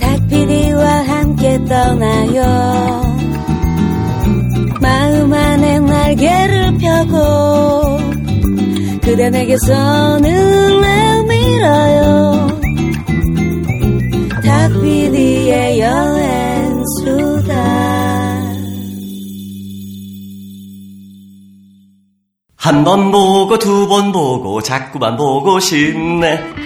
닭피디와 함께 떠나요. 마음 안에 날개를 펴고 그대 내게서 눈을 밀어요. 닭피디의 여행수다. 한 번 보고 두 번 보고 자꾸만 보고 싶네.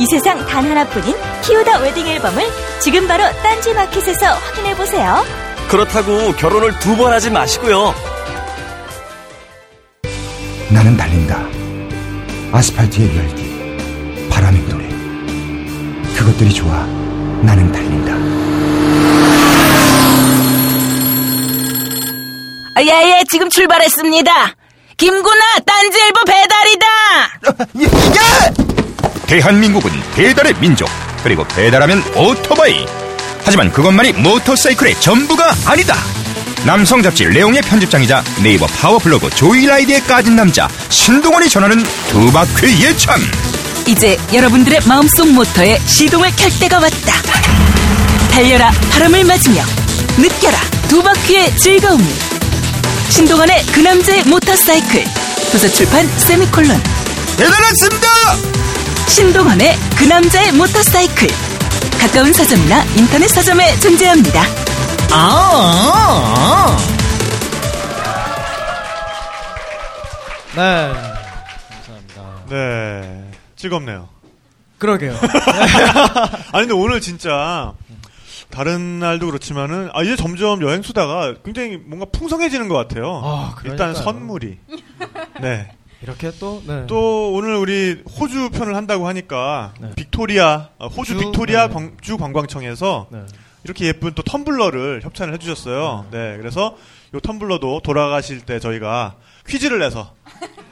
이 세상 단 하나뿐인 키우다 웨딩 앨범을 지금 바로 딴지 마켓에서 확인해 보세요. 그렇다고 결혼을 두 번 하지 마시고요. 나는 달린다. 아스팔트의 열기, 바람의 노래. 그것들이 좋아. 나는 달린다. 예예 지금 출발했습니다. 김구나 딴지일보 배달이다. 대한민국은 배달의 민족. 그리고 배달하면 오토바이. 하지만 그것만이 모터사이클의 전부가 아니다. 남성 잡지 레옹의 편집장이자 네이버 파워블로그 조이라이드에 까진 남자 신동원이 전하는 두 바퀴 예찬. 이제 여러분들의 마음속 모터에 시동을 켤 때가 왔다. 달려라 바람을 맞으며 느껴라 두 바퀴의 즐거움을. 신동원의 그 남자의 모터사이클. 도서출판 세미콜론. 배달 왔습니다. 신동원의 그 남자의 모터사이클. 가까운 서점이나 인터넷 서점에 존재합니다. 아. 네. 네. 즐겁네요. 그러게요. 아니, 근데 오늘 진짜, 다른 날도 그렇지만은, 아, 이제 점점 여행 수다가 굉장히 뭔가 풍성해지는 것 같아요. 아, 일단. 선물이. 네. 이렇게 또, 네. 또 오늘 우리 호주 편을 한다고 하니까, 네. 빅토리아, 어, 호주 주, 빅토리아 네. 광- 주 관광청에서 네. 이렇게 예쁜 또 텀블러를 협찬을 해주셨어요. 네. 그래서 요 텀블러도 돌아가실 때 저희가 퀴즈를 내서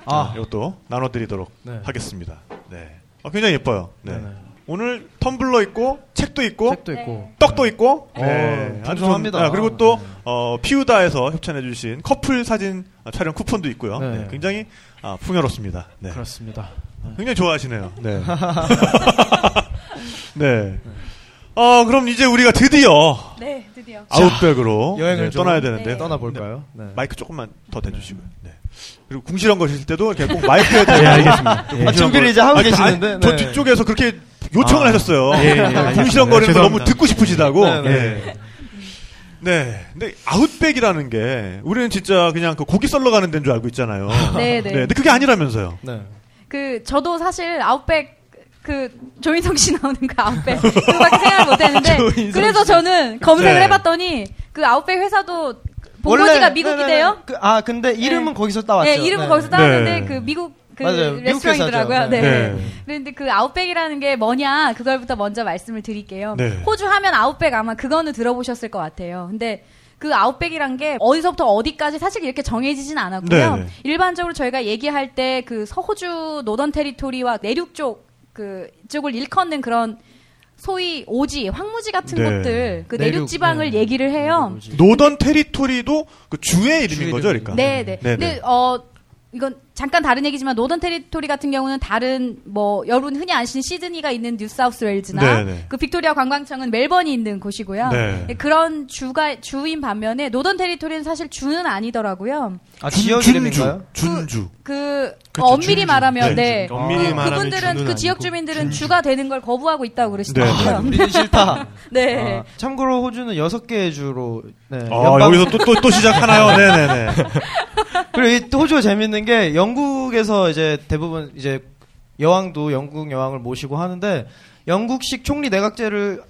아, 이것도 나눠드리도록 네. 하겠습니다. 네. 어, 굉장히 예뻐요. 네. 네네. 오늘 텀블러 있고 책도 있고 책도 있고. 떡도 있고 어, 네. 아주 풍성합니다. 좋은- 아, 그리고 또 네. 어, 피우다에서 협찬해주신 커플 사진 아, 촬영 쿠폰도 있고요. 네. 네, 굉장히 아, 풍요롭습니다. 네. 그렇습니다. 굉장히 좋아하시네요. 네. 네. 어, 그럼 이제 우리가 드디어 네, 드디어. 아웃백으로 여행을 네, 좀 떠나야 되는데 네. 떠나볼까요? 네. 마이크 조금만 더 대주시고요. 네. 그리고 궁시렁 거실 때도 이렇게 꼭 마이크에 대고 예, 알겠습니다. 좀 예. 아, 준비를 이제 하고 아니, 계시는데, 아니, 저 네. 뒤쪽에서 그렇게 요청을 아. 하셨어요. 예, 예. 궁시렁 거리는 거 너무. 듣고 싶으시다고. 네, 네. 네. 네. 근데 아웃백이라는 게 우리는 진짜 그냥 그 고기 썰러 가는 데인 줄 알고 있잖아요. 네, 네. 근데 그게 아니라면서요. 네. 그 저도 사실 아웃백 그 조인성 씨 나오는 그 아웃백 그거밖에 생각을 못했는데 그래서 씨. 저는 검색을 네. 해봤더니 그 아웃백 회사도 본거지가 미국이래요. 그, 아, 근데 이름은 거기서 따왔죠. 네, 이름은 네. 거기서 따왔는데 네. 그 미국 그 맞아요. 레스토랑이더라고요. 네. 네. 네. 그런데 그 아웃백이라는 게 뭐냐 그걸부터 먼저 말씀을 드릴게요. 네. 호주 하면 아웃백 아마 그거는 들어보셨을 것 같아요. 근데 그 아웃백이란 게 어디서부터 어디까지 사실 이렇게 정해지진 않았고요. 네, 네. 일반적으로 저희가 얘기할 때 그 서호주 노던 테리토리와 내륙 쪽 그 쪽을 일컫는 그런 소위 오지, 황무지 같은 네. 곳들 그 내륙, 내륙 지방을 네. 얘기를 해요. 노던 테리토리도 그 주의 이름인 주의 거죠, 그러니까. 네, 네. 네, 근데 네. 어 이건 잠깐 다른 얘기지만 노던 테리토리 같은 경우는 다른 뭐 여러분 흔히 아시는 시드니가 있는 뉴사우스웨일즈나 네, 네. 그 빅토리아 관광청은 멜번이 있는 곳이고요. 네. 그런 주가 주인 반면에 노던 테리토리는 사실 주는 아니더라고요. 아, 준- 지역 준주, 이름인가요? 준주. 그 그쵸, 엄밀히 준주. 말하면 네, 네. 엄밀히 그, 말하면 그분들은 그 지역 아니고 주민들은 주가 되는 걸 거부하고 있다고 그러시더라고요. 우리는 싫다. 네. 아, 참고로 호주는 여섯 개의 주로 네, 아, 연방- 여기서 또, 또, 또 시작하나요? 네 네 네. 그리고 이 호주가 재밌는 게 영국에서 이제 대부분 이제 여왕도 영국 여왕을 모시고 하는데 영국식 총리 내각제를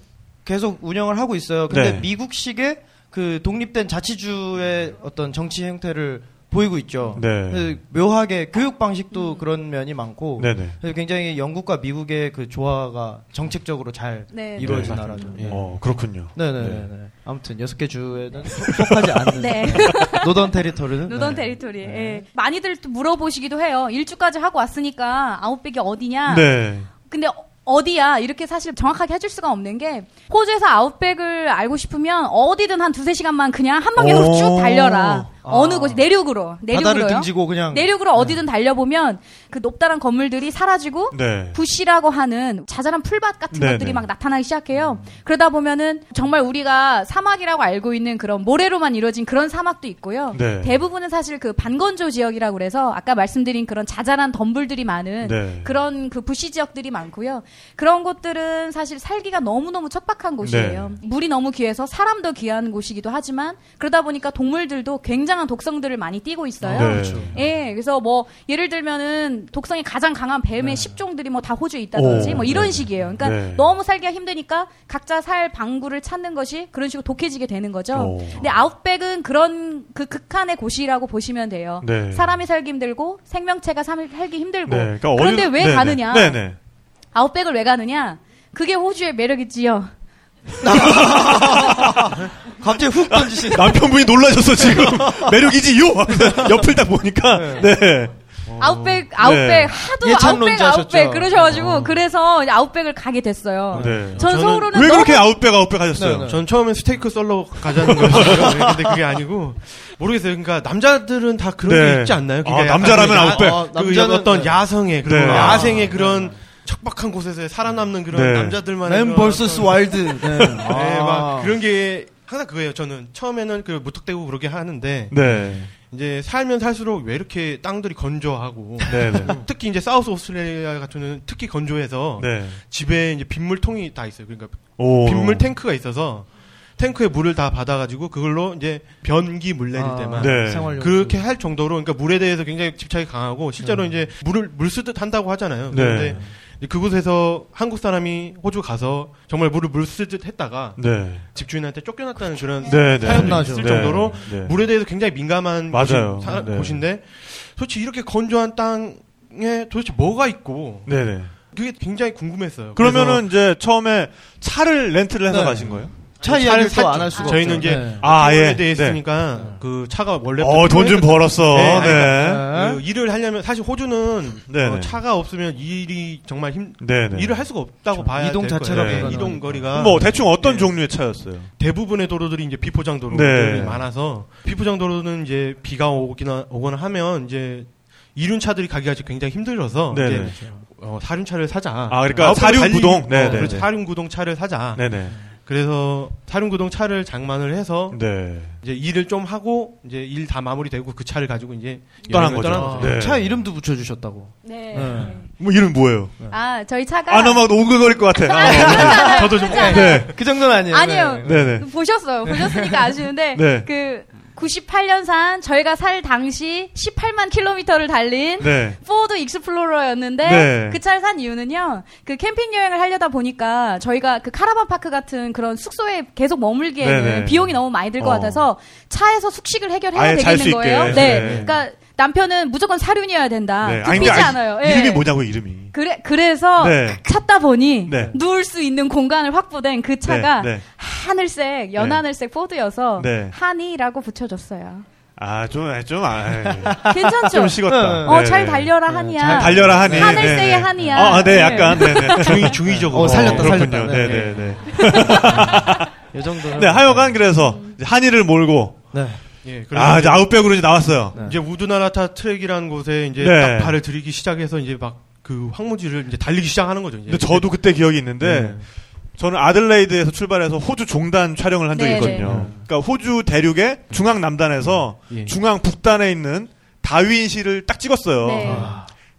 계속 운영을 하고 있어요. 근데 네. 미국식의 그 독립된 자치주의 어떤 정치 형태를 보이고 있죠. 네. 묘하게 교육 방식도 그런 면이 많고 네네. 그래서 굉장히 영국과 미국의 그 조화가 정책적으로 잘 네. 이루어진 네. 나라죠. 예. 어, 그렇군요. 네네네. 아무튼 여섯 개 주에는 속- 속하지 않는 네. 노던 테리토리는 네. 테리토리. 예. 많이들 또 물어보시기도 해요. 일주까지 하고 왔으니까 아웃백이 어디냐? 네. 근데 어- 어디야? 이렇게 사실 정확하게 해줄 수가 없는 게 호주에서 아웃백을 알고 싶으면 어디든 한 두세 시간만 그냥 한 방향으로 오. 쭉 달려라. 아. 어느 곳 내륙으로 내륙으로요. 등지고 그냥 내륙으로 어디든 달려보면 그 높다란 건물들이 사라지고 네. 부시라고 하는 자잘한 풀밭 같은 네네. 것들이 막 나타나기 시작해요. 그러다 보면은 정말 우리가 사막이라고 알고 있는 그런 모래로만 이루어진 그런 사막도 있고요. 네. 대부분은 사실 그 반건조 지역이라고 그래서 아까 말씀드린 그런 자잘한 덤불들이 많은 네. 그런 그 부시 지역들이 많고요. 그런 곳들은 사실 살기가 너무너무 척박한 곳이에요. 네. 물이 너무 귀해서 사람도 귀한 곳이기도 하지만 그러다 보니까 동물들도 굉장 한 독성들을 많이 띠고 있어요. 네. 그렇죠. 예, 그래서 뭐 예를 들면은 독성이 가장 강한 뱀의 십종들이 뭐 다 호주에 있다든지 네. 오, 뭐 이런 네. 식이에요. 그러니까 네. 너무 살기가 힘드니까 각자 살 방구를 찾는 것이 그런 식으로 독해지게 되는 거죠. 오. 근데 아웃백은 그런 그 극한의 곳이라고 보시면 돼요. 네. 사람이 살기 힘들고 생명체가 살- 살기 힘들고 네. 그러니까 그런데 어디- 왜. 가느냐? 네네. outback을 왜 가느냐? 그게 호주의 매력이지요. 갑자기 훅 던지신 남편분이 놀라셨어, 지금. 매력이지, 요! 옆을 딱 보니까. 네. outback, outback, 하도 outback, 예찬론자셨죠. outback 그러셔가지고 그래서 이제 outback을 가게 됐어요. 네. 전 서울로는 왜 너무 그렇게 outback, outback 하셨어요? 네, 네. 전 처음엔 스테이크 썰러 가자는 거였어요. 근데 그게 아니고 모르겠어요. 그러니까 남자들은 다 그런 네. 게 있지 않나요? 아, 남자라면 야- outback. 어, 그 남자는- 어떤 네. 야성의 그런 네. 야생의 그런 척박한 곳에서 살아남는 그런 네. 남자들만의 맨 어떤- wild. 네. 네, 아. 막 그런 게 항상 그거예요. 저는 처음에는 그 무턱대고 그러게 하는데 네. 이제 살면 살수록 왜 이렇게 땅들이 건조하고 네네. 특히 이제 사우스 오스트레일리아 같은 경우는 특히 건조해서 네. 집에 이제 빗물통이 다 있어요. 그러니까 오. 빗물 탱크가 있어서 탱크에 물을 다 받아가지고 그걸로 이제 변기 물 내릴 아, 때만 네. 그렇게 할 정도로 그러니까 물에 대해서 굉장히 집착이 강하고 실제로 이제 물을 물 쓰듯 한다고 하잖아요. 네. 그런데 그곳에서 한국 사람이 호주 가서 정말 물을 물 쓰듯 했다가 네. 집주인한테 쫓겨났다는 그런 네, 네. 사연도 혼나죠. 있을 네. 정도로 네. 물에 대해서 굉장히 민감한 맞아요. 사- 네. 곳인데 솔직히 이렇게 건조한 땅에 도대체 뭐가 있고. 그게 굉장히 궁금했어요. 그러면은 이제 처음에 차를 렌트를 해서 네. 가신 거예요? 차 이야기를 샀죠. 또안 할 수가 저희는 없죠. 이제 네. 아, 아예. 에 대해 네. 있으니까 그 차가 원래 어, 돈 좀 벌었어. 네, 네. 그 일을 하려면 사실 호주는. 어, 차가 없으면 일이 정말 힘. 일을 할 수가 없다고 봐야 이동 될 자체가. 네. 이동 거리가 뭐 대충 어떤 네. 종류의 차였어요? 대부분의 도로들이 이제 비포장 도로들이 네. 많아서 비포장 도로는 이제 비가 오거나 오거나 하면 이제 이륜차들이 가기가 굉장히 힘들어서 어, 사륜차를 사자. 아, 그러니까 아홉 번 사륜 달리기- 구동? 어, 네네. 그렇죠. 사륜 구동 차를 사자. 네 네. 그래서 사륜 구동 차를 장만을 해서 네. 이제 일을 좀 하고 이제 일 다 마무리되고 그 차를 가지고 이제 떠난 거죠. 떠난 거죠. 네. 차 이름도 붙여주셨다고. 네. 네. 뭐 이름 뭐예요? 아, 저희 차가 아, 너막 오글거릴 것 같아. 아, 저도 좀 네. 그 정도는 아니에요. 네. 네네. 보셨어요. 보셨으니까 아시는데 네. 그 98년산 저희가 살 당시 18만 킬로미터를 달린 네. 포드 익스플로러였는데 네. 그 차를 산 이유는요. 그 캠핑 여행을 하려다 보니까 저희가 그 caravan park 같은 그런 숙소에 계속 머물기에는 네네. 비용이 너무 많이 들것 어. 같아서 차에서 숙식을 해결해야 되겠는 거예요. 있게. 네. 네. 그러니까 남편은 무조건 사륜이어야 된다. 네. 굽히지 근데 아, 않아요. 예. 이름이 뭐냐고 이름이. 그래 그래서 네. 찾다 보니 네. 누울 수 있는 공간을 확보된 그 차가 네, 네. 하늘색 연하늘색 포드여서 네. 한이라고 붙여줬어요. 아, 좀, 좀, 아, 괜찮죠? 좀 식었다. 어, 네. 잘 달려라 한이야. 잘 달려라 하니. 하늘색의 네, 네. 한이야. 아, 네, 네. 약간, 네, 네. 중의 중의적으로 어, 살렸다, 그렇군요. 살렸다. 네, 네. 네, 네. 이 정도는. 네, 하여간 그래서 한이를 몰고 네. 예, 그래서 아, 이제 outback으로 이제 나왔어요. 네. 이제 우드나다타 트랙이라는 곳에 이제 네. 딱 발을 들이기 시작해서 이제 막 그 황무지를 이제 달리기 시작하는 거죠. 이제. 근데 저도 그때 기억이 있는데 네. 저는 아들레이드에서 출발해서 호주 종단 촬영을 한 적이 네, 있거든요. 그러니까 호주 대륙의 중앙 남단에서 예. 중앙 북단에 있는 다윈시를 딱 찍었어요. 네.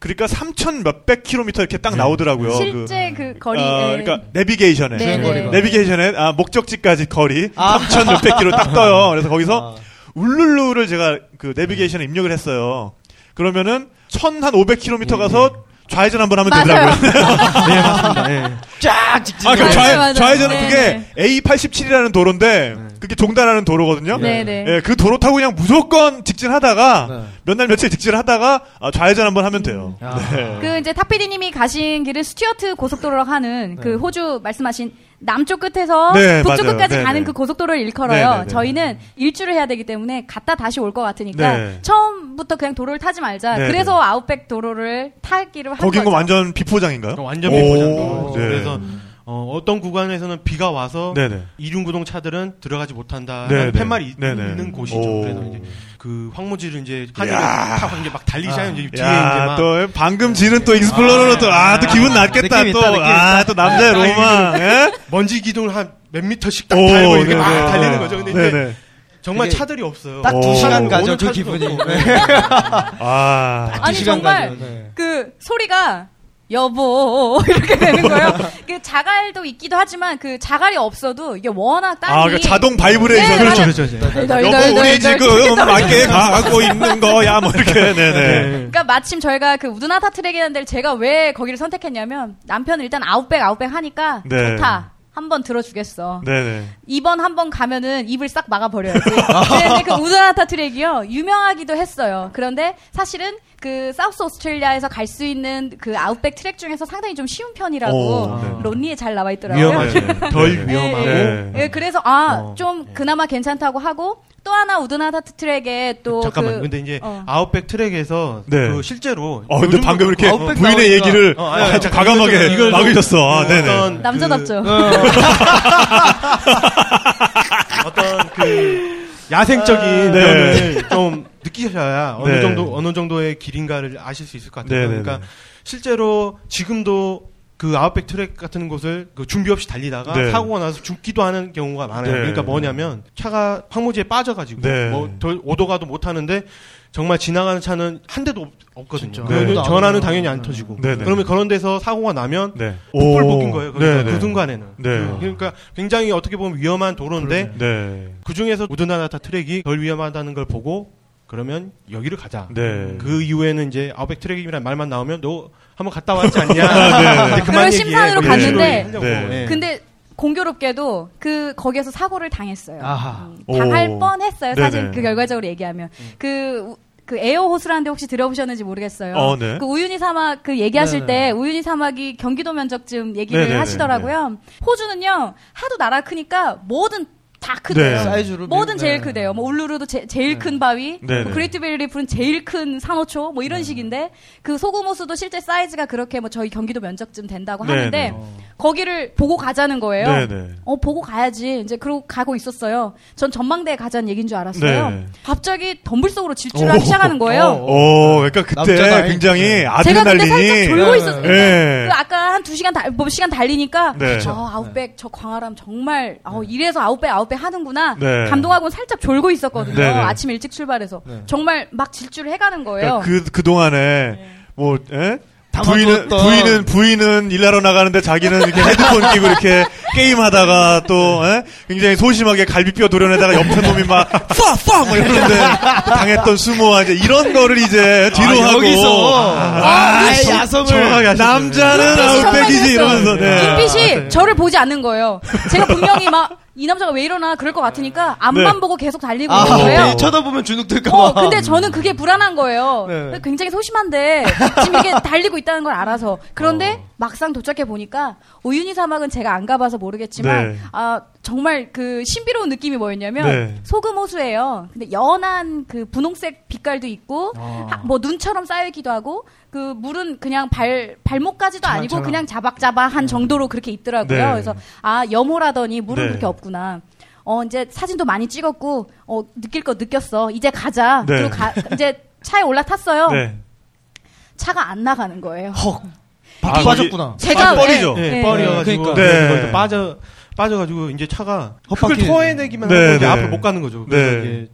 그러니까 3천 몇백 킬로미터 이렇게 딱 나오더라고요. 실제 그, 거리. 어, 예. 그러니까 내비게이션에 네, 네. 내비게이션에 아, 목적지까지 거리 3천 몇백 킬로 딱 떠요. 그래서 거기서 울룰루를 제가 그 내비게이션에 입력을 했어요. 그러면은 1,500 킬로미터 가서 좌회전 한번 하면 맞아요. 되더라고요. 네, 맞습니다. 예. 쫙 직진. 아, 그 맞아요, 좌회, 맞아요. 좌회전은 네, 그게 A87이라는 도로인데, 그게 종단하는 도로거든요. 네, 네. 예, 그 도로 타고 그냥 무조건 직진하다가, 네. 몇날 며칠 직진하다가, 아, 좌회전 한번 하면 돼요. 아. 네. 그 이제 탁피디님이 가신 길은 스튜어트 고속도로로 하는 그 호주 말씀하신 남쪽 끝에서 네, 북쪽 맞아요. 끝까지 네, 가는 네. 그 고속도로를 일컬어요. 네, 네, 네. 저희는 일주를 해야 되기 때문에 갔다 다시 올 것 같으니까 네. 처음부터 그냥 도로를 타지 말자. 네, 그래서 outback 도로를 타기로 한 거긴 거죠. 거 완전 비포장인가요? 어, 완전 네. 그래서 어, 어떤 구간에서는 비가 와서 네네. 이륜구동 차들은 들어가지 못한다. 네네. 하는 팻말이 있-. 있는 곳이죠. 오. 그래서 이제 그 황무지를 이제 한이를 야. 타고 이제 막 달리시잖아요. 이제 뒤에 이제 야, 막 또, 방금 지른 또 익스플로러로 또, 아, 또 기분 났겠다, 또. 아. 또 남자의 아, 로망, 예? 먼지 기둥을 한 몇 미터씩 딱 오, 달고 이렇게 네네. 막 달리는 거죠. 근데 이제. 정말 차들이 없어요. 딱두 오. 시간 가죠, 그탈 기분이. 네. 아. 아니 정말 가죠. 네. 그 소리가 여보 이렇게 되는 거예요. 그 자갈도 있기도 하지만 그 자갈이 없어도 이게 워낙 땅이 아, 그 자동 바이브레이션. 네, 그렇죠, 맞아요. 그렇죠. 그렇죠. 덜, 여보, 우리 덜, 지금 덜, 맞게 가고 있는 거야, 뭐, 이렇게, 네네. 그러니까 마침 저희가 그 우드나다타 트랙이라는 데를 제가 왜 거기를 선택했냐면 남편은 일단 outback outback 하니까 네. 좋다. 한번 들어주겠어. 네네. 이번 한 번 가면은 입을 싹 막아버려야지. 근데 그 우드나다타 트랙이요. 유명하기도 했어요. 그런데 사실은 그 사우스 오스트레일리아에서 갈 수 있는 그 outback track 중에서 상당히 좀 쉬운 편이라고 오, 네. 론리에 잘 나와 있더라고요. 위험하죠. 네. 덜 네. 위험하고. 네. 예, 그래서 아 어. 좀 그나마 괜찮다고 하고 또 하나 우드나타 트랙에 또 잠깐만. 그, 근데 이제 어. 아웃백 트랙에서 네. 그 실제로 어, 근데 방금 이렇게 아웃백 부인의 나오니까. 얘기를 어, 아니, 아, 아니, 좀 과감하게 이걸 막으셨어. 아, 네네. 어떤 남자답죠. 그, 어떤 그 야생적인 네. 면을 좀 느끼셔야 어느 네. 정도 어느 정도의 길인가를 아실 수 있을 것 같아요. 네, 네, 그러니까 네. 실제로 지금도 그 아웃백 트랙 같은 곳을 그 준비 없이 달리다가 네. 사고가 나서 죽기도 하는 경우가 많아요. 네. 그러니까 뭐냐면 차가 황무지에 빠져가지고 네. 뭐 덜- 오도가도 못 하는데 정말 지나가는 차는 한 대도 없- 네. 전화는 당연히 안 터지고. 네, 네. 그러면 그런 데서 사고가 나면 네. 폭불 오. 뽑힌 거예요. 그러니까 네, 그 네. 순간에는. 네. 그러니까 굉장히 어떻게 보면 위험한 도로인데 네. 그 중에서 우드나나타 트랙이 덜 위험하다는 걸 보고 그러면 여기를 가자. 네. 그 이후에는 이제 outback track이라는 말만 나오면 너 한번 갔다 왔지 않냐. 네. 그런 심산으로 식으로 갔는데 하려고. 네. 예. 근데 공교롭게도 그 거기에서 사고를 당했어요. 아하. 음, 당할 오. 뻔했어요. 네네. 사실 그 결과적으로 얘기하면 그. 우- 그 에어 호수라는 데 혹시 들어보셨는지 모르겠어요. 어, 네. 그 우유니 사막 그 얘기하실 네네. 때 우유니 사막이 경기도 면적쯤 얘기를 네네네. 하시더라고요. 호주는요 하도 나라 크니까 뭐든 다 크대요. 네. 사이즈로 뭐든 미- 제일 네. 크대요. 뭐 울루루도 제일 큰 바위, 네네. 뭐 그레이트 배리어 리프는 제일 큰 산호초, 뭐 이런 식인데 그 소금호수도 실제 사이즈가 그렇게 뭐 저희 경기도 면적쯤 된다고. 하는데 거기를 보고 가자는 거예요. 어 보고 가야지. 이제 그러고 가고 있었어요. 전 전망대에 가자는 얘기인 줄 알았어요. 네. 갑자기 덤불 속으로 질주하기 시작하는 거예요. 어. 오, 그러니까 그때 굉장히 제가 근데 살짝 아드레날린이 졸고 네, 있었어요. 네. 그 아까 한 두 시간 달, 뭐 시간 달리니까 네. 아, outback 저 광활함 정말 어, 이래서 outback outback 하는구나 네. 감동하고는 살짝 졸고 있었거든요. 네, 네. 아침 일찍 출발해서 네. 정말 막 질주를 해가는 거예요. 그러니까 그, 그 동안에, 뭐, 에? 담아두었던- 부인은, 부인은, 부인은 일하러 나가는데 자기는 이렇게 헤드폰 끼고 이렇게 게임하다가 또, 에? 굉장히 소심하게 갈비뼈 도려내다가 옆에 놈이 막, 푸아, 푸아! 뭐 이러는데 당했던 수모와 이제 이런 거를 이제 뒤로 아, 하고. 여기서. 아, 아, 야성을. 정확하게 하셨어요. 남자는 outback이지. 이러면서, 네. 눈빛이 저를 보지 않는 거예요. 제가 분명히 막 이 남자가 왜 이러나 그럴 것 같으니까 앞만 네. 보고 계속 달리고 아, 있는 거예요. 네, 쳐다보면 주눅 들까 봐. 어, 근데 저는 그게 불안한 거예요. 네. 굉장히 소심한데 지금 이게 달리고 있다는 걸 알아서. 그런데 막상 도착해 보니까 우유니 사막은 제가 안 가봐서 모르겠지만 네. 아 정말 그 신비로운 느낌이 뭐였냐면 네. 소금 호수예요. 근데 연한 그 분홍색 빛깔도 있고 하- 뭐 눈처럼 쌓여 있기도 하고 그 물은 그냥 발 발목까지도 아니고 자박자박. 그냥 자박자박한 정도로 그렇게 있더라고요. 네. 그래서 아 염호라더니 물은 네. 그렇게 없구나. 어 이제 사진도 많이 찍었고 어 느낄 거 느꼈어. 이제 가자. 네. 그리고 가, 이제 차에 올라탔어요. 네. 차가 안 나가는 거예요. 헉. 아, 바퀴 빠졌구나. 제가 아, 뻘이죠. 네, 네. 뻘이어가지고 그러니까. 네. 거기서 빠져 빠져가지고 이제 차가 흙을 헛바퀴. 토해내기만 네, 하고 이제 네. 앞으로 못 가는 거죠. 네.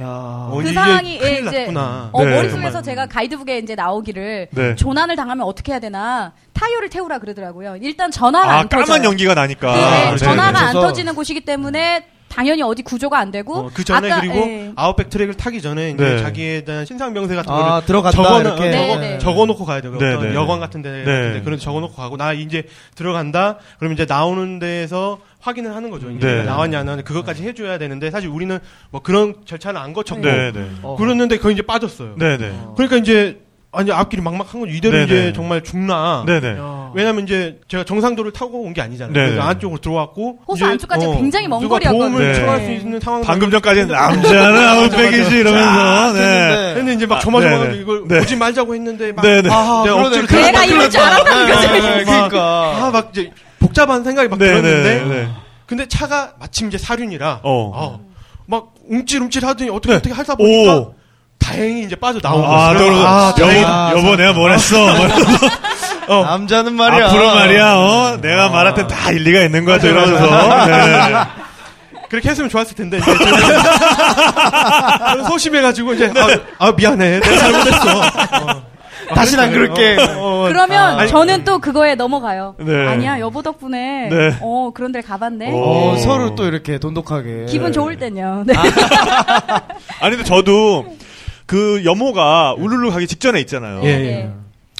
야. 어, 그 상황이 예, 이제. 어, 네. 머릿속에서 정말. 제가 가이드북에 이제 나오기를 네. 조난을 당하면 어떻게 해야 되나 타이어를 태우라 그러더라고요. 일단 전화가 아, 안 터져요. 까만 연기가 나니까. 네, 네, 전화가 네. 안 그래서- 터지는 곳이기 때문에 당연히 어디 구조가 안 되고 어, 그 전에 아까, 그리고 예. 아웃백 트랙을 타기 전에 이제 네. 자기에 대한 신상 명세 같은 아, 거를 들어갔다, 적어 이렇게. 적어, 네, 네. 적어 놓고 가야 되고 네, 어떤 네. 여관 같은데 네. 같은데 그런 데 적어놓고 가고 나 이제 들어간다. 그럼 이제 나오는 데에서 확인을 하는 거죠. 이제 네. 나왔냐 안 나왔냐 그것까지 해줘야 되는데 사실 우리는 뭐 그런 절차는 안 거쳤고 네, 네. 어. 그랬는데 거의 이제 빠졌어요. 네, 네. 그러니까 이제 아니 앞길이 막막한 거죠. 이대로 네, 이제 네. 정말 죽나. 네, 네. 왜냐면 이제 제가 정상도를 타고 온 게 아니잖아요. 네, 그래서 네. 안쪽으로 들어왔고 호수 이제, 안쪽까지 어, 굉장히 먼 누가 거리였거든요. 도움을 네. 청할 수 있는 상황 방금 전까지는 남자는 아웃백이지 이러면서. 네. 했는데 근데 이제 막 아, 조마조마하게 네, 네. 이걸 네. 오지 말자고 했는데 막 네, 네. 아, 내가. 억지로 그래, 내가 이럴 줄 알았다는 거죠. 네, 그러니까. 아막 이제 복잡한 생각이 막 네, 들었는데 네, 네. 근데 차가 마침 이제 사륜이라 어. 어, 막 움찔움찔 하더니 어떻게 네. 어떻게 하다 보니까 오. 다행히 이제 빠져 나온 아, 거예요. 너, 아, 여보, 다행이다. 여보, 내가 뭘 했어? 어. 남자는 말이야. 앞으로 말이야, 어? 내가 말할 땐다 일리가 있는 거야, 이러면서. 네. 그렇게 했으면 좋았을 텐데 이제 저는 소심해가지고 이제 아, 아, 미안해 내가 잘못했어 어. 다시는 안 그럴게. 어, 어, 그러면 아니, 저는 또 그거에 넘어가요. 네. 아니야 여보 덕분에 네. 어 그런 데를 가봤네. 오. 어, 서로 또 이렇게 돈독하게. 기분 좋을 땐요. 네. 아니, 근데 저도 그 여모가 울룰루 가기 직전에 있잖아요. 예, 네. 예.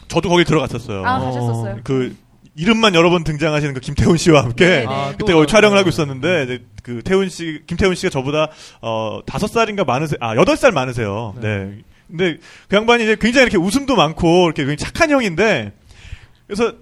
저도 거기 들어갔었어요. 아 가셨었어요. 그 이름만 여러 번 등장하시는 그 김태훈 씨와 함께 네, 네. 아, 그때 또 거기 촬영을 하고 있었는데 이제 그 태훈 씨 김태훈 씨가 저보다 어 다섯 살인가 많으세요 아 여덟 살 많으세요 네. 근데 그 양반이 이제 굉장히 이렇게 웃음도 많고 이렇게 굉장히 착한 형인데 그래서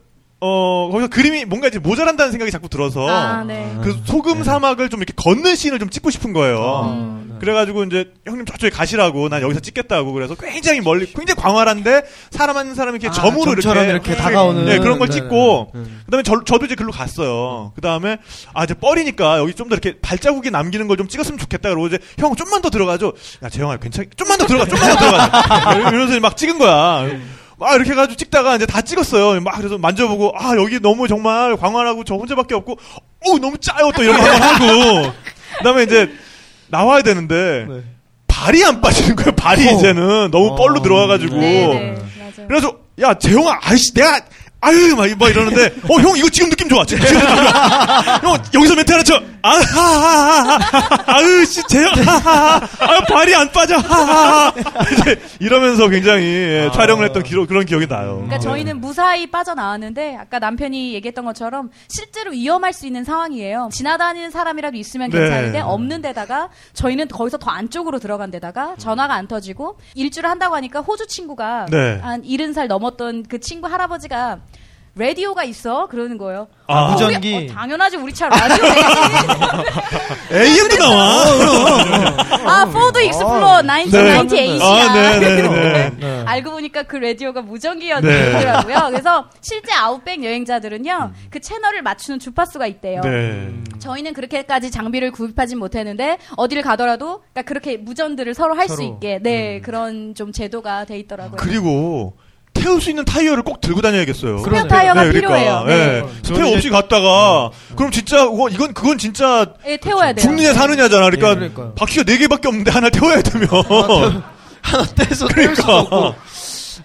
어 거기서 그림이 뭔가 이제 모자란다는 생각이 자꾸 들어서 아 네. 그 소금 사막을 좀 이렇게 걷는 씬을 좀 찍고 싶은 거예요. 음. 그래가지고 이제 형님 저쪽에 가시라고 난 여기서 찍겠다고 그래서 굉장히 멀리 굉장히 광활한데 사람 한 사람이 이렇게 아, 점으로 이렇게, 이렇게 다가오는. 네, 그런 걸 네, 찍고 네. 그다음에 저, 저도 이제 글로 갔어요. 그다음에 아 이제 뻘이니까 여기 좀 더 이렇게 발자국이 남기는 걸 좀 찍었으면 좋겠다 그러고 이제 형 좀만 더 들어가죠. 야 재영아 괜찮 좀만 더 들어가 좀만 더 들어가. 이러면서 막 찍은 거야. 막 이렇게 해가지고 찍다가 이제 다 찍었어요. 막 그래서 만져보고 아 여기 너무 정말 광활하고 저 혼자밖에 없고 어 너무 짜요 또 이런 거 하고 그다음에 이제 나와야 되는데 네. 발이 안 빠지는 거예요. 발이 어. 이제는 너무 어. 뻘로 들어와가지고 네, 네. 맞아요. 그래서 야 재용아 아이씨 내가 아유 막, 막 이러는데 어 형 이거 지금 느낌 좋아. 지금, 느낌 좋아. 형 여기서 멘트 하나 쳐. 아하하하 아유 씨 재영 하하하. 아 발이 안 빠져. 하하하. 이러면서 굉장히 예, 촬영을 했던 기록 그런 기억이 나요. 그러니까 저희는 무사히 빠져나왔는데 아까 남편이 얘기했던 것처럼 실제로 위험할 수 있는 상황이에요. 지나다니는 사람이라도 있으면 네. 괜찮은데 없는 데다가 저희는 거기서 더 안쪽으로 들어간 데다가 전화가 안 터지고 일주를 한다고 하니까 호주 친구가 네. 한 70살 넘었던 그 친구 할아버지가 라디오가 있어 그러는 거예요. 아. 우리- 무전기. 어, 당연하지 우리 차 라디오 네 AM도 나와. 아 포드 익스플로러 1998. 아, 네, 네, 네. 네. 알고 보니까 그 라디오가 무전기였더라고요. 그래서 실제 outback 여행자들은요, 음. 그 채널을 맞추는 주파수가 있대요. 네. 저희는 그렇게까지 장비를 구입하진 못했는데 어디를 가더라도 그러니까 그렇게 무전들을 서로 할 수. 있게 네 그런 좀 제도가 돼 있더라고요. 그리고 태울 수 있는 타이어를 꼭 들고 다녀야겠어요. 스페어 타이어가 네, 필요해요. 네. 예. 스페어 없이 갔다가 그럼 진짜 그거 이건 그건 진짜 예, 태워야 돼요. 죽느냐 사느냐잖아. 그러니까 예, 그러니까요. 바퀴가 네 개밖에 없는데 하나 태워야 되면. 하나 떼서 수도 없고. 그러니까.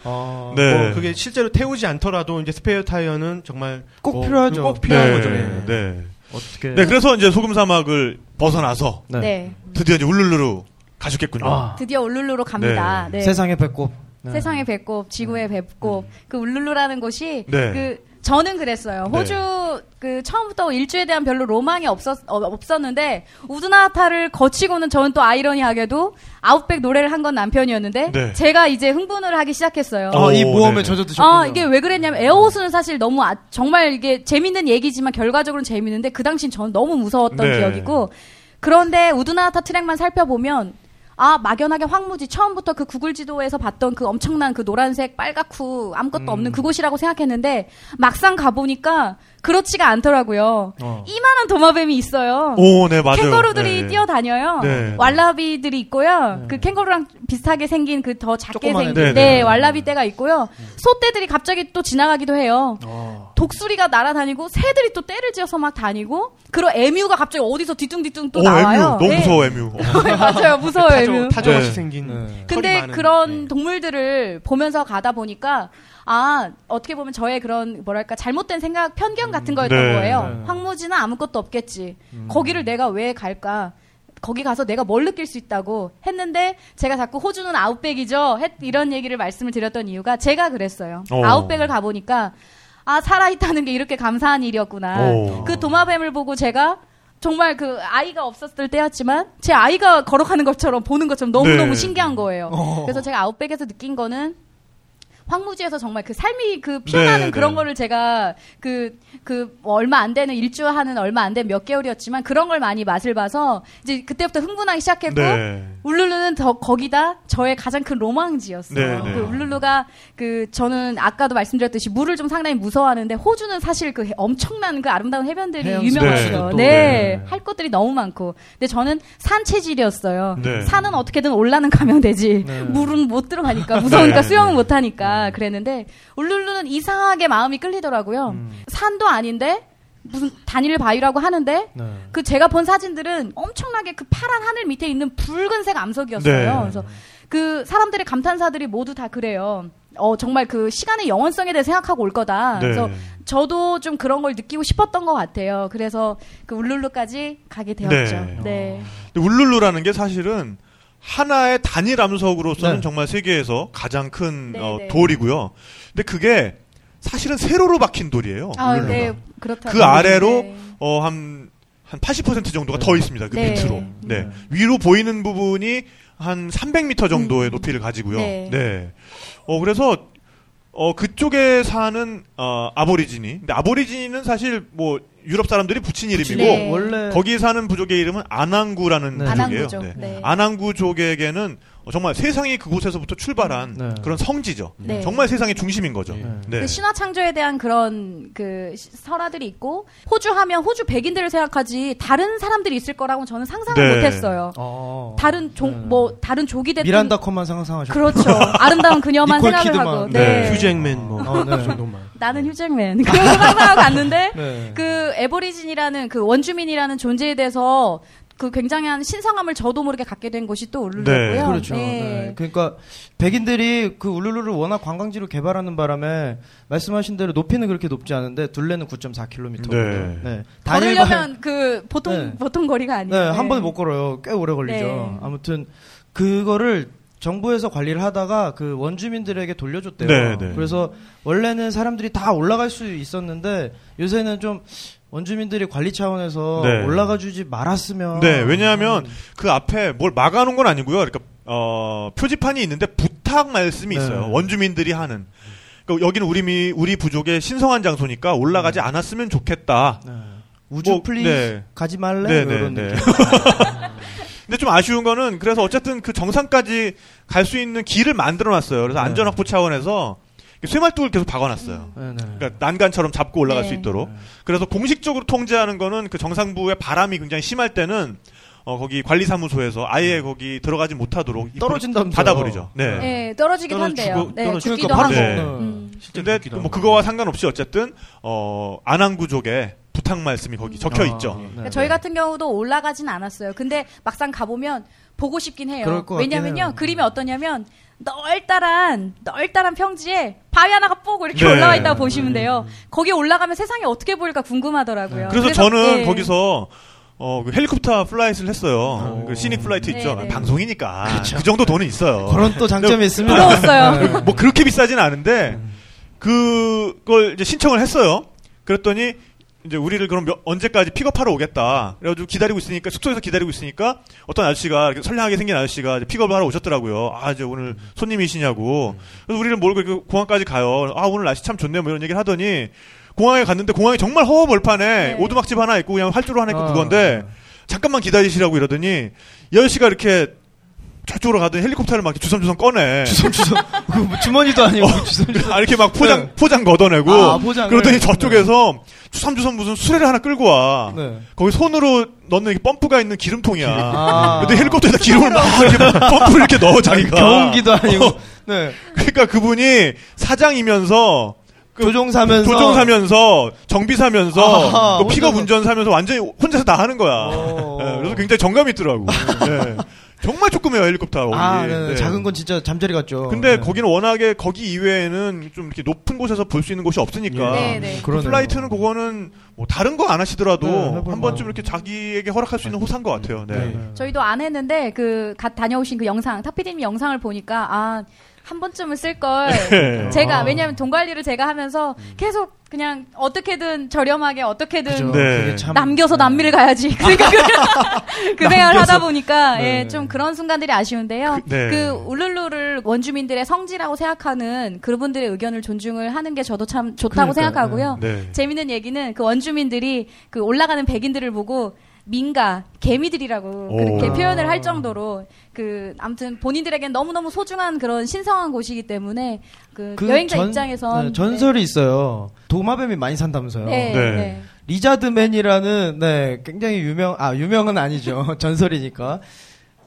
아, 네. 뭐 그게 실제로 태우지 않더라도 이제 스페어 타이어는 정말 꼭 뭐 필요하죠. 꼭 필요한 네, 거죠. 네. 어떻게. 네, 그래서 이제 소금 사막을 벗어나서 네. 네. 드디어 이제 울룰루로 가셨겠군요. 아, 드디어 울룰루로 갑니다. 네. 세상의 배꼽. 네. 세상의 배꼽, 지구의 배꼽. 그 울룰루라는 곳이 네. 그 저는 그랬어요. 네. 호주 그 처음부터 일주에 대한 별로 로망이 없었 어, 없었는데 우드나타를 거치고는 저는 또 아이러니하게도 아웃백 노래를 한 건 남편이었는데 네. 제가 이제 흥분을 하기 시작했어요. 어, 아, 이 오, 모험에 네. 젖어드셨군요. 아, 이게 왜 그랬냐면 에어호스는 사실 너무 아- 정말 이게 재밌는 얘기지만 결과적으로는 재밌는데 그 당시엔 저는 너무 무서웠던 네. 기억이고 그런데 우드나타 트랙만 살펴보면 아 막연하게 황무지 처음부터 그 구글 지도에서 봤던 그 엄청난 그 노란색 빨갛고 아무것도 음. 없는 그곳이라고 생각했는데 막상 가보니까 그렇지가 않더라고요. 어. 이만한 도마뱀이 있어요. 오, 네, 맞아요. 캥거루들이 네. 뛰어다녀요. 네. 왈라비들이 있고요. 그 캥거루랑 비슷하게 생긴 그 더 작게 생긴 네, 네, 네. 왈라비 떼가 있고요. 소떼들이 갑자기 또 지나가기도 해요. 어. 독수리가 날아다니고 새들이 또 떼를 지어서 막 다니고 그리고 에뮤가 갑자기 어디서 뒤뚱뒤뚱 또 오, 나와요. 에뮤. 너무 네. 무서워, 에뮤. 어. 네, 맞아요. 무서워요, 에뮤. 타조같이 네. 생긴. 네. 근데 많은. 그런 네. 동물들을 보면서 가다 보니까 아 어떻게 보면 저의 그런 뭐랄까 잘못된 생각 편견 같은 거였던 네. 거예요. 네. 황무지는 아무것도 없겠지. 거기를 내가 왜 갈까? 거기 가서 내가 뭘 느낄 수 있다고 했는데 제가 자꾸 호주는 아웃백이죠. 했- 이런 얘기를 말씀을 드렸던 이유가 제가 그랬어요. 어. 아웃백을 가보니까 아 살아있다는 게 이렇게 감사한 일이었구나. 어. 그 도마뱀을 보고 제가 정말 그 아이가 없었을 때였지만 제 아이가 걸어가는 것처럼 보는 것처럼 너무너무 네. 신기한 거예요. 어. 그래서 제가 아웃백에서 느낀 거는 황무지에서 정말 그 삶이 그 피어나는 네, 그런 네. 거를 제가 그, 그 얼마 안 되는 일주 하는 얼마 안 된 몇 개월이었지만 그런 걸 많이 맛을 봐서 이제 그때부터 흥분하기 시작했고 네. 울룰루는 더 거기다 저의 가장 큰 로망지였어요. 네, 네. 그 울룰루가 그 저는 아까도 말씀드렸듯이 물을 좀 상당히 무서워하는데 호주는 사실 그 해- 엄청난 그 아름다운 해변들이 유명하죠. 네. 네. 할 것들이 너무 많고. 근데 저는 산 체질이었어요. 네. 산은 어떻게든 올라는 가면 되지. 네. 물은 못 들어가니까 무서우니까 네. 수영은 못 하니까 그랬는데 울룰루는 이상하게 마음이 끌리더라고요. 음. 산도 아닌데 무슨 단일 바위라고 하는데 네. 그 제가 본 사진들은 엄청나게 그 파란 하늘 밑에 있는 붉은색 암석이었어요. 네. 그래서 그 사람들의 감탄사들이 모두 다 그래요. 어 정말 그 시간의 영원성에 대해 생각하고 올 거다. 네. 그래서 저도 좀 그런 걸 느끼고 싶었던 것 같아요. 그래서 그 울룰루까지 가게 되었죠. 네. 네. 근데 울룰루라는 게 사실은 하나의 단일 암석으로서는 네. 정말 세계에서 가장 큰 네, 어, 네. 돌이고요. 근데 그게 사실은 세로로 박힌 돌이에요. 아. 네, 그렇다. 그 아래로 네. 어, 한, 한 80% 정도가 더 있습니다. 그 네. 밑으로. 네. 네. 위로 보이는 부분이 한 300m 정도의 음. 높이를 가지고요. 네. 네. 어, 그래서 어, 그쪽에 사는 어, 아보리지니. 근데 아보리지니는 사실 뭐 유럽 사람들이 붙인 이름이고 네. 원래 거기 사는 부족의 이름은 아낭구라는 네. 부족이에요. 아낭구족. 네. 네. 아낭구족에게는 어, 정말 세상이 그곳에서부터 출발한 네. 그런 성지죠. 네. 정말 세상의 중심인 거죠. 네. 네. 그 신화 창조에 대한 그런 그 시- 설화들이 있고 호주 하면 호주 백인들을 생각하지 다른 사람들이 있을 거라고 저는 상상을 네. 못했어요. 어. 다른 족 네. 뭐 다른 족이 됐든 미란다 컷만 상상하셨고 그렇죠. 아름다운 그녀만 생각을 키드만. 하고 네. 네. 휴잭맨 뭐 어, 네. 그 정도만. 나는 휴잭맨 그런 거 상상하고 갔는데 네. 그 에버리진이라는 그 원주민이라는 존재에 대해서 그 굉장한 신성함을 저도 모르게 갖게 된 곳이 또 울룰루였고요. 네, 그렇죠. 네. 그러니까 백인들이 그 울룰루를 워낙 관광지로 개발하는 바람에 말씀하신 대로 높이는 그렇게 높지 않은데 둘레는 9.4km고요. 네. 네. 걸으려면 그 보통 네. 보통 거리가 아니에요. 네, 한 번에 못 걸어요. 꽤 오래 걸리죠. 네. 아무튼 그거를 정부에서 관리를 하다가 그 원주민들에게 돌려줬대요. 네, 네. 그래서 원래는 사람들이 다 올라갈 수 있었는데 요새는 좀 원주민들이 관리 차원에서 네. 올라가 주지 말았으면 네, 왜냐하면 그 앞에 뭘 막아놓은 건 아니고요. 그러니까 어, 표지판이 있는데 부탁 말씀이 네. 있어요. 원주민들이 하는. 그러니까 여기는 우리 미, 우리 부족의 신성한 장소니까 올라가지 않았으면 좋겠다. 네. would you 뭐, please 네. 가지 말래 네, 이런 네, 네. 느낌. 근데 좀 아쉬운 거는 그래서 어쨌든 그 정상까지 갈 수 있는 길을 만들어 놨어요. 그래서 네. 안전 확보 차원에서 쇠말뚝을 계속 박아 놨어요. 네, 네. 그러니까 난간처럼 잡고 올라갈 네. 수 있도록. 그래서 공식적으로 통제하는 거는 그 정상부의 바람이 굉장히 심할 때는 어 거기 관리사무소에서 아예 거기 들어가지 못하도록 입구를 떨어진다면서요. 닫아버리죠. 네. 네, 떨어지긴 한대요. 네, 떨어지고 죽기도 그러니까 하고. 네. 음. 근데 뭐. 그거와 상관없이 어쨌든 어 안항구족에 부탁 말씀이 거기 적혀 아, 있죠. 네. 그러니까 저희 같은 경우도 올라가진 않았어요. 근데 막상 가보면 보고 싶긴 해요. 그럴 것 같긴 왜냐면요. 그림이 어떠냐면 널따란 널따란 평지에 바위 하나가 뽀고 이렇게 네. 올라와 있다고 보시면 돼요. 거기 올라가면 세상이 어떻게 보일까 궁금하더라고요. 그래서, 저는 예. 거기서 어, 그 헬리콥터 flight를 했어요. 그 scenic flight 네, 있죠. 네. 방송이니까 그 정도 돈은 있어요. 그런 또 장점이 있습니다. 부러웠어요. 네. 뭐 그렇게 비싸진 않은데 그걸 이제 신청을 했어요. 그랬더니 이제 우리를 그럼 몇- 언제까지 픽업하러 오겠다. 그래가지고 기다리고 있으니까 숙소에서 기다리고 있으니까 어떤 아저씨가 이렇게 선량하게 생긴 아저씨가 픽업을 하러 오셨더라고요. 아 이제 오늘 손님이시냐고. 그래서 우리를 몰고 이렇게 공항까지 가요. 아 오늘 날씨 참 좋네요. 뭐 이런 얘기를 하더니 공항에 갔는데 공항이 정말 허허벌판에 네. 오두막집 하나 있고 그냥 활주로 하나 있고 아. 그건데 잠깐만 기다리시라고 이러더니 이 아저씨가 이렇게 저쪽으로 가더니 헬리콥터를 막 주섬주섬 꺼내. 주섬주섬 그뭐 주머니도 아니고 주섬주섬 아, 이렇게 막 포장, 네. 포장 걷어내고. 아. 그러더니 저쪽에서 주섬주섬 무슨 수레를 하나 끌고 와. 네. 거기 손으로 넣는 이렇게 펌프가 있는 기름통이야. 아. 근데 헬리콥터에다 기름을 막 이렇게 펌프를 이렇게 넣어, 자기가. 경운기도 아니고 어. 네. 그러니까 그분이 사장이면서 조종 사면서 조종 사면서 정비 사면서 아하, 뭐 픽업. 운전사면서 완전히 혼자서 다 하는 거야. 어. 예, 그래서 굉장히 정감이 있더라고. 예. 정말 조그매요 헬리콥터. 아, 거기. 네, 네. 작은 건 진짜 잠자리 같죠. 근데 네. 거기는 워낙에 거기 이외에는 좀 이렇게 높은 곳에서 볼 수 있는 곳이 없으니까 네, 네. 그. flight는 그거는 뭐 다른 거 안 하시더라도 네, 한 번쯤 이렇게 자기에게 허락할 수 있는 호사인 것 같아요. 네. 네. 저희도 안 했는데 그 가- 다녀오신 그 영상 타피디님 영상을 보니까 아 한 번쯤은 쓸걸 네. 제가 아. 왜냐하면 돈 관리를 제가 하면서 계속 그냥 어떻게든 저렴하게 어떻게든 그죠. 네. 남겨서 남미를 가야지 그 생각을 그 생각을 하다 보니까 네. 예, 좀 그런 순간들이 아쉬운데요. 그- 네. 그 울룰루를 원주민들의 성지라고 생각하는 그분들의 의견을 존중을 하는 게 저도 참 좋다고 그러니까요. 생각하고요. 네. 재밌는 얘기는 그 원주민들이 그 올라가는 백인들을 보고 민가 개미들이라고 오. 그렇게 아. 표현을 할 정도로 그 아무튼 본인들에겐 너무너무 소중한 그런 신성한 곳이기 때문에 그, 그 여행자 전- 입장에선 네, 전설이 있어요. 도마뱀이 많이 산다면서요. 네, 네. 네. 리자드맨이라는 네 굉장히 유명 아 유명은 아니죠 전설이니까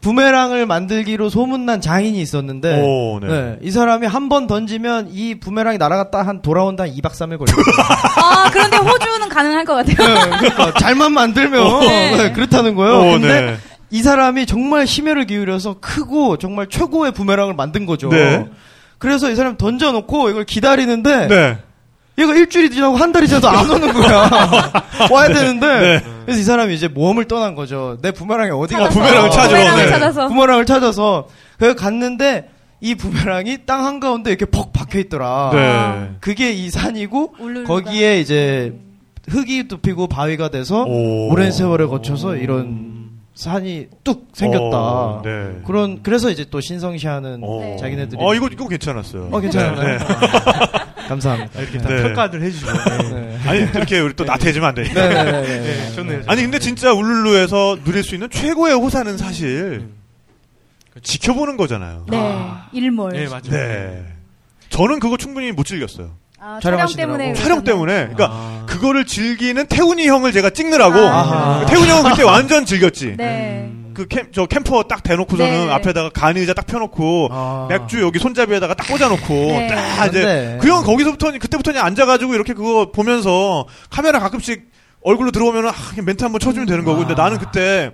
부메랑을 만들기로 소문난 장인이 있었는데 오, 네. 네, 이 사람이 한 번 던지면 이 부메랑이 날아갔다 한 돌아온다 한 2박 3일 걸려요. 아 그런데 호주는 가능할 것 같아요. 네, 그러니까 잘만 만들면 네. 네, 그렇다는 거예요. 오, 근데 네. 이 사람이 정말 심혈을 기울여서 크고 정말 최고의 부메랑을 만든 거죠. 네. 그래서 이 사람 던져놓고 이걸 기다리는데 네. 얘가 일주일이 지나고 한 달이 지나도 안 오는 거야. 와야 되는데. 네. 그래서 이 사람이 이제 모험을 떠난 거죠. 내 부메랑이 어디가 아, 부메랑을 찾으러. 부메랑을 네. 찾아서. 부메랑을 찾아서. 그래서 갔는데 이 부메랑이 땅 한가운데 이렇게 퍽 박혀 있더라. 네. 그게 이 산이고 울룰루가. 거기에 이제 흙이 덮이고 바위가 돼서 오. 오랜 세월을 거쳐서 이런 산이 뚝 생겼다. 어, 네. 그런 그래서 이제 또 신성시하는 어. 네. 자기네들이 어, 이거, 이거 괜찮았어요. 어, 괜찮아요. 네. 감사합니다. 이렇게 다 네. 평가를 해주시고. 네. 네. 아니, 이렇게 우리 또 나태해지면 안 되니까. 네네네. 네, 좋네요. 아니, 근데 진짜 울룰루에서 누릴 수 있는 최고의 호사는 사실 지켜보는 거잖아요. 네, 일몰. 네, 맞아요. 네. 저는 그거 충분히 못 즐겼어요. 아, 촬영. 때문에 촬영? 때문에. 그러니까 아. 그거를 즐기는 태훈이 형을 제가 찍느라고. 아. 태훈이 형은 그때 완전 즐겼지. 네. 그 캠, 저 camper 딱 대놓고서는 네. 앞에다가 간이 의자 딱 펴놓고 아. 맥주 여기 손잡이에다가 딱 꽂아놓고 네. 딱 이제 근데- 그형 거기서부터 그때부터 앉아가지고 이렇게 그거 보면서 카메라 가끔씩 얼굴로 들어오면은 아, 그냥 멘트 한번 쳐주면 되는 거고 근데 나는 그때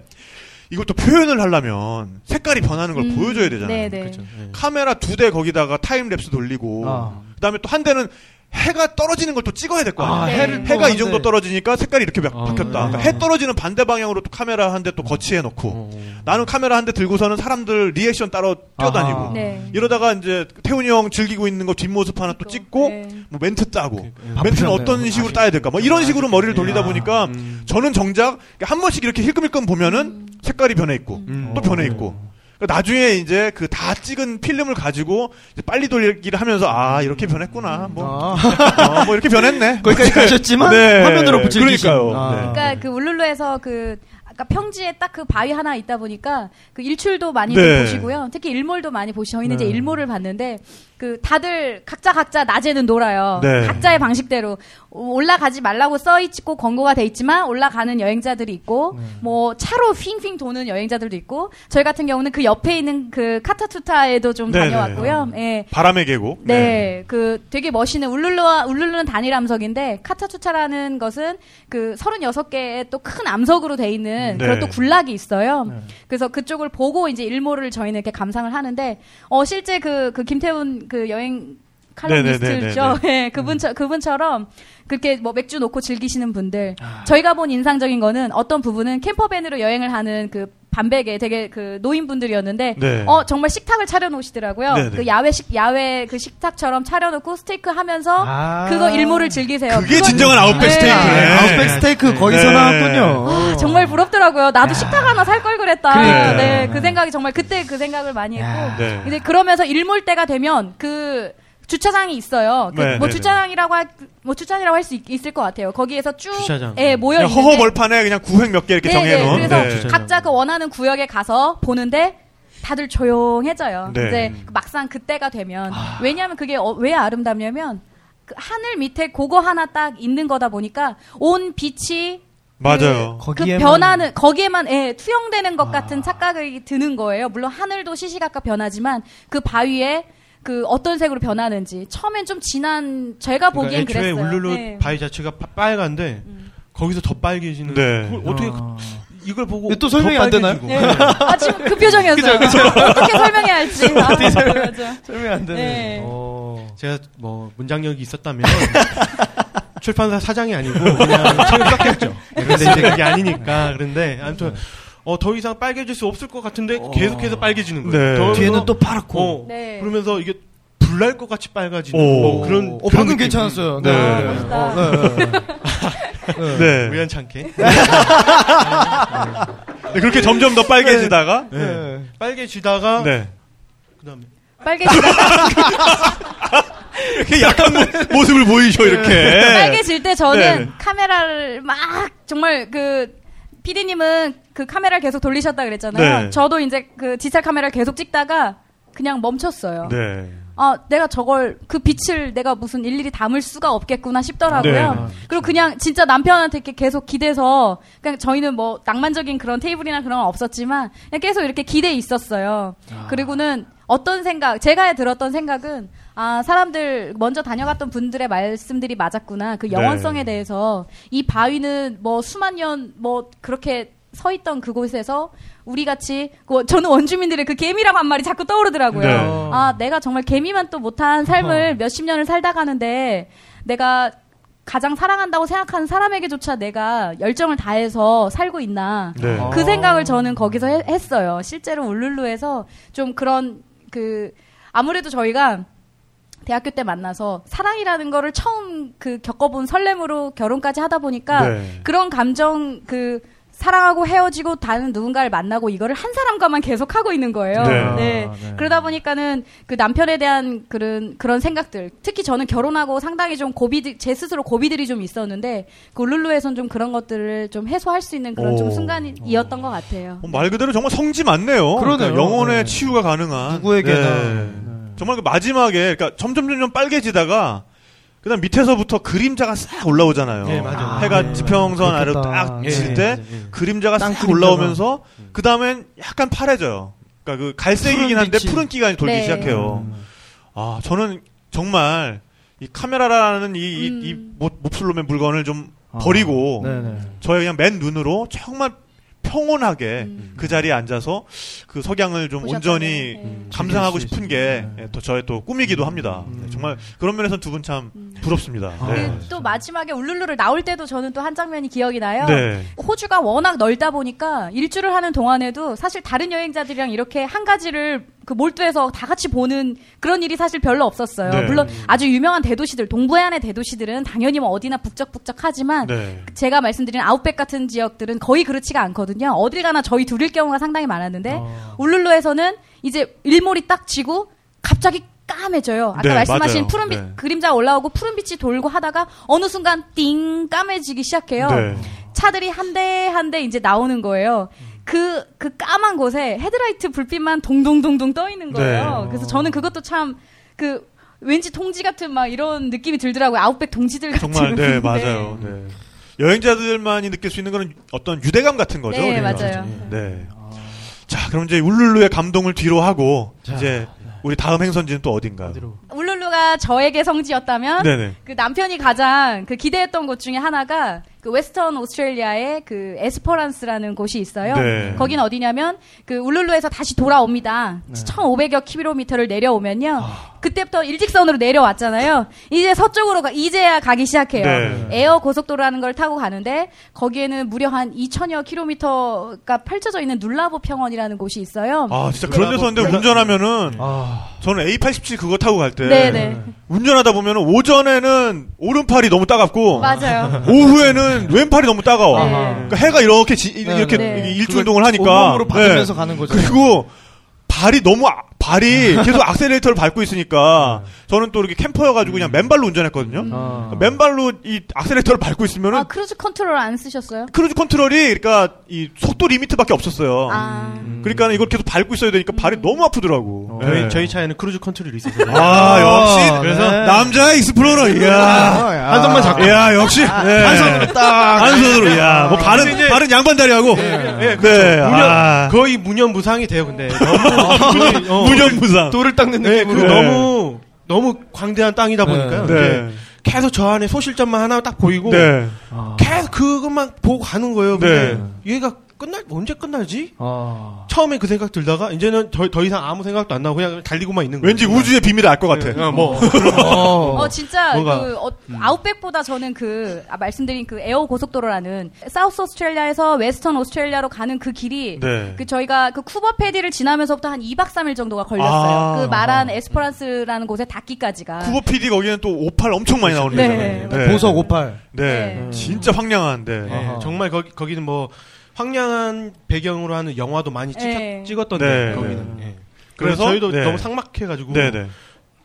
이것도 표현을 하려면 색깔이 변하는 걸 음. 보여줘야 되잖아요. 네, 네. 그렇죠. 네. 카메라 두 대 거기다가 타임랩스 돌리고 아. 그다음에 또 한 대는 해가 떨어지는 걸 또 찍어야 될 거 아니야. 아, 네. 해를 해가 이 또 정도 떨어지니까 색깔이 이렇게 바- 아, 바뀌었다. 그러니까 네. 해 떨어지는 반대 방향으로 또 카메라 한 대 또 거치해 놓고 어. 나는 카메라 한 대 들고서는 사람들 리액션 따로 뛰어다니고. 네. 이러다가 이제 태훈이 형 즐기고 있는 거 뒷모습 하나 또 찍고 네. 뭐 멘트 따고 멘트는 바쁘셨네요. 어떤 식으로 따야 될까 뭐 이런 식으로 머리를 돌리다 보니까 음. 저는 정작 한 번씩 이렇게 힐끔힐끔 보면은 색깔이 변해 있고 음. 또 변해 있고 그러니까 나중에 이제 그 다 찍은 필름을 가지고 이제 빨리 돌리기를 하면서 아 이렇게 변했구나 뭐, 아. 어, 뭐 이렇게 변했네 거기까지 가셨지만 네. 화면으로 붙이신 그러니까요. 아. 네. 그러니까 그 울룰루에서 그 아까 평지에 딱 그 바위 하나 있다 보니까 그 일출도 많이 네. 보시고요. 특히 일몰도 많이 보시. 저희는 네. 이제 일몰을 봤는데 그 다들 각자 각자 낮에는 놀아요. 네. 각자의 방식대로 올라가지 말라고 써 있고 권고가 돼 있지만 올라가는 여행자들이 있고 네. 뭐 차로 핑핑 도는 여행자들도 있고 저희 같은 경우는 그 옆에 있는 그 카타투타에도 좀 네, 다녀왔고요. 예. 바람의 계곡 네, 그 되게 멋있는 울룰루와 울룰루는 단일 암석인데 카타투차라는 것은 그 36개의 또 큰 암석으로 돼 있는 네. 그런 또 군락이 있어요. 그래서 그쪽을 보고 이제 일몰을 저희는 이렇게 감상을 하는데 어 실제 그 그 김태훈 그 여행 칼럼니스트죠. 예, 그분 그분처럼 그렇게 뭐 맥주 놓고 즐기시는 분들 저희가 본 인상적인 거는 어떤 부분은 캠퍼밴으로 여행을 하는 그 반백에 되게 그 노인분들이었는데 네. 어 정말 식탁을 차려 놓으시더라고요. 네, 네. 그 야외 식 야외 그 식탁처럼 차려 놓고 스테이크 하면서 아. 그거 일몰을 즐기세요. 그게 그건- 진정한 아웃백 네. 스테이크네 아웃백 스테이크 거기서 네. 나왔군요. 아, 정말 부럽더라고요. 나도 식탁 하나 살 걸 그랬다. 그러니까요. 네, 그 생각이 정말 그때 그 생각을 많이 했고. 야. 네. 이제 그러면서 일몰 때가 되면 그 주차장이 있어요. 그 네, 뭐 네, 주차장이라고 할, 뭐 주차장이라고 할 수 있을 것 같아요. 거기에서 쭉 주차장. 예, 모여 있는데 허허 벌판에 그냥 구획 몇 개 이렇게 네, 정해 놓은 네, 그래서 네. 각자 그 원하는 구역에 가서 보는데 다들 조용해져요. 네. 이제 막상 그때가 되면 왜냐하면 그게 어- 왜 아름답냐면 그 하늘 밑에 그거 하나 딱 있는 거다 보니까 온 빛이 맞아요 그 거기에만- 변하는 거기에만 예, 투영되는 것 같은 착각이 드는 거예요. 물론 하늘도 시시각각 변하지만 그 바위에 그 어떤 색으로 변하는지 처음엔 좀 진한 제가 보기엔 그러니까 애초에 그랬어요. 울룰루 네. 바위 자체가 파- 빨간데 거기서 더 빨개지는. 네. 그걸 어떻게 아. 이걸 보고 또 설명이 더안 되나요? 빨개지고. 아 지금 그 표정이었어요. 어떻게 설명해야 할지. 아, 맞아. 설명이 안 되네. 네. 어. 제가 뭐 문장력이 있었다면 출판사 사장이 아니고 그냥 책을 썼겠죠. 근데 이제 그게 아니니까 그런데 아무튼 어, 더 이상 빨개질 수 없을 것 같은데 계속해서 빨개지는 거예요. 네. 더- 뒤에는 또 파랗고. 어, 네. 그러면서 이게 불날 것 같이 빨가지는 오. 뭐 그런 어, 방금 느낌. 괜찮았어요. 네. 아, 멋있다. 어, 네, 네, 네. 네. 우연찮게 네, 그렇게 점점 더 빨개지다가 네. 빨개지다가 네. 그다음에 빨개지다. 이렇게 약한 모, 모습을 보이셔 이렇게. 빨개질 때 저는 네. 카메라를 막 정말 그 PD님은 그 카메라를 계속 돌리셨다 그랬잖아요. 네. 저도 이제 그 디지털 카메라를 계속 찍다가 그냥 멈췄어요. 네. 아, 내가 저걸 그 빛을 내가 무슨 일일이 담을 수가 없겠구나 싶더라고요. 네. 그리고 그냥 진짜 남편한테 이렇게 계속 기대서 그냥 저희는 뭐 낭만적인 그런 테이블이나 그런 건 없었지만 그냥 계속 이렇게 기대에 있었어요. 그리고는 어떤 생각, 제가 들었던 생각은 아, 사람들 먼저 다녀갔던 분들의 말씀들이 맞았구나. 그 영원성에 네. 대해서 이 바위는 뭐 수만 년 뭐 그렇게 서 있던 그곳에서 우리 같이 그 저는 원주민들의 그 개미라고 한 말이 자꾸 떠오르더라고요. 네. 아, 내가 정말 개미만 또 못한 삶을 몇십 년을 살다 가는데 내가 가장 사랑한다고 생각하는 사람에게조차 내가 열정을 다해서 살고 있나. 네. 그 생각을 저는 거기서 해- 했어요. 실제로 울룰루에서 좀 그런 그 아무래도 저희가 대학교 때 만나서 사랑이라는 거를 처음 그 겪어본 설렘으로 결혼까지 하다 보니까 네. 그런 감정 그 사랑하고 헤어지고 다른 누군가를 만나고 이거를 한 사람과만 계속 하고 있는 거예요. 네. 네. 아, 네. 그러다 보니까는 그 남편에 대한 그런 그런 생각들, 특히 저는 결혼하고 상당히 좀 고비 제 스스로 고비들이 좀 있었는데 그 울룰루에선 좀 그런 것들을 좀 해소할 수 있는 그런 좀 오. 순간이었던 것 같아요. 어, 말 그대로 정말 성지 맞네요. 그러네요. 그러니까 영혼의 네. 치유가 가능한 누구에게나. 네. 네. 정말 그 마지막에 그러니까 점점 점점 빨개지다가 그다음 밑에서부터 그림자가 싹 올라오잖아요. 네, 맞아요. 해가 네. 지평선 아래로 그렇겠다. 딱 예, 칠때 맞아요. 예. 그림자가 땅싹 그림자가. 올라오면서 그 다음엔 약간 파래져요. 그러니까 그 갈색이긴 푸른 한데 빛이. 푸른 기가 돌기 네. 시작해요. 아 저는 정말 이 카메라라는 이, 이, 음. 이 못, 몹쓸놈의 물건을 좀 아. 버리고 네네. 저의 그냥 맨 눈으로 정말 평온하게 음. 그 자리에 앉아서 그 석양을 좀 보셨다면, 온전히 네. 감상하고 즐길 수 싶은 게 있어요. 예, 또 저의 또 꿈이기도 합니다. 네, 정말 그런 면에서 두분 참 부럽습니다. 아. 네. 그또 마지막에 울룰루를 나올 때도 저는 또 한 장면이 기억이 나요. 네. 호주가 워낙 넓다 보니까 일주를 하는 동안에도 사실 다른 여행자들이랑 이렇게 한 가지를 그 몰두해서 다 같이 보는 그런 일이 사실 별로 없었어요. 네. 물론 아주 유명한 대도시들, 동부해안의 대도시들은 당연히 뭐 어디나 북적북적하지만 네. 제가 말씀드린 아웃백 같은 지역들은 거의 그렇지가 않거든요. 어딜 가나 저희 둘일 경우가 상당히 많았는데 아. 울룰루에서는 이제 일몰이 딱 지고 갑자기 까매져요. 아까 네, 말씀하신 맞아요. 푸른빛 네. 그림자 올라오고 푸른 빛이 돌고 하다가 어느 순간 띵 까매지기 시작해요. 네. 차들이 한 대 한 대 이제 나오는 거예요. 그, 그 까만 곳에 헤드라이트 불빛만 동동동동 떠 있는 거예요. 네. 그래서 저는 그것도 참, 그, 왠지 통지 같은 막 이런 느낌이 들더라고요. 아웃백 동지들 같은. 정말 네 네. 맞아요. 네. 여행자들만이 느낄 수 있는 그런 어떤 유대감 같은 거죠. 네. 맞아요. 네. 자, 그럼 이제 울룰루의 감동을 뒤로 하고 자, 이제 우리 다음 행선지는 또 어딘가요? 어디로? 울룰루가 저에게 성지였다면 네네. 그 남편이 가장 그 기대했던 곳 중에 하나가 그 웨스턴 오스트레일리아의 그 에스퍼란스라는 곳이 있어요. 네. 거긴 어디냐면 그 울룰루에서 다시 돌아옵니다. 네. 1,500여 킬로미터를 내려오면요. 아. 그때부터 일직선으로 내려왔잖아요. 이제 서쪽으로 가, 이제야 가기 시작해요. 네. 에어 고속도로라는 걸 타고 가는데 거기에는 무려 한 2천여 킬로미터가 펼쳐져 있는 눌라보 평원이라는 곳이 있어요. 아, 진짜 그런 데서 근데 운전하면은 아, 저는 A87 그거 타고 갈때 네네. 운전하다 보면은 오전에는 오른팔이 너무 따갑고 맞아요. 오후에는 왼팔이 너무 따가워. 네. 그러니까 해가 이렇게 지- 이렇게 네. 일주 운동을 하니까 온몸으로 받으면서 네. 가는 거죠. 그리고 발이 너무 아- 발이 계속 악셀레이터를 밟고 있으니까 저는 또 이렇게 camper여가지고 그냥 맨발로 운전했거든요. 아. 그러니까 맨발로 이 악셀레이터를 밟고 있으면은 아, cruise control 안 쓰셨어요? cruise control이 그러니까 이 속도 limit밖에 없었어요. 아. 그러니까 이걸 계속 밟고 있어야 되니까 발이 너무 아프더라고. 어. 네. 저희, 저희 차에는 cruise control이 있어서. 아 역시 그래서 남자 explorer 이야 한 손만 잡고. 야 역시 네. 한 손으로 딱. 한 손으로 야뭐 발은 발은 양반다리하고 예, 네, 그렇죠. 무념, 아. 거의 무념무상이 돼요, 근데. 너무 기분이, 어, 무념무상. 도를 닦는 네, 그 느낌으로. 너무 너무 광대한 땅이다 보니까요. 네. 이제 계속 저 안에 소실점만 하나 딱 보이고 네. 계속 그것만 보고 가는 거예요. 근데 네. 얘가 끝날 언제 끝날지? 아. 처음에 그 생각 들다가 이제는 더, 더 이상 아무 생각도 안 나고 그냥 달리고만 있는 거예요. 왠지 우주의 비밀을 알 것 같아. 어, 뭐 어. 어 진짜 뭔가- 그 어, outback보다 저는 그 아, 말씀드린 그 에어 고속도로라는 사우스 오스트레일리아에서 웨스턴 오스트레일리아로 가는 그 길이 네. 그 저희가 그 쿠버 페디를 지나면서부터 한 2박 3일 정도가 걸렸어요. 아. 그 말한 에스퍼란스라는 곳에 닿기까지가. 쿠버 페디 거기는 또 오팔 엄청 많이 나오는 네. 데잖아요. 보석 58. 네. 네. 진짜 황량한데. 네. 정말 거기 거기는 뭐 황량한 배경으로 하는 영화도 많이 찍, 네. 찍었던데 네. 거기는. 예. 그래서? 그래서 저희도 네. 너무 삭막해가지고 네네.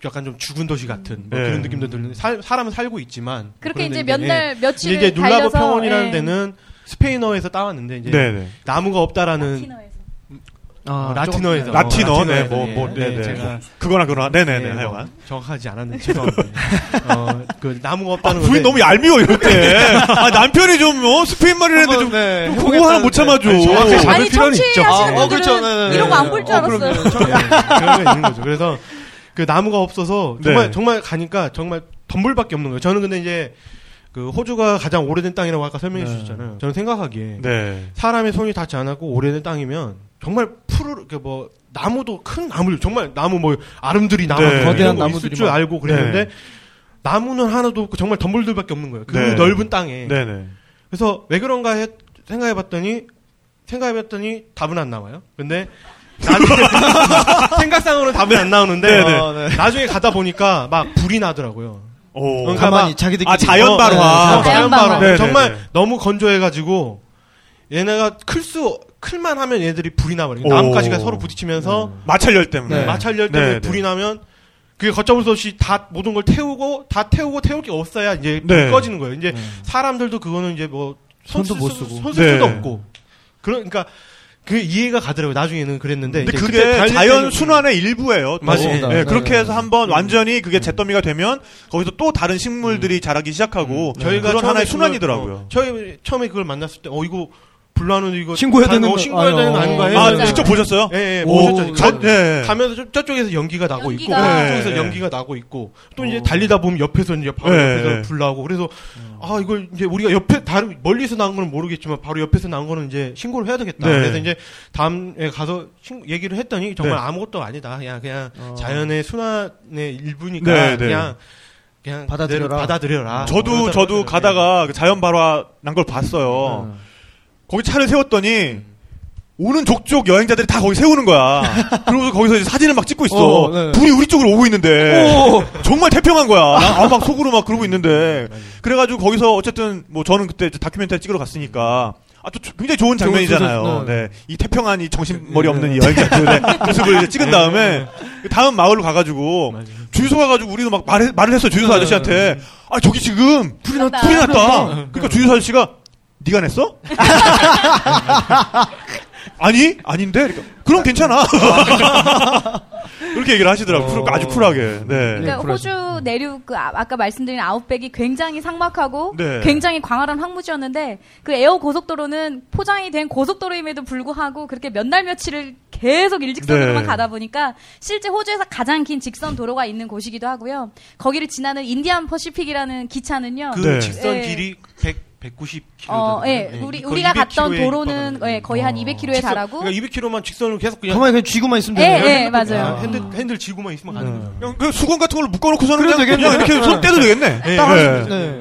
약간 좀 죽은 도시 같은 뭐 네. 그런 느낌도 드는데 살, 사람은 살고 있지만 그렇게 그런데 이제 몇 예. 날 며칠 이제 달려서 평원이라는 예. 데는 스페인어에서 따왔는데 이제 네네. 나무가 없다라는 라틴어에서. 어, 라틴어에서 라틴어, 어, 네, 뭐, 예. 뭐, 네, 네네. 제가 그거나 그거나. 네 네네. 네, 뭐 하여간. 정확하지 않았는데 죄송합니다. 어, 그 나무가 아, 없다는 부인 건데 너무 얄미워, 이럴 때. 아, 남편이 좀, 어, 스페인 말을 했는데 좀, 네, 좀 그거 하나 못 참아줘. 아니, 정확히 잡을 아니 필요는 있죠. 하시는 아, 어, 분들은 그렇죠. 네, 네, 이런 거 안 볼줄 어, 알았어요. 네, 그런 게 있는 거죠. 그래서 그 나무가 없어서 정말 네. 정말 가니까 정말 덤불밖에 없는 거예요. 저는 근데 이제 그 호주가 가장 오래된 땅이라고 아까 설명해 주셨잖아요. 저는 생각하기에 네. 사람의 손이 닿지 않았고 오래된 땅이면 정말 푸르 이렇게 뭐 나무도 큰 나무를 정말 나무 뭐 아름드리 나무 네. 거대한 있을 줄 막. 알고 그랬는데 네. 나무는 하나도 없고 정말 덤불들밖에 없는 거예요. 그 네. 넓은 땅에. 네네. 그래서 왜 그런가 해, 생각해봤더니 생각해봤더니 답은 안 나와요. 근데 나중에 생각상으로는 답은 안 나오는데 네네. 어, 네. 나중에 가다 보니까 막 불이 나더라고요. 오. 그러니까 가만히 막- 자기들끼리. 아, 자연 어, 발화. 네, 자연 발화. 정말 너무 건조해가지고 얘네가 클 수 클만 하면 얘들이 불이 나버려요. 오. 나뭇가지가 서로 부딪히면서 마찰열 때문에. 네. 마찰열 때문에 네, 네. 불이 나면 그게 걷잡을 수 없이 다 모든 걸 태우고 다 태우고 태울 게 없어야 이제 네. 불 꺼지는 거예요. 이제 사람들도 그거는 이제 뭐 손도 손못 쓰고. 손쓸 네. 수도 없고 그러니까 그 이해가 가더라고요. 나중에는 그랬는데 근데 이제 그게 자연 순환의 일부예요. 또. 맞습니다. 네, 네, 그렇게 네, 해서 한번 완전히 그게 잿더미가 되면 거기서 또 다른 식물들이 자라기 시작하고 저희가 그런 처음에 하나의 순환이더라고요. 어, 저희 처음에 그걸 만났을 때 어 이거 불나는 이거 신고해야 다- 되는 어, 거- 신고해야 되는 거 아유. 아닌가 네. 아, 맞아요. 직접 보셨어요? 예, 예, 오, 보셨죠. 저- 가, 예. 가면서 저, 저쪽에서 연기가 나고 있고 연기가. 저쪽에서 네. 연기가 나고 있고 또 이제 달리다 보면 옆에서 이제 바로 네. 옆에서 불 나고 그래서 아 이걸 이제 우리가 옆에 다른 멀리서 나온 거는 모르겠지만 바로 옆에서 나온 거는 이제 신고를 해야 되겠다. 네. 그래서 이제 다음에 가서 신- 얘기를 했더니 정말 네. 아무것도 아니다. 그냥 그냥 자연의 순환의 일부니까 네, 네. 그냥 그냥 받아들여라. 받아들여라. 저도. 저도 네. 가다가 그 자연 발화 난 걸 봤어요. 거기 차를 세웠더니 오는 족족 여행자들이 다 거기 세우는 거야. 그러고서 거기서 이제 사진을 막 찍고 있어. 어, 네. 불이 우리 쪽으로 오고 있는데 정말 태평한 거야. 나- 아, 막 속으로 막 그러고 있는데 그래가지고 거기서 어쨌든 뭐 저는 그때 다큐멘터리 찍으러 갔으니까. 아, 또 굉장히 좋은 장면이잖아요. 좋은 소식, 네. 이 태평한 이 정신머리 없는 이 여행자들의 모습을 이제 찍은 다음에 다음 마을로 가가지고 주유소 가가지고 우리도 막 말해, 말을 했어 주유소 아저씨한테 아 저기 지금 불이 났다. 불이 났다. 그러니까 주유소 아저씨가 네가 냈어? 아니 아닌데 그러니까, 그럼 괜찮아. 그렇게 얘기를 하시더라고. 요 아주 쿨하게. 네. 그러니까 쿨하죠. 호주 내륙 그 아, 아까 말씀드린 outback이 굉장히 삭막하고 네. 굉장히 광활한 황무지였는데 그 에어 고속도로는 포장이 된 고속도로임에도 불구하고 그렇게 몇 날 며칠을 계속 일직선으로만 네. 가다 보니까 실제 호주에서 가장 긴 직선 도로가 있는 곳이기도 하고요. 거기를 지나는 인디안 퍼시픽이라는 기차는요. 그 네. 직선 예. 길이 100 190km. 어, 예. 우리 우리가 갔던 도로는 예, 거의 한 어. 200km에 달하고 그러니까 200km만 직선으로 계속 그냥 가만히 그냥 쥐고만 있으면 예, 되네요. 예, 맞아요. 아, 핸들 핸들 쥐고만 있으면 가는 거죠. 그냥 그 수건 같은 걸로 묶어 놓고서는 그래도 그냥, 되겠네. 그냥 이렇게 손 떼도 되겠네. 예. 딱 네. 하시면- 네.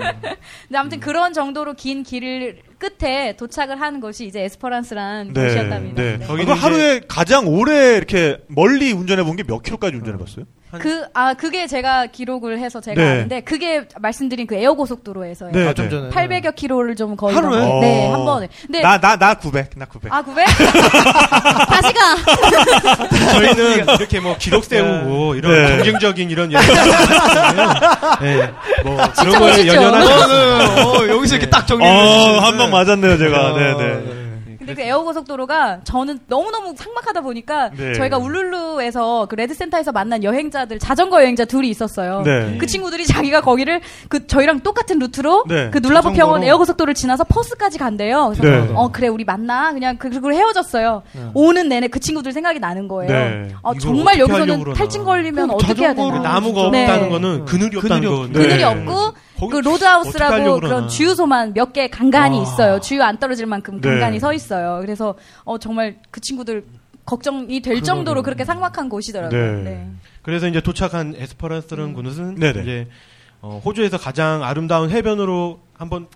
근데 아무튼 그런 정도로 긴 길을 끝에 도착을 하는 곳이 이제 에스퍼란스라는 네. 곳이었답니다. 네. 네. 거기는 하루에 가장 오래 이렇게 멀리 운전해 본 게 몇 킬로까지 운전해 봤어요? 그, 아, 그게 제가 기록을 해서 제가 네. 아는데, 그게 말씀드린 그 에어 고속도로에서요. 네. 아, 좀 전에. 800여 킬로를 좀 거의. 하루에? 넘- 네, 어. 한 번에. 근데, 나, 나, 나 900. 나 900. 아, 900? 다시 가! 저희는 이렇게 뭐 기록 세우고 이런 네. 경쟁적인 이런 연습잖아요. 네. 뭐 그런 거에? 연연하지 어, 네. 어, 여기서 이렇게 딱 정리해 어, 주시는 한방 맞았네요, 제가. 아, 네, 네. 근데 근데 그 에어 고속도로가 저는 너무너무 삭막하다 보니까 네. 저희가 울룰루에서 그 레드센터에서 만난 여행자들 자전거 여행자 둘이 있었어요. 네. 그 친구들이 자기가 거기를 그 저희랑 똑같은 루트로 네. 그 눌라보 평원. 에어 고속도로를 지나서 퍼스까지 간대요. 그래서 네. 어 그래 우리 만나 그냥 그- 그리고 헤어졌어요. 오는 내내 그 친구들 생각이 나는 거예요. 네. 어, 정말 여기서는. 탈진 걸리면 어떻게 해야 되나? 나무가 네. 없다는 거는 그늘이 없다는 거. 없- 그늘이 네. 없고 그 roadhouse라고 그런 그러나. 주유소만 몇 개 간간히 있어요. 주유 안 떨어질 만큼 네. 간간히 서 있어요. 그래서 어 정말 그 친구들 걱정이 될 정도로 그렇게 삭막한 곳이더라고요. 네. 네. 그래서 이제 도착한 에스퍼란스라는 곳은 네네. 이제 어, 호주에서 가장 아름다운 해변으로 한번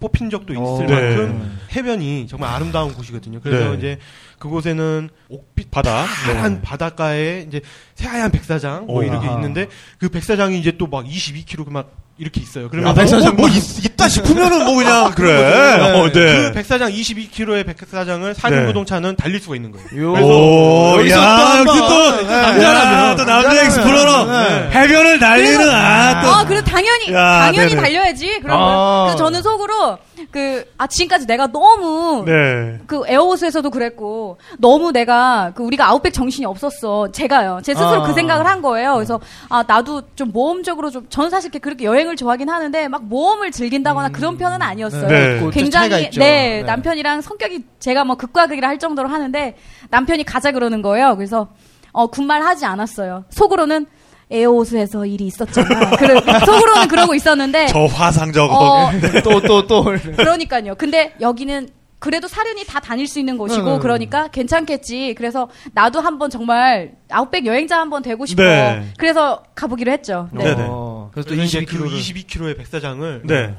뽑힌 적도 있을 네. 만큼 해변이 정말 아름다운 곳이거든요. 그래서 네. 이제 그곳에는 옥빛 바다. 파란 네. 바닷가에 이제 새하얀 백사장 뭐 오. 이렇게 아하. 있는데 그 백사장이 이제 또 막 22km 막 이렇게 있어요. 그러면 아, 백사장 뭐 있, 있다 싶으면은 뭐 그냥 그래. 어, 그 네. 백사장 22km의 백사장을 사륜 구동차는 달릴 수가 있는 거예요. 오, 여기서 야, 또 또, 번. 네. 남자라면, 또 남자. explorer. 네. 해변을 달리는, 아, 또. 아, 그래 당연히 야, 당연히 네네. 달려야지. 그런 아. 그래서 저는 속으로 그 아 지금까지 내가 너무 네. 그 에어즈록에서도 그랬고 너무 내가 그 우리가 outback 정신이 없었어 제가요 제 스스로 아. 그 생각을 한 거예요 그래서 아 나도 좀 모험적으로 좀 저는 사실 이렇게 그렇게 여행을 좋아하긴 하는데 막 모험을 즐긴다거나 그런 편은 아니었어요 네. 차이가 굉장히. 네, 네. 남편이랑 성격이 제가 뭐 극과 극이라 할 정도로 하는데 남편이 가자 그러는 거예요 그래서 어 군말 하지 않았어요 속으로는 에어호스에서 일이 있었잖아 그래, 속으로는 그러고 있었는데 저 화상 저거. 어, 또또 또. 그러니까요. 근데 여기는 그래도 사륜이 다 다닐 수 있는 곳이고 네, 네, 그러니까 괜찮겠지. 그래서 나도 한번 정말 아웃백 여행자 한번 되고 싶어. 네. 그래서 가보기로 했죠. 네. 네네. 어, 그래서 또 그래서 이제 그 22km를 22km의 백사장을 네.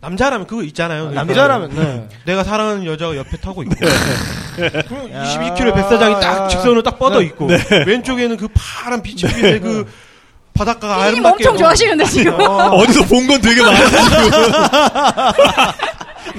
남자라면 그거 있잖아요. 남자라면 네. 내가 사랑하는 여자가 옆에 타고 있고 그럼 야, 22km 백사장이 야. 딱 직선으로 딱 뻗어 네. 있고 왼쪽에는 그 파란 빛이 비는 그 바닷가가 아름답게 엄청 좋아하시는데 지금. 어디서 본 건 되게 많아요.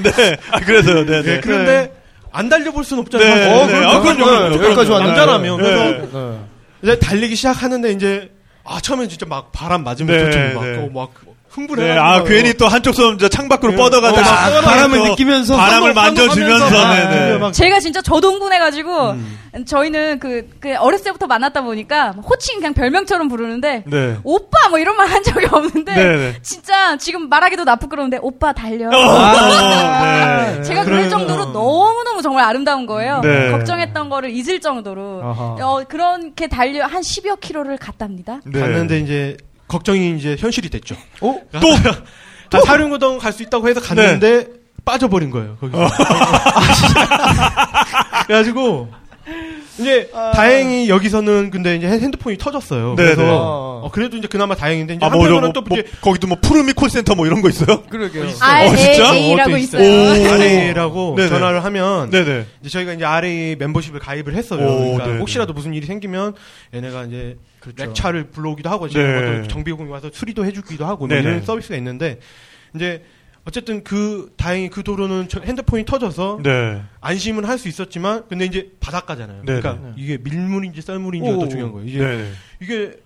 네. 그래서요, 네, 네, 네. 그런데 안 달려볼 순 없잖아요. 네. 어, 네. 그럼요. 아, 그럼요, 그럼요. 네, 여기까지 왔는데. 남자라면 네. 그래서 네. 이제 달리기 시작하는데 이제 아 처음엔 진짜 막 바람 맞으면 네, 네, 막, 네. 어, 막 흥분해. 네, 아, 괜히 또 한쪽 손저 창밖으로 네. 뻗어가지고. 어, 막 아, 바람을 또 느끼면서 바람을 만져주면서. 네, 네. 막 제가 진짜 저도 흥분해가지고 음. 저희는 그, 그 어렸을 때부터 만났다 보니까 호칭 그냥 별명처럼 부르는데 네. 오빠 뭐 이런 말 한 적이 없는데 네, 네. 진짜 지금 말하기도 나쁘 그러는데 오빠 달려. 아, 네. 제가 그럴. 정도로 너무 너무 정말 아름다운 거예요. 네. 걱정했던 거를 잊을 정도로. 어, 그렇게 달려 한 10여 킬로를 갔답니다. 네. 갔는데 이제 걱정이 이제 현실이 됐죠. 어? 또 아, 사륜구동 갈 수 있다고 해서 갔는데 네. 빠져버린 거예요. 거기서. 어. 그래가지고 이제 다행히 여기서는 근데 이제 핸드폰이 터졌어요. 네, 그래서 네. 어, 그래도 이제 그나마 다행인데 이제 아, 뭐, 저, 한편으로는 뭐, 또 뭐, 이제 거기도 뭐, 푸르미 콜센터 뭐 이런 거 있어요? 그러게요. 진짜? RAA라고 어, 또 있어요. 오. RA라고 네네. 전화를 하면 네네. 이제 저희가 이제 RA 멤버십을 가입을 했어요. 오, 그러니까 네네. 혹시라도 무슨 일이 생기면 얘네가 이제 그렇죠. 렉차를 불러오기도 하고 네. 지금 뭐 정비공이 와서 수리도 해주기도 하고 뭐 네네. 이런 서비스가 있는데 이제 어쨌든 그 다행히 그 도로는 저 핸드폰이 터져서 네. 안심은 할 수 있었지만 근데 이제 바닷가잖아요. 네네. 그러니까 이게 밀물인지 썰물인지가 오. 더 중요한 거예요. 이제 네. 이게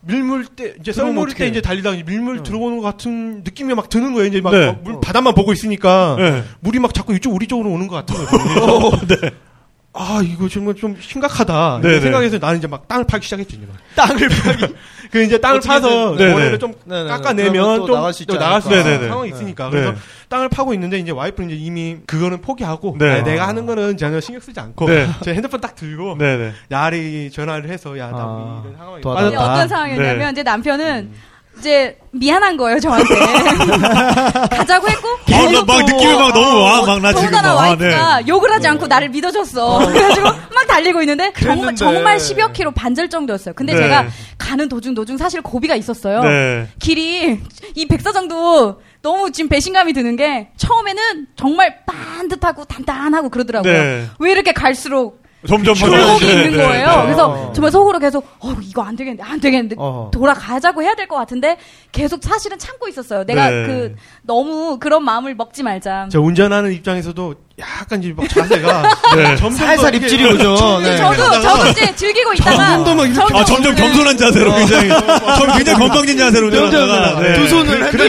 밀물 때 이제 썰물 때. 이제 달리다가 이제 밀물 들어오는 것 같은 느낌이 막 드는 거예요. 이제 막 네. 어, 물 바다만 보고 있으니까 네. 물이 막 자꾸 이쪽 우리 쪽으로 오는 것 같은 거예요. 그래서 아 이거 정말 좀 심각하다 네, 네. 생각해서 나는 이제 막 땅을 파기 시작했죠. 이제 막. 땅을 파기. 그 이제 땅을 파서 네, 네. 모래를 좀 네, 네. 깎아내면 좀 나갈 수 있지 또 나갈 수. 있는 네, 네, 네. 상황이 있으니까 네. 그래서 땅을 파고 있는데 이제 와이프는 이제 이미 그거는 포기하고 네. 아, 내가 하는 거는 전혀 신경 쓰지 않고 네. 제 핸드폰 딱 들고 네네. 야리 전화를 해서 야나 아, 이런 상황이 빠졌다. 어떤 상황이었냐면 네. 이제 남편은 이제 미안한 거예요 저한테 가자고 했고 아, 나막 느낌이 막 너무 와, 막나 지금. 더군다나 아, 와이프가 네. 욕을 하지 않고 나를 믿어줬어. 그래가지고 막 달리고 있는데 정말, 그랬는데. 정말 10여 킬로 반절 정도였어요. 근데 네. 제가 가는 도중 도중 사실 고비가 있었어요. 네. 길이 이 백사장도 너무 지금 배신감이 드는 게 처음에는 정말 반듯하고 단단하고 그러더라고요. 네. 왜 이렇게 갈수록 점점 굴곡이 벌어지죠. 있는 네, 거예요. 네. 그래서 어. 정말 속으로 계속 어 이거 안 되겠는데 안 되겠는데 어허. 돌아가자고 해야 될 것 같은데 계속 사실은 참고 있었어요. 내가 네. 그 너무 그런 마음을 먹지 말자. 저 운전하는 입장에서도 약간 이제 막 자세가 네. 점점 더 살살 입질이 오죠. 네. 저도 저도 이제 즐기고 있다가 점점 막 이렇게- 아, 점점 겸손한 자세로 굉장히, 점 굉장히 건방진 자세로 운전하다가. 네. 두 손을. 네, 네,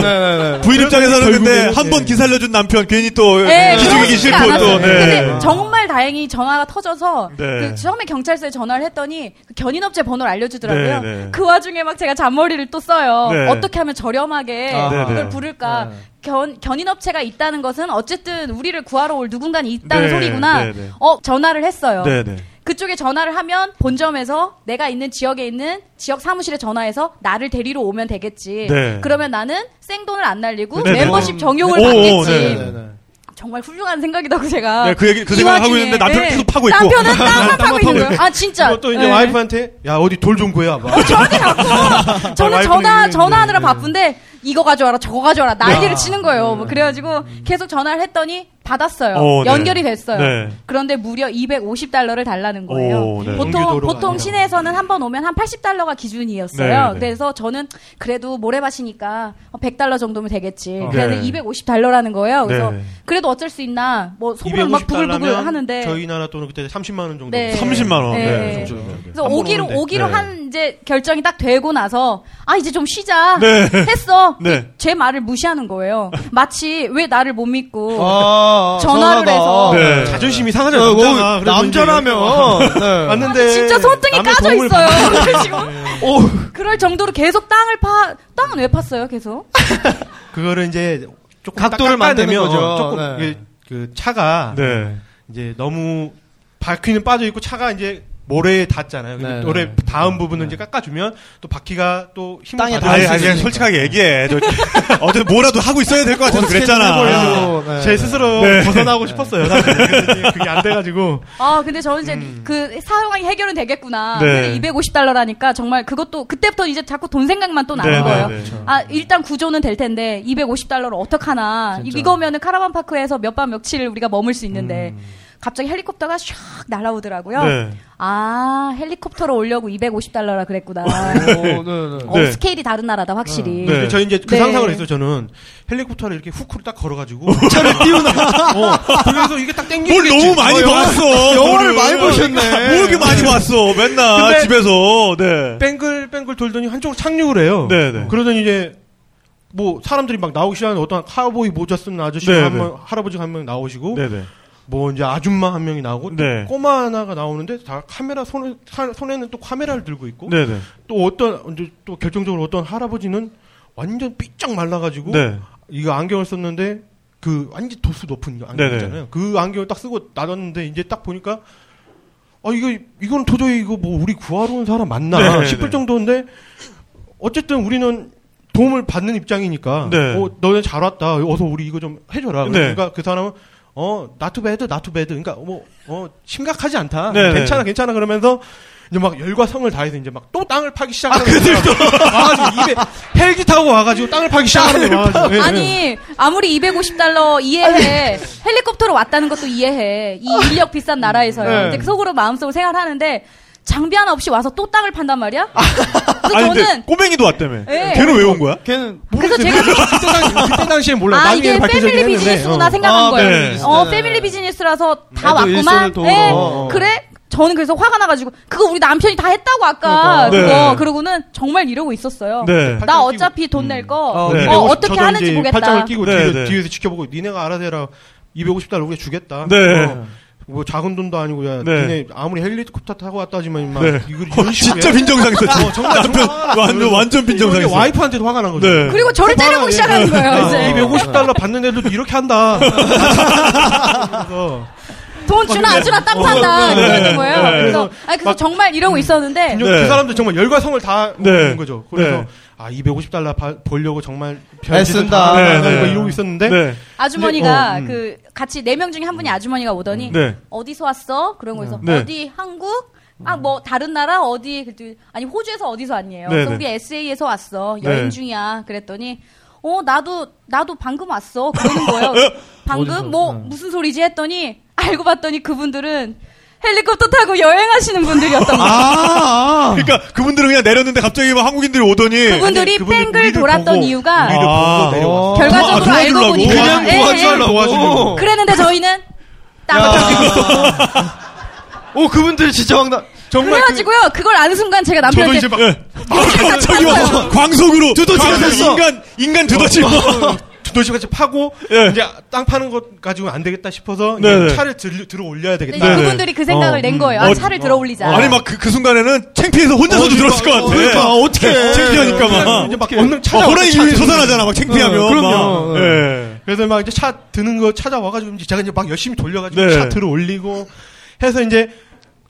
네. 부인 입장에서는 근데 결국에는, 한번 예. 기살려준 남편 괜히 또 네, 기죽이기 싫고. 또, 네. 정말 다행히 전화가 터져서 네. 그 처음에 경찰서에 전화를 했더니 그 견인업체 번호를 알려주더라고요. 네, 네. 그 와중에 막 제가 잔머리를 또 써요. 네. 어떻게 하면 저렴하게 아, 이걸 네, 네. 부를까. 네. 견, 견인업체가 있다는 것은 어쨌든 우리를 구하러 올 누군가는 있다는 네, 소리구나. 네, 네. 어 전화를 했어요. 네, 네. 그쪽에 전화를 하면 본점에서 내가 있는 지역에 있는 지역 사무실에 전화해서 나를 데리러 오면 되겠지. 네. 그러면 나는 생돈을 안 날리고 네, 네. 멤버십 정용을 오, 받겠지. 네, 네, 네. 정말 훌륭한 생각이라고 제가. 네, 그 얘기- 그이 생각을 하고 있는데 남편은 계속 파고 있고. 남편은 땅만 파고 있는 거예요. 아 진짜. 또 이제 네. 와이프한테 야 어디 돌 좀 구해와 봐. 어, 저한테 자꾸 저는 전화 전화하느라 네. 바쁜데 이거 가져와라 저거 가져와라 난리를 야. 치는 거예요. 뭐 그래가지고 계속 전화를 했더니 받았어요. 어, 네. 연결이 됐어요. 네. 그런데 무려 250달러를 달라는 거예요. 오, 네. 보통 보통. 시내에서는 한 번 오면 한 80달러가 기준이었어요. 네, 네. 그래서 저는 그래도 모래밭이니까 100달러 정도면 되겠지. 어. 그래서 네. 250달러라는 거예요. 그래서 네. 그래도 어쩔 수 있나 뭐 속으로 막 부글부글 하는데 저희 나라 돈은 그때 30만 원 정도. 네. 30만 원. 네. 네. 그래서 오기로. 오기로 네. 한 이제 결정이 딱 되고 나서 아 이제 좀 쉬자 네. 했어. 네. 제 말을 무시하는 거예요. 마치 왜 나를 못 믿고 아, 전화를 해서. 네. 자존심이 상하죠. 어, 남자가. 어, 그래서 남자라면. 이제 네. 왔는데 진짜 손등이 까져 있어요. 그래가지고 오, 그럴 정도로 계속 땅을 파 땅은 왜 팠어요 계속? 그거를 이제 조금 각도를 만드는 거죠. 조금 네. 그 차가 네. 이제 너무 바퀴는 빠져 있고 차가 이제 모래에 닿잖아요. 네, 모래 네. 다음 부분을 이제 깎아주면 또 바퀴가 또 힘을 땅에 아니, 닿을 수 아니, 있으니까. 솔직하게 얘기해. 저, 어제 뭐라도 하고 있어야 될 것 같아서 그랬잖아. 네. 제 스스로 네. 벗어나고 싶었어요. 그게 안 돼가지고 아 근데 저는 이제 그 사용하기 해결은 되겠구나. 음. 네. 근데 250달러라니까 정말 그것도 그때부터 이제 자꾸 돈 생각만 또 나는 네, 거예요. 네, 네. 아 일단 구조는 될 텐데 250달러를 어떡하나 진짜. 이거면은 카라반 파크에서 몇 밤 며칠 우리가 머물 수 있는데 음. 갑자기 헬리콥터가 샥 날아오더라고요. 네. 아 헬리콥터로 오려고 250달러라 그랬구나. 오, 네, 네. 어, 네. 스케일이 다른 나라다 확실히. 네. 저희 이제 그 네. 상상을 했어요. 저는 헬리콥터를 이렇게 후크로 딱 걸어가지고 차를 띄우나. 어, 그래서 이게 딱 땡기겠지. 뭘 너무 많이 어, 봤어. 영화를 뭐를. 많이 보셨네. 뭘 이렇게 많이 봤어. 맨날 집에서. 네. 뺑글뺑글 돌더니 한쪽으로 착륙을 해요. 네, 네. 그러더니 이제 뭐 사람들이 막 나오기 시작하는 어떤 카우보이 모자 쓴 아저씨 네, 한 네. 명, 할아버지가 한 명 나오시고 네네. 뭐 이제 아줌마 한 명이 나오고 또 네. 꼬마 하나가 나오는데 다 카메라 손에 사- 손에는 또 카메라를 들고 있고 네네. 또 어떤 이제 또 결정적으로 어떤 할아버지는 완전 삐쩍 말라가지고 네. 이거 안경을 썼는데 그 완전 도수 높은 이거 안경 네네. 있잖아요. 그 안경을 딱 쓰고 나눴는데 이제 딱 보니까 아 이거 이건 도저히 이거 뭐 우리 구하러 온 사람 맞나 네네네. 싶을 정도인데 어쨌든 우리는 도움을 받는 입장이니까 네. 어 너네 잘 왔다 어서 우리 이거 좀 해줘라 네. 그러니까 그 사람은 어 not too bad not too bad 그러니까 뭐 어 심각하지 않다 네네. 괜찮아 괜찮아 그러면서 이제 막 열과 성을 다해서 이제 막 또 땅을 파기 시작하는 거예요. 와가지고 입에 헬기 타고 와가지고 땅을 파기 시작하는 거예요. 와가지고. 예, 예. 아니 아무리 250달러 이해해 헬리콥터로 왔다는 것도 이해해 이 인력 비싼 나라에서요. 네. 이제 속으로 마음속으로 생각하는데 장비 하나 없이 와서 또 땅을 판단 말이야. 그래서 아니, 근데 저는 꼬맹이도 왔다며. 네. 걔는 왜 온 거야? 걔는 그래서 제가 그때, 당, 그때 당시에 몰라. 아 나중에 이게 밝혀지긴 패밀리 했는데. 비즈니스구나 어. 생각한 아, 거예요. 패밀리 어 비즈니스. 패밀리 비즈니스라서 다 일손을 왔구만. 예. 어, 어. 그래? 저는 그래서 화가 나가지고 그거 우리 남편이 다 했다고 아까 그러니까. 그거 네. 그러고는 정말 이러고 있었어요. 네. 나 어차피 돈 낼 거 어, 어, 네. 어떻게 저도 하는지 이제 보겠다. 팔짱을 끼고 네, 뒤에, 네. 뒤에서 지켜보고 니네가 알아서 해라. 250달러 우리가 주겠다. 네. 어. 뭐 작은 돈도 아니고 야 네. 니네 아무리 헬리콥터 타고 왔다지만 막 네. 이거 어, 이런 식으로 진짜 해. 빈정상했어. 어, 정말 남편 완전 완전 빈정상했어. 이게 와이프한테도 화가 난 거죠. 네. 그리고 저를 때리고 시작하는 거예요. 이제 250달러 받는 애들도 이렇게 한다. 돈 주나 안 주나 땅 판다 네. 이러는 거예요. 네. 그래서 아니 그래서 정말 이러고 있었는데 그 네. 사람들 정말 열과 성을 다 네. 오는 거죠. 그래서 네. 아 250달러 바, 벌려고 정말 애쓴다. 네, 막 네. 이러고 있었는데 네. 아주머니가 어, 음. 그 같이 네 명 중에 한 분이 아주머니가 오더니 네. 어디서 왔어? 그런 거에서 네. 어디 한국? 아 뭐 다른 나라 어디 그랬더니 아니 호주에서 어디서 왔니에요? 네, 그래서 네. 우리 SA에서 왔어 여행 네. 중이야. 그랬더니 어 나도 나도 방금 왔어 그러는 거예요. 방금 어디서? 뭐 네. 무슨 소리지 했더니 알고 봤더니 그분들은 헬리콥터 타고 여행하시는 분들이었던 거예요. 아, 그러니까 그분들은 그냥 내렸는데 갑자기 막 한국인들이 오더니 그분들이 뺑글 돌았던 보고, 이유가 아. 어. 결과적으로 도와- 알고. 보니까 그냥 예, 예. 도와주려고. 도와주려고. 그랬는데 저희는 딱 오, 그분들 진짜 황당. 정말 그- 그래가지고요 그걸 아는 순간 제가 저도 남편한테 이제 막 예. 저기 와 광속으로 두더지가 됐어. 인간 인간 두더지 두 더지 같이 파고 예. 이제 땅 파는 것 가지고 안 되겠다 싶어서 차를 들, 들어 올려야 네, 되겠다. 네네. 그분들이 그 생각을 어, 낸 음. 거예요. 아, 어, 차를 들어 올리자. 아니 막그 순간에는 창피해서 혼자서도 어, 들었을 것 같아. 그러니까, 어떡해. 창피하니까 막. 이제 막 어, 찾아 호랑이 솟아나잖아 막 창피하면. 어, 그럼요. 막. 예. 그래서 막 이제 차 드는 거 찾아와가지고 이제 제가 이제 막 열심히 돌려가지고 네. 차 들어 올리고 해서 이제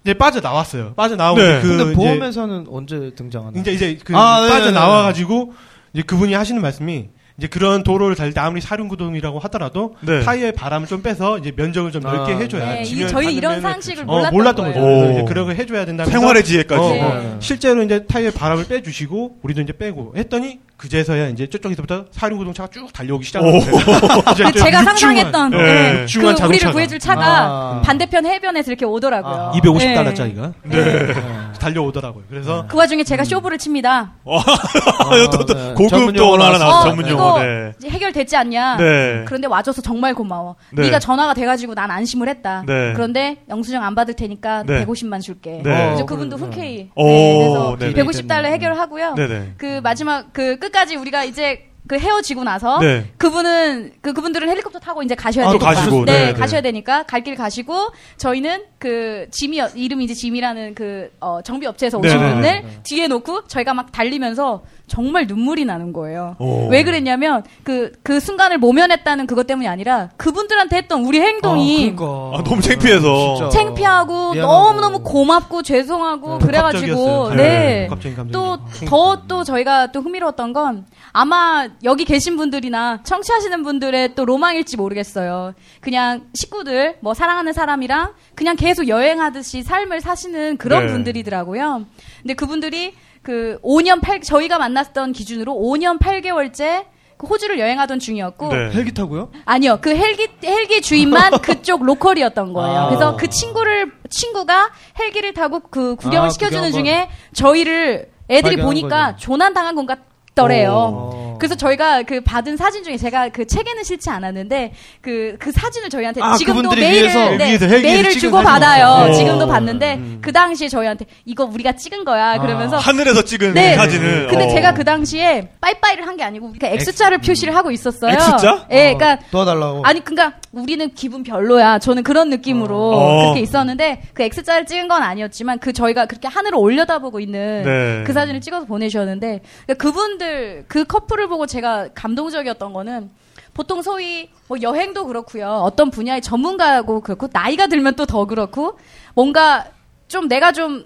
이제 빠져 나왔어요. 빠져 나오고 네. 그 근데 보험회사는 언제 등장하나? 이제 이제 그 아, 네, 빠져 네, 나와 가지고 이제 그분이 하시는 말씀이 이제 그런 도로를 달릴 때 아무리 사륜구동이라고 하더라도 네. 타이어에 바람을 좀 빼서 이제 면적을 좀 넓게 아, 해줘야 네, 이- 지면 저희 이런 상식을 어, 몰랐던 몰랐던 거죠. 오. 그런 걸 해줘야 된다. 생활의 지혜까지. 어, 네. 어. 실제로 이제 타이어에 바람을 빼주시고 우리도 이제 빼고 했더니 그제서야 이제 저쪽에서부터 사륜구동차가 쭉 달려오기 거예요. 그 제가 상상했던 네. 네, 육중한 그 우리를 자동차가. 구해줄 차가 아. 반대편 해변에서 이렇게 오더라고요. 아. 250달러짜리가 네. 달려오더라고요. 그래서 그 와중에 제가 쇼부를 칩니다. 와, 또, 또, 네. 고급 또 하나 나왔어, 어, 전문 이거 용어. 네. 이제 해결됐지 않냐? 네. 그런데 와줘서 정말 고마워. 네. 네. 가 전화가 돼가지고 난 안심을 했다. 네. 그런데 영수증 안 받을 테니까 네. 150만 줄게. 네. 이제 어, 그분도 그래, 흔쾌히. 오, 네, 그래서 네네. 150달러 해결하고요. 그 마지막 그 끝 까지 우리가 이제 그 헤어지고 나서 네. 그분은 그 그분들은 헬리콥터 타고 이제 가셔야 아, 또 되니까 가시고, 네, 네, 네. 가셔야 되니까 갈 길 가시고 저희는 그 짐이 이름이 이제 짐이라는 그 어, 정비 업체에서 오신 네, 네, 분을 네. 뒤에 놓고 저희가 막 달리면서 정말 눈물이 나는 거예요. 오. 왜 그랬냐면 그 그 순간을 모면했다는 그것 때문이 아니라 그분들한테 했던 우리 행동이 아, 그러니까. 아, 너무 창피해서. 진짜. 창피하고 미안하고. 너무 너무 고맙고 죄송하고 그래가지고. 네. 갑자기 감정이 또막더또 저희가 또 흥미로웠던 건 아마 여기 계신 분들이나 청취하시는 분들의 또 로망일지 모르겠어요. 그냥 식구들 뭐 사랑하는 사람이랑 그냥 계속 여행하듯이 삶을 사시는 그런 네. 분들이더라고요. 근데 그분들이 그 5년 8 저희가 만났던 기준으로 5년 8개월째 그 호주를 여행하던 중이었고 네. 헬기 타고요? 아니요. 그 헬기 헬기 주인만 그쪽 로컬이었던 거예요. 아. 그래서 그 친구를 친구가 헬기를 타고 그 구경을 아, 시켜주는 구경 중에 저희를 애들이 보니까 거죠. 조난 당한 것 같더래요. 오. 그래서 저희가 그 받은 사진 중에 제가 그 책에는 실지 않았는데 그 그 사진을 저희한테 아, 지금도 메일을 네, 메일을 주고 받아요. 지금도 오. 봤는데 그 당시에 저희한테 이거 우리가 찍은 거야. 그러면서 하늘에서 찍은 네. 사진을. 근데 어. 제가 그 당시에 빠이빠이를 한 게 아니고 그러니까 X자를 표시를 하고 있었어요. X자? 예, 어, 그러니까 도와달라고. 아니 그러니까 우리는 기분 별로야. 저는 그런 느낌으로 어. 그렇게 있었는데 그 X자를 찍은 건 아니었지만 그 저희가 그렇게 하늘을 올려다보고 있는 네. 그 사진을 찍어서 보내주셨는데 그러니까 그분들 그 커플을 보고 제가 감동적이었던 거는 보통 소위 뭐 여행도 그렇고요. 어떤 분야의 전문가고 그렇고 나이가 들면 또 더 그렇고 뭔가 좀 내가 좀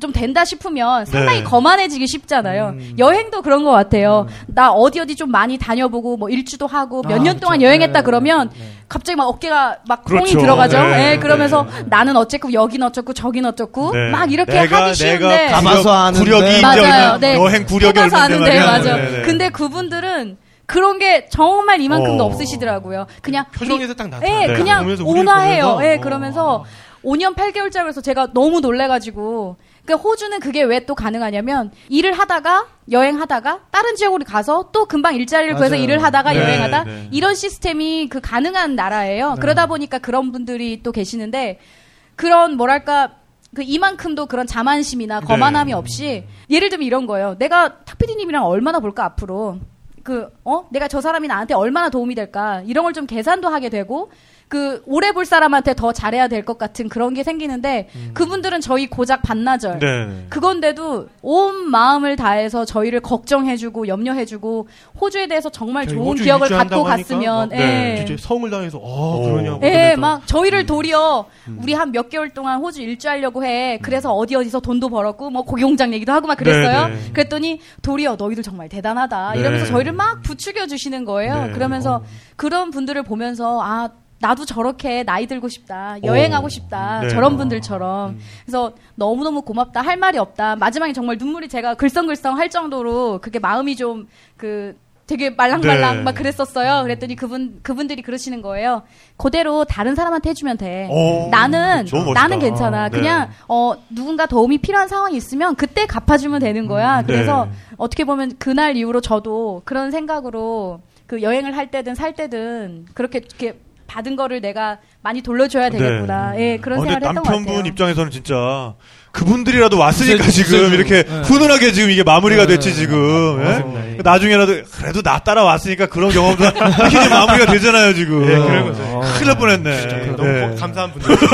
좀 된다 싶으면 상당히 네. 거만해지기 쉽잖아요. 여행도 그런 것 같아요. 나 어디 어디 좀 많이 다녀보고 뭐 일주도 하고 몇 아, 년. 동안 여행했다 네, 그러면 네, 네. 갑자기 막 어깨가 막 그렇죠. 콩이 들어가죠. 네, 예, 그러면서 네. 나는 어쨌고 여긴 어쩌고 저긴 어쩌고 네. 막 이렇게 내가- 하기 쉬운데 내가 가봐서 아는데. 구력이 맞아요. 네. 여행 구력이 말이야. 맞아. 네, 네. 근데 그분들은 그런 게 정말 이만큼도 어. 없으시더라고요. 그냥 표정에서 딱 나타나. 예, 네. 그냥 온화해요. 예, 어. 그러면서 5년 8개월짜리에서 제가 너무 놀래가지고 그 호주는 그게 왜 또 가능하냐면 일을 하다가 여행하다가 다른 지역으로 가서 또 금방 일자리를 구해서 맞아요. 일을 하다가 네, 여행하다 네. 이런 시스템이 그 가능한 나라예요. 그러다 보니까 그런 분들이 또 계시는데 그런 뭐랄까 그 이만큼도 그런 자만심이나 거만함이 없이 예를 들면 이런 거예요. 내가 탁피디님이랑 얼마나 볼까 앞으로 그 어 내가 저 사람이 나한테 얼마나 도움이 될까 이런 걸 좀 계산도 하게 되고 그 오래 볼 사람한테 더 잘해야 될 것 같은 그런 게 생기는데 그분들은 저희 고작 반나절 네. 그건데도 온 마음을 다해서 저희를 걱정해주고 염려해주고 호주에 대해서 정말 좋은 기억을 갖고 하니까 갔으면 막, 네. 예. 진짜 성을 당해서 어 오. 그러냐고. 예, 막 저희를 도리어 우리 한 몇 개월 동안 호주 일주하려고 해. 그래서 어디 어디서 돈도 벌었고 뭐 고기공장 얘기도 하고 막 그랬어요. 네, 네. 그랬더니 도리어 너희들 정말 대단하다. 네. 이러면서 저희를 막 부추겨 주시는 거예요. 네. 그러면서 그런 분들을 보면서 아 나도 저렇게 나이 들고 싶다. 여행하고 싶다. 네. 저런 분들처럼. 그래서 너무너무 고맙다. 할 말이 없다. 마지막에 정말 눈물이 제가 글썽글썽 할 정도로 그게 마음이 좀 그 되게 말랑말랑 네. 막 그랬었어요. 그랬더니 그분 그분들이 그러시는 거예요. 그대로 다른 사람한테 해주면 돼. 오, 나는 너무 멋있다. 나는 괜찮아. 네. 그냥 어 누군가 도움이 필요한 상황이 있으면 그때 갚아주면 되는 거야. 그래서 네. 어떻게 보면 그날 이후로 저도 그런 생각으로 그 여행을 할 때든 살 때든 그렇게 이렇게 받은 거를 내가 많이 돌려줘야 되겠구나. 예, 그런 어, 근데 생각을 했던 것 남편분 같아요. 입장에서는 진짜 그분들이라도 왔으니까 글쎄, 지금 글쎄, 이렇게 네. 훈훈하게 지금 이게 마무리가 네, 됐지 네, 지금. 예? 맞습니다. 예. 나중에라도 그래도 나 따라왔으니까 그런 경험도 이렇게 이제 마무리가 되잖아요 지금. 예, 그런 거죠. 큰일 날 뻔했네. 진짜 네. 너무 감사한 분들. 네,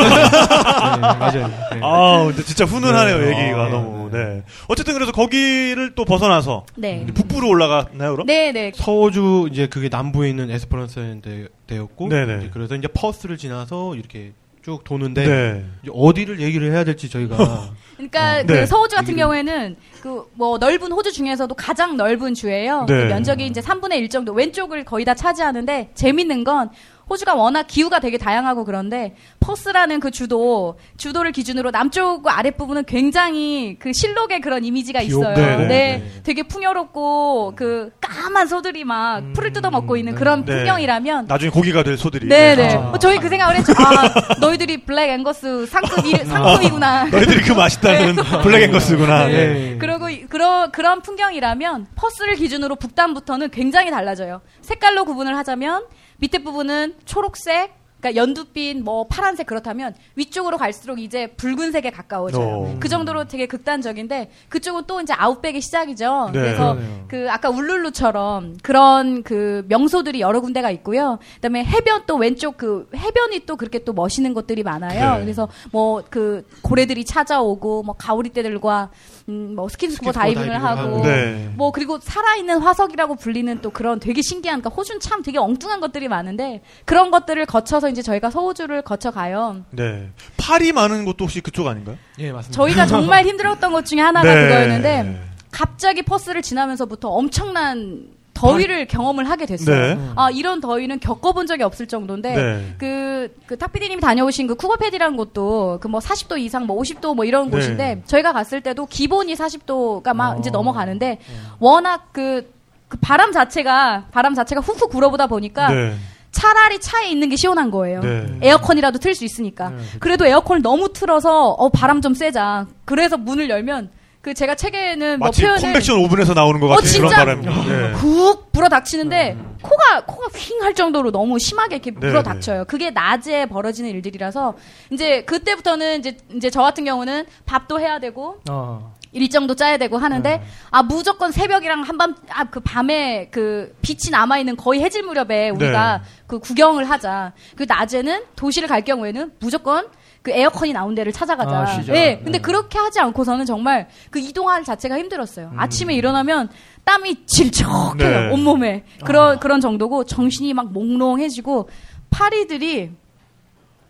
맞아요. 네. 아, 근데 진짜 훈훈하네요 네. 얘기가 아, 너무. 네. 어쨌든 그래서 거기를 또 벗어나서 네. 북부로 올라갔나요, 그럼? 네, 네. 서호주 이제 그게 남부에 있는 에스퍼란스대였고 네네. 이제 그래서 이제 퍼스를 지나서 이렇게 쭉 도는데 네. 어디를 얘기를 해야 될지 저희가 그러니까 어, 그 네. 서호주 같은 경우에는 그 뭐 넓은 호주 중에서도 가장 넓은 주예요. 네. 그 면적이 이제 3분의 1 정도 왼쪽을 거의 다 차지하는데 재밌는 건 호주가 워낙 기후가 되게 다양하고 그런데 퍼스라는 그 주도 주도를 기준으로 남쪽과 아랫부분은 굉장히 그 신록의 그런 이미지가 있어요. 네, 네, 네, 되게 풍요롭고 그 까만 소들이 막 풀을 뜯어먹고 있는 그런 네. 풍경이라면 나중에 고기가 될 소들이. 네네. 아. 뭐 저희 그 생각을 했죠. 아, 너희들이 Black Angus 상급 일, 상급이구나. 너희들이 그 맛있다는 Black Angus구나. 네. 네. 그리고 이- 그런 그런 풍경이라면 퍼스를 기준으로 북단부터는 굉장히 달라져요. 색깔로 구분을 하자면 밑에 부분은 초록색, 그러니까 연두빛, 뭐 파란색 그렇다면 위쪽으로 갈수록 이제 붉은색에 가까워져요. 오. 그 정도로 되게 극단적인데 그쪽은 또 이제 outback의 시작이죠. 네. 그래서 그러네요. 그 아까 울룰루처럼 그런 그 명소들이 여러 군데가 있고요. 그다음에 해변 또 왼쪽 그 해변이 또 그렇게 또 멋있는 곳들이 많아요. 네. 그래서 뭐 그 고래들이 찾아오고 뭐 가오리떼들과 음 뭐 스킨스쿠버 스킨스쿠버 다이빙을 다이빙을 하고 하고. 네. 뭐 그리고 살아있는 화석이라고 불리는 또 그런 되게 신기한 그러니까 호주는 참 되게 엉뚱한 것들이 많은데 그런 것들을 거쳐서 이제 저희가 서호주를 거쳐 가요. 네. 팔이 많은 곳도 혹시 그쪽 아닌가요? 예 맞습니다. 저희가 정말 힘들었던 것 중에 하나가 네. 그거였는데 갑자기 퍼스를 지나면서부터 엄청난 더위를 경험을 하게 됐어요. 네. 아 이런 더위는 겪어본 적이 없을 정도인데 네. 그, 그 탁피디님이 다녀오신 그 쿠버패디라는 곳도 그 뭐 40도 이상 뭐 50도 뭐 이런 네. 곳인데 저희가 갔을 때도 기본이 40도가 막 어. 이제 넘어가는데 워낙 그, 그 바람 자체가 바람 자체가 훅훅 불어보다 보니까 네. 차라리 차에 있는 게 시원한 거예요. 네. 에어컨이라도 틀 수 있으니까. 그래도 에어컨을 너무 틀어서 어 바람 좀 쐬자. 그래서 문을 열면 그 제가 책에는 뭐 마치 표현을 컨벡션 오븐에서 나오는 것 어, 같은 그런 진짜? 바람이. 네. 훅 불어 닥치는데 코가 코가 휭할 정도로 너무 심하게 이렇게 네, 불어 닥쳐요. 그게 낮에 벌어지는 일들이라서 이제 그때부터는 이제 이제 저 같은 경우는 밥도 해야 되고 어. 일정도 짜야 되고 하는데 아 무조건 새벽이랑 한밤 아 그 밤에 그 빛이 남아 있는 거의 해질 무렵에 우리가 네. 그 구경을 하자. 그 낮에는 도시를 갈 경우에는 무조건 그 에어컨이 나온 데를 찾아가자. 아. 예. 근데 네. 그렇게 하지 않고서는 정말 그 이동할 자체가 힘들었어요. 아침에 일어나면 땀이 질척해요. 음. 네. 온몸에. 그런 그런 정도고 정신이 막 몽롱해지고 파리들이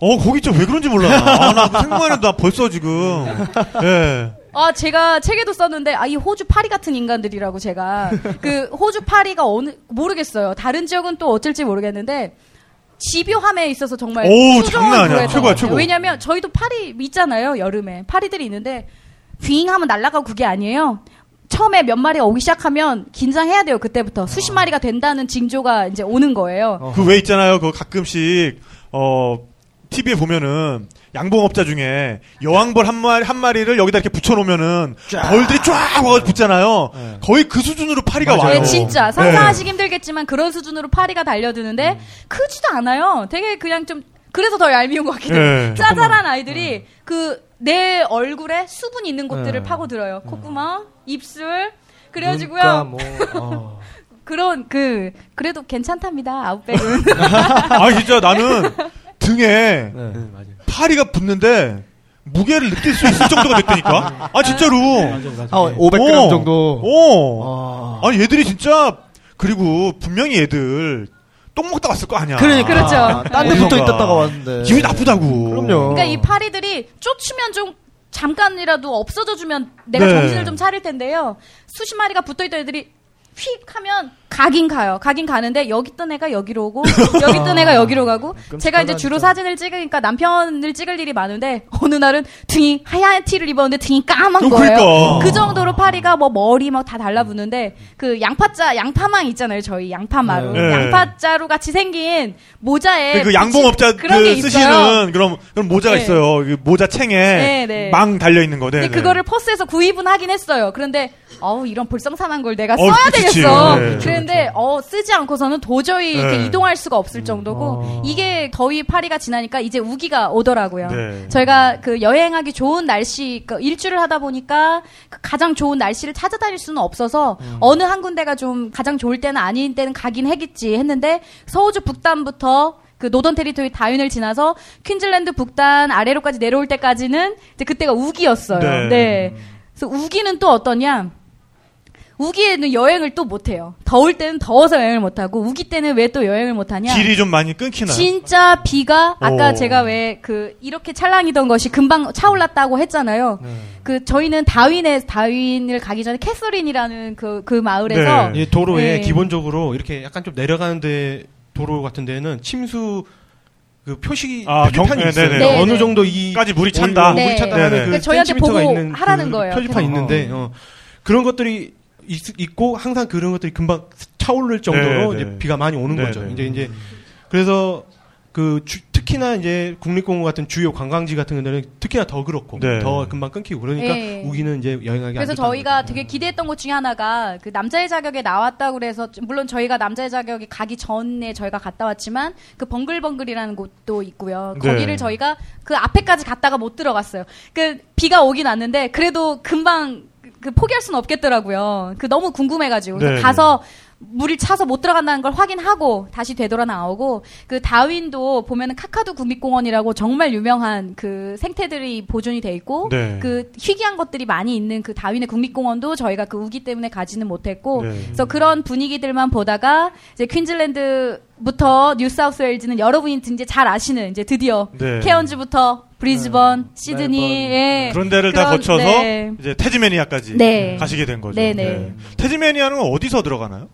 어, 거기 진짜 왜 그런지 몰라. 아, 나 생각만 해도 나 벌써 지금. 예. 아, 제가 책에도 썼는데, 아, 이 호주 파리 같은 인간들이라고 제가. 그, 호주 파리가 어느, 모르겠어요. 다른 지역은 또 어쩔지 모르겠는데, 집요함에 있어서 정말. 오, 장난 아니야. 최고야. 최고. 왜냐면, 저희도 파리 있잖아요, 여름에. 파리들이 있는데, 윙 하면 날아가고 그게 아니에요. 처음에 몇 마리가 오기 시작하면 긴장해야 돼요, 그때부터. 수십 아. 마리가 된다는 징조가 이제 오는 거예요. 그 왜 있잖아요. 그 가끔씩, 어, TV에 보면은, 양봉업자 중에 여왕벌 한 마리, 한 마리를 여기다 이렇게 붙여놓으면은, 벌들이 쫙 와서 붙잖아요. 네. 거의 그 수준으로 파리가 맞아요. 와요. 네, 진짜 네. 상상하시기 힘들겠지만 그런 수준으로 파리가 달려드는데 크지도 않아요. 되게 그냥 좀 그래서 더 얄미운 것 같기도 해요. 네. 짜잘한 아이들이 그 내 얼굴에 수분 있는 곳들을 네. 파고들어요. 콧구멍, 입술. 그래가지고요. 눈가 뭐 어. 그런 그 그래도 괜찮답니다. 아웃백은. 아, 진짜 나는 등에 네. 파리가 붙는데, 무게를 느낄 수 있을 정도가 됐다니까? 아, 진짜로. 한 500g 어. 정도. 어. 아. 아니 얘들이 진짜 그리고 분명히 얘들 똥 먹다 왔을 거 아니야. 그러니까. 그렇죠. 아, 딴데 어디선가. 붙어 있다가 왔는데. 기분이 나쁘다고. 그럼요. 그러니까 이 파리들이 쫓으면 좀 잠깐이라도 없어져 주면 내가 네. 정신을 좀 차릴 텐데요. 수십 마리가 붙어 있던 애들이 휙 하면 가긴 가요. 가긴 가는데 여기 있던 애가 여기로 오고 여기 있던 애가 여기로 가고 제가 이제 주로 사진을 찍으니까 남편을 찍을 일이 많은데 어느 날은 등이 하얀 티를 입었는데 등이 까만 어, 거예요. 그러니까. 그 정도로 파리가 뭐 머리 막 다 달라붙는데 그 양파자 양파망 있잖아요. 저희 양파마루 네. 양파자루 같이 생긴 모자에 그 양봉업자 그런 게그 있어요. 쓰시는 그런 그런 모자가 네. 있어요. 그 모자 챙에 네, 네. 망 달려 있는 거. 네. 근데 네. 그거를 포스에서 구입은 하긴 했어요. 그런데 어우 이런 불성산한 걸 내가 어, 써야 그치. 되겠어. 네. 그런데 어 쓰지 않고서는 도저히 이렇게 네. 이동할 수가 없을 정도고 이게 더위 파리가 지나니까 이제 우기가 오더라고요. 네. 저희가 그 여행하기 좋은 날씨 그 일주를 하다 보니까 그 가장 좋은 날씨를 찾아다닐 수는 없어서 어느 한 군데가 좀 가장 좋을 때는 아닌 때는 가긴 하겠지 했는데 서호주 북단부터 그 노던 테리토리 다윈을 지나서 퀸즐랜드 북단 아래로까지 내려올 때까지는 이제 그때가 우기였어요. 네. 네. 그래서 우기는 또 어떠냐? 우기에는 여행을 또 못해요. 더울 때는 더워서 여행을 못하고 우기 때는 왜 또 여행을 못하냐? 길이 좀 많이 끊기나요? 진짜 비가 아까 오. 제가 왜 그 이렇게 찰랑이던 것이 금방 차올랐다고 했잖아요. 네. 그 저희는 다윈에 다윈을 가기 전에 캐서린이라는 그그 마을에서 네. 이 도로에 네. 기본적으로 이렇게 약간 좀 내려가는데 도로 같은 데는 침수 그 표시 아, 경- 표지판이 네, 있어요. 네, 네. 어느 네. 정도 이 까지 물이 찬다. 오, 물이 네. 찬다 네, 네. 그 그러니까 저희한테 보고 있는 하라는 그 거예요. 표지판 있는데 어, 그런 것들이 있, 있고 항상 그런 것들이 금방 차오를 정도로 네, 이제 네. 비가 많이 오는 네, 거죠. 네. 이제 이제 그래서 그 주- 특히나 이제 국립공원 같은 주요 관광지 같은 데는 특히나 더 그렇고 네. 더 금방 끊기고 그러니까 네. 우기는 이제 여행하기 안 그래서 저희가 거죠. 되게 기대했던 것 중에 하나가 그 남자의 자격에 나왔다고 그래서 물론 저희가 남자의 자격이 가기 전에 저희가 갔다 왔지만 그 벙글벙글이라는 곳도 있고요. 네. 거기를 저희가 그 앞에까지 갔다가 못 들어갔어요. 그 비가 오긴 왔는데 그래도 금방 그 포기할 수는 없겠더라고요. 그 너무 궁금해가지고 네, 가서 물이 차서 못 들어간다는 걸 확인하고 다시 되돌아 나오고 그 다윈도 보면은 카카두 국립공원이라고 정말 유명한 그 생태들이 보존이 돼 있고 네. 그 희귀한 것들이 많이 있는 그 다윈의 국립공원도 저희가 그 우기 때문에 가지는 못했고 네. 그래서 그런 분위기들만 보다가 이제 퀸즐랜드 부터 뉴사우스웨일즈는 여러분이 이제 잘 아시는 이제 드디어 네. 케언즈부터 브리즈번, 시드니 멜번. 예. 그런 데를 다 그런- 거쳐서 네. 이제 테즈메니아까지 네. 가시게 된 거죠. 네, 네. 테즈메니아는 어디서 들어가나요?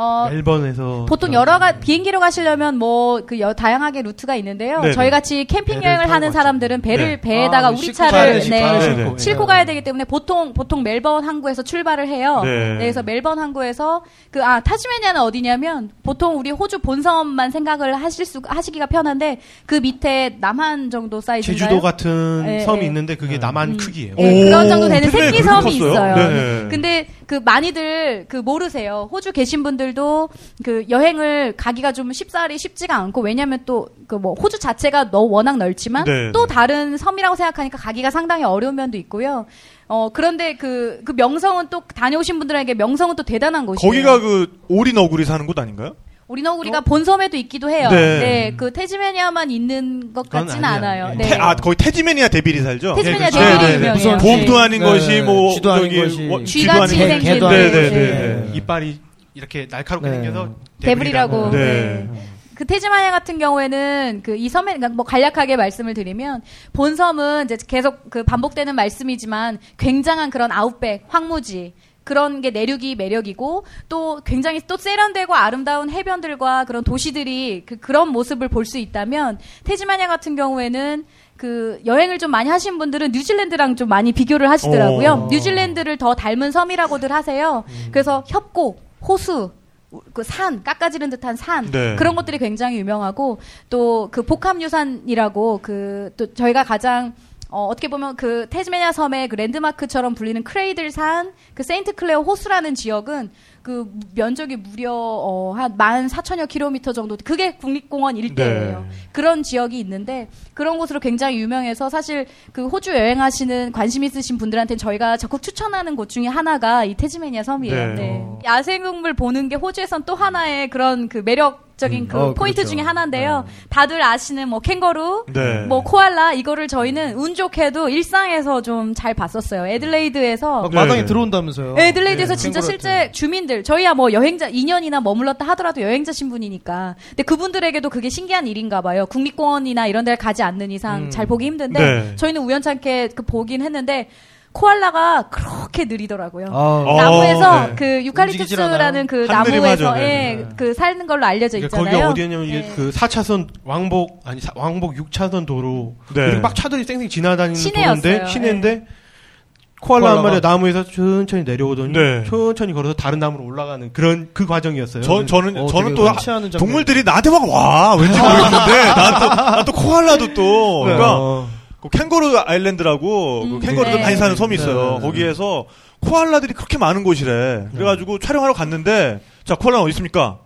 어, 멜번에서 보통 여러 가 비행기로 가시려면 뭐 그 다양하게 루트가 있는데요. 네네. 저희 같이 캠핑 여행을 하는. 사람들은 배를 네. 배에다가 아, 우리 차를 네, 가야 네, 싣고. 네. 싣고 가야 되기 때문에 보통 보통 멜번 항구에서 출발을 해요. 네. 네, 그래서 멜번 항구에서 그 아 타즈메니아는 어디냐면 보통 우리 호주 본섬만 생각을 하실 수 하시기가 편한데 그 밑에 남한 정도 사이즈인가요? 제주도 같은 네, 섬이 네. 있는데 그게 남한 음. 크기예요. 네, 오, 그런 정도 되는 새끼 섬이 컸어요? 있어요. 근데 그 많이들 그 모르세요. 호주 계신 분들 도 그 여행을 가기가 좀 쉽사리 쉽지가 않고 왜냐면 또 그 뭐 호주 자체가 너 워낙 넓지만 네. 또 다른 섬이라고 생각하니까 가기가 상당히 어려운 면도 있고요. 어 그런데 그 그 명성은 또 다녀오신 분들에게 명성은 또 대단한 곳이에요. 거기가 그 오리 너구리 사는 곳 아닌가요? 우리 너구리가 본섬에도 있기도 해요. 네. 네. 그 테즈메니아만 있는 것 같지는. 않아요. 네. 네. 테- 아 거기 테즈메니아 데빌이 살죠. 테즈메니아 네, 데빌이 네, 네. 유명해요. 무슨 곰도 네. 아닌 네, 것이 뭐 쥐도 아닌 것이. 뭐, 쥐도 아닌 생긴 것이. 개도 네, 아닌 네, 것이. 네, 네. 네. 이빨이 이렇게 날카롭게 네. 생겨서 데브리라고. 네. 네. 그 테즈마니아 같은 경우에는 그 이 섬에 그러니까 뭐 간략하게 말씀을 드리면 본 섬은 이제 계속 그 반복되는 말씀이지만 굉장한 그런 아웃백 황무지 그런 게 내륙이 매력이고 또 굉장히 또 세련되고 아름다운 해변들과 그런 도시들이 그 그런 모습을 볼 수 있다면 테즈마니아 같은 경우에는 그 여행을 좀 많이 하신 분들은 뉴질랜드랑 좀 많이 비교를 하시더라고요. 오. 뉴질랜드를 더 닮은 섬이라고들 하세요. 그래서 협곡, 호수, 그 산, 깎아지른 듯한 산 네. 그런 것들이 굉장히 유명하고 또 그 복합유산이라고 그 또 저희가 가장 어, 어떻게 보면 그 테즈메니아 섬의 그 랜드마크처럼 불리는 크레이들 산, 그 세인트 클레어 호수라는 지역은 그 면적이 무려 어, 한1 4 0 0 0여 킬로미터 정도 그게 국립공원 일대예요. 네. 그런 지역이 있는데 그런 곳으로 굉장히 유명해서 사실 그 호주 여행하시는 관심 있으신 분들한테는 저희가 적극 추천하는 곳 중에 하나가 이 테즈메니아 섬이에요. 네. 네. 야생동물 보는 게 호주에선 또 하나의 그런 그 매력 적인 그 어, 포인트 그렇죠. 중에 하나인데요. 다들 아시는 뭐 캥거루, 네. 뭐 코알라 이거를 저희는 운 좋게도 일상에서 좀 잘 봤었어요. 애들레이드에서 막 네. 마당에 들어온다면서요. 애들레이드에서 네, 진짜 캥거루 실제 주민들 저희야 뭐 여행자 2년이나 머물렀다 하더라도 여행자 신분이니까 근데 그분들에게도 그게 신기한 일인가 봐요 국립공원이나 이런 데를 가지 않는 이상 음. 잘 보기 힘든데 네. 저희는 우연찮게 그 보긴 했는데 코알라가 그렇게 느리더라고요. 아, 나무에서 어, 네. 그 유칼립투스라는 그 나무에서. 예, 네. 그 사는 걸로 알려져 그러니까 있잖아요. 거기 어디였냐면 이게 네. 그 4차선 왕복 아니 사- 왕복 6차선 도로 네. 그리고 막 차들이 쌩쌩 지나다니는 시내였어요. 도로인데 시내인데 코알라 한. 마리가 나무에서 천천히 내려오더니 네. 천천히 걸어서 다른 나무로 올라가는 그런 그 과정이었어요. 저, 저는, 어, 저는 또. 동물들이 나한테 막 와. 왠지 모르겠는데. 난 또, 난또 코알라도 또. 그러니까 어. 그 캥거루 아일랜드라고 음, 그 캥거루들 네. 많이 사는 섬이 있어요. 네. 거기에서 코알라들이 그렇게 많은 곳이래. 그래가지고 촬영하러 갔는데 자 코알라 어디 있습니까?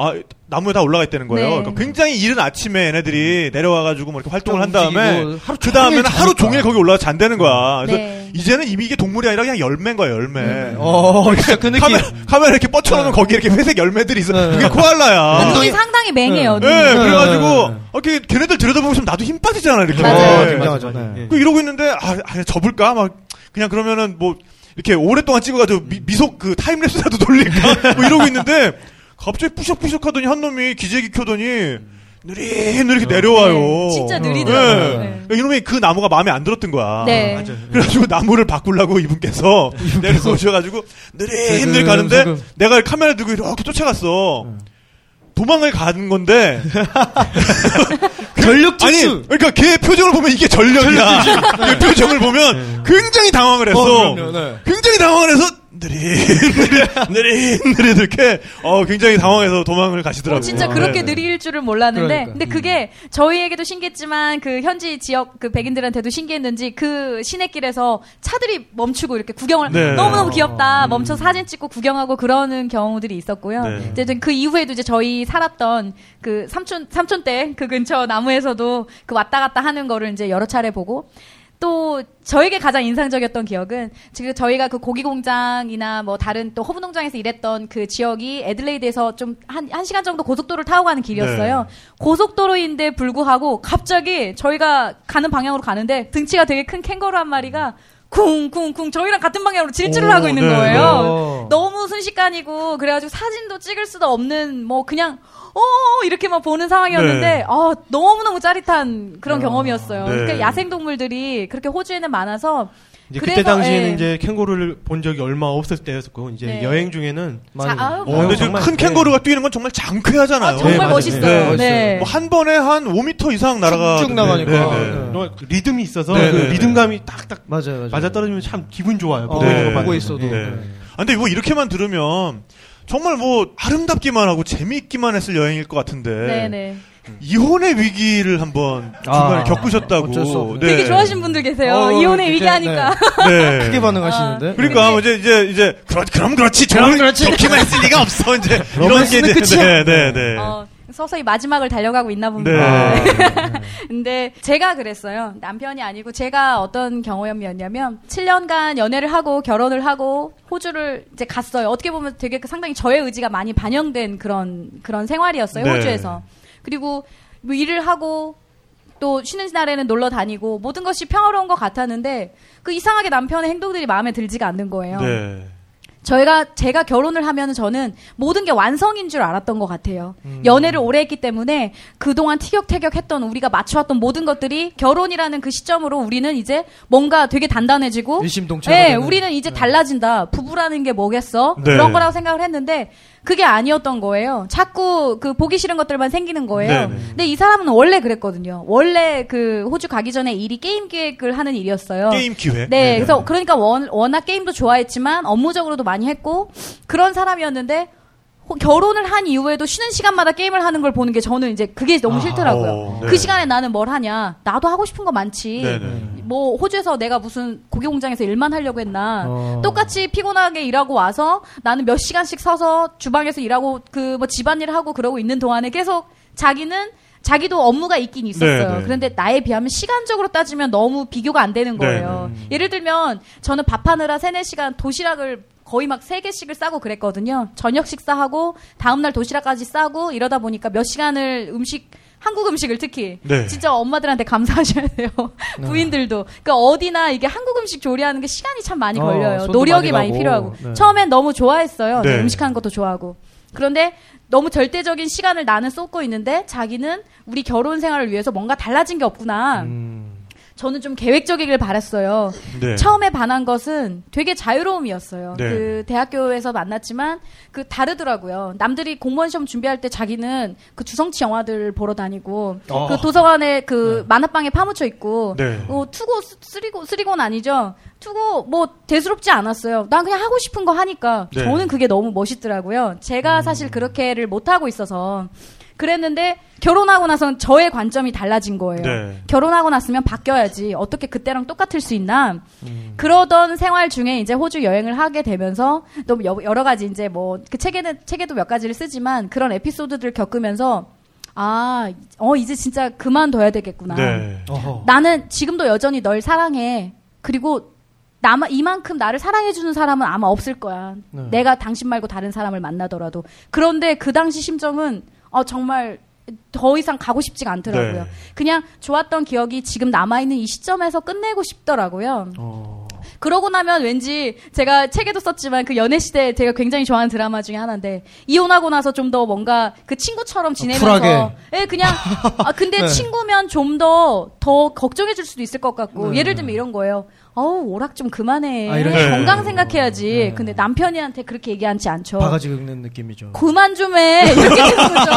아 나무에 다 올라가 있다는 거예요. 네. 그러니까 굉장히 이른 아침에 얘네들이 내려와가지고 뭐 이렇게 활동을 한 다음에 그 다음에는 하루. 종일 거기 올라가 잔다는 거야. 그래서 네. 이제는 이미 이게 동물이 아니라 그냥 열매인 거야 열매. 어, 진짜 그 느낌. 카메라, 카메라 이렇게 뻗쳐놓으면 거기 이렇게 회색 열매들이 있어. 네. 그게 코알라야. 눈이 상당히 맹해요. 네, 눈이. 그래가지고, 네. 이렇게 걔네들 들여다보고 있으면 나도 힘 빠지잖아, 이렇게. 맞아요. 어, 네. 굉장하죠. 맞아요. 네. 예. 그 이러고 있는데, 아, 아, 접을까? 막, 그냥 그러면은 뭐, 이렇게 오랫동안 찍어가지고 미, 미속 그 타임랩스라도 돌릴까? 뭐 이러고 있는데, 갑자기 뿌셔뿌셔 하더니 한 놈이 기재기 켜더니, 느릿 느릿 내려와요. 네, 진짜 네. 느리더라고요. 네. 그러니까 이놈이 그 나무가 마음에 안 들었던 거야. 네. 맞아요. 그래가지고 나무를 바꾸려고 이분께서 내려오셔가지고 느릿 느릿 세금, 가는데 세금. 내가 카메라 들고 이렇게 쫓아갔어. 도망을 가는 건데 전력 아니. 그러니까 걔 표정을 보면 이게 전력이야. 걔 표정을 보면 굉장히 당황을 했어. 어, 그럼요, 네. 굉장히 당황을 해서 느릿느릿 느릿느릿 이렇게 어 굉장히 당황해서 도망을 가시더라고요. 어, 진짜 네, 그렇게 네. 느릴 줄은 몰랐는데, 그러니까. 근데 그게 저희에게도 신기했지만 그 현지 지역 그 백인들한테도 신기했는지 그 시내길에서 차들이 멈추고 이렇게 구경을 네. 너무너무 귀엽다 멈춰 서 사진 찍고 구경하고 그러는 경우들이 있었고요. 네. 이제 그 이후에도 이제 저희 살았던 그 삼촌 삼촌댁 그 근처 나무에서도 그 왔다 갔다 하는 거를 이제 여러 차례 보고 또 저에게 가장 인상적이었던 기억은 지금 저희가 그 고기 공장이나 뭐 다른 또 허브 농장에서 일했던 그 지역이 애들레이드에서 좀한한 시간 정도 고속도로를 타고 가는 길이었어요. 네. 고속도로인데 불구하고 갑자기 저희가 가는 방향으로 가는데 등치가 되게 큰 캥거루 한 마리가 쿵쿵쿵 저희랑 같은 방향으로 질주를 오, 하고 있는 네, 거예요. 네. 너무 순식간이고 그래가지고 사진도 찍을 수도 없는 뭐 그냥 어 이렇게만 보는 상황이었는데 네. 아 너무 너무 짜릿한 그런 경험이었어요. 네. 그러니까 야생 동물들이 그렇게 호주에는 많아서 이제 그래서, 그때 당시에는 예. 이제 캥거루를 본 적이 얼마 없을 때였었고 이제 네. 여행 중에는 자, 아유, 어, 뭐. 근데 정말, 큰 네. 캥거루가 뛰는 건 정말 장쾌하잖아요. 아, 정말 네. 멋있어요. 네, 네. 뭐한 번에 한 5m 이상 날아가 쭉쭉 나가니까. 네. 그 리듬이 있어서 네, 그. 리듬감이 딱딱 맞아요, 맞아요. 맞아 떨어지면 참 기분 좋아요. 어, 보고 네. 보고 있어도. 예. 네. 네. 아, 근데 뭐 이렇게만 들으면 정말 뭐 아름답기만 하고 재미있기만 했을 여행일 것 같은데 네네. 이혼의 위기를 한번 중간에 아, 겪으셨다고. 없네. 되게 좋아하시는 분들 계세요. 어, 이혼의 이제, 위기 하니까. 네. 크게 반응하시는데. 그러니까 근데- 뭐 이제 이제 이제 그럼 그럼 그렇지. 그럼 그렇지. 좋기만 했을 리가 없어. 이제 이런 게 이제 끝이야. 네, 네, 네. 어, 서서히 마지막을 달려가고 있나 봅니다. 네. 근데 제가 그랬어요. 남편이 아니고 제가 어떤 경험이었냐면 7년간 연애를 하고 결혼을 하고 호주를 이제 갔어요. 어떻게 보면 되게 상당히 저의 의지가 많이 반영된 그런 그런 생활이었어요. 네. 호주에서. 그리고 뭐 일을 하고 또 쉬는 날에는 놀러 다니고 모든 것이 평화로운 것 같았는데 그 이상하게 남편의 행동들이 마음에 들지가 않는 거예요. 네. 저희가 제가 결혼을 하면 저는 모든 게 완성인 줄 알았던 것 같아요. 연애를 오래 했기 때문에 그동안 티격태격했던 우리가 맞춰왔던 모든 것들이 결혼이라는 그 시점으로 우리는 이제 뭔가 되게 단단해지고 네, 되는. 우리는 이제 달라진다. 부부라는 게 뭐겠어? 네. 그런 거라고 생각을 했는데 그게 아니었던 거예요. 자꾸 그 보기 싫은 것들만 생기는 거예요. 네, 네. 근데 이 사람은 원래 그랬거든요. 원래 그 호주 가기 전에 일이 게임 기획을 하는 일이었어요. 게임 기획. 네, 그래서 그러니까 원, 워낙 게임도 좋아했지만 업무적으로도 많이 했고 그런 사람이었는데 호- 결혼을 한 이후에도 쉬는 시간마다 게임을 하는 걸 보는 게 저는 이제 그게 너무 싫더라고요. 어, 네. 그 시간에 나는 뭘 하냐? 나도 하고 싶은 거 많지. 네, 네. 뭐 호주에서 내가 무슨 고기 공장에서 일만 하려고 했나? 어. 똑같이 피곤하게 일하고 와서 나는 몇 시간씩 서서 주방에서 일하고 그 뭐 집안일을 하고 그러고 있는 동안에 계속 자기는 자기도 업무가 있긴 있었어요. 네, 네. 그런데 나에 비하면 시간적으로 따지면 너무 비교가 안 되는 거예요. 예를 들면 저는 밥하느라 세네 시간 도시락을 거의 막 세 개씩을 싸고 그랬거든요. 저녁 식사하고 다음날 도시락까지 싸고 이러다 보니까 몇 시간을 음식 한국 음식을 특히 네. 진짜 엄마들한테 감사하셔야 돼요. 부인들도. 그러니까 어디나 이게 한국 음식 조리하는 게 시간이 참 많이 어, 걸려요. 노력이 많이 많이. 필요하고. 네. 처음엔 너무 좋아했어요. 네. 음식 하는 것도 좋아하고. 그런데 너무 절대적인 시간을 나는 쏟고 있는데 자기는 우리 결혼 생활을 위해서 뭔가 달라진 게 없구나. 음. 저는 좀 계획적이길 바랐어요. 네. 처음에 반한 것은 되게 자유로움이었어요. 네. 그 대학교에서 만났지만 그 다르더라고요. 남들이 공무원 시험 준비할 때 자기는 그 주성치 영화들 보러 다니고 어. 그 도서관에 그 만화방에 파묻혀 있고 네. 어, 투고 쓰- 쓰리고 쓰리고는 아니죠. 투고 뭐 대수롭지 않았어요. 난 그냥 하고 싶은 거 하니까 네. 저는 그게 너무 멋있더라고요. 제가 사실 그렇게를 못 하고 있어서 그랬는데 결혼하고 나선 저의 관점이 달라진 거예요. 네. 결혼하고 났으면 바뀌어야지. 어떻게 그때랑 똑같을 수 있나? 음. 그러던 생활 중에 이제 호주 여행을 하게 되면서 또 여- 여러 가지 이제 뭐 그 책에는 책에도 몇 가지를 쓰지만 그런 에피소드들 겪으면서 아, 어 이제 진짜 그만둬야 되겠구나. 네. 나는 지금도 여전히 널 사랑해. 그리고 나만 이만큼 나를 사랑해주는 사람은 아마 없을 거야. 네. 내가 당신 말고 다른 사람을 만나더라도. 그런데 그 당시 심정은 어 정말 더 이상 가고 싶지가 않더라고요. 네. 그냥 좋았던 기억이 지금 남아있는 이 시점에서 끝내고 싶더라고요. 어. 그러고 나면 왠지 제가 책에도 썼지만 그 연애 시대 제가 굉장히 좋아하는 드라마 중에 하나인데 이혼하고 나서 좀 더 뭔가 그 친구처럼 지내면서 쿨하게. 예 그냥 아 근데 네. 친구면 좀더더 걱정해 줄 수도 있을 것 같고 네. 예를 들면 이런 거예요. 어우 오락 좀 그만해. 아. 건강 생각해야지. 네. 근데 남편이한테 그렇게 얘기하지 않죠. 바가지 긁는 느낌이죠. 그만 좀 해. 이렇게 되는 거죠.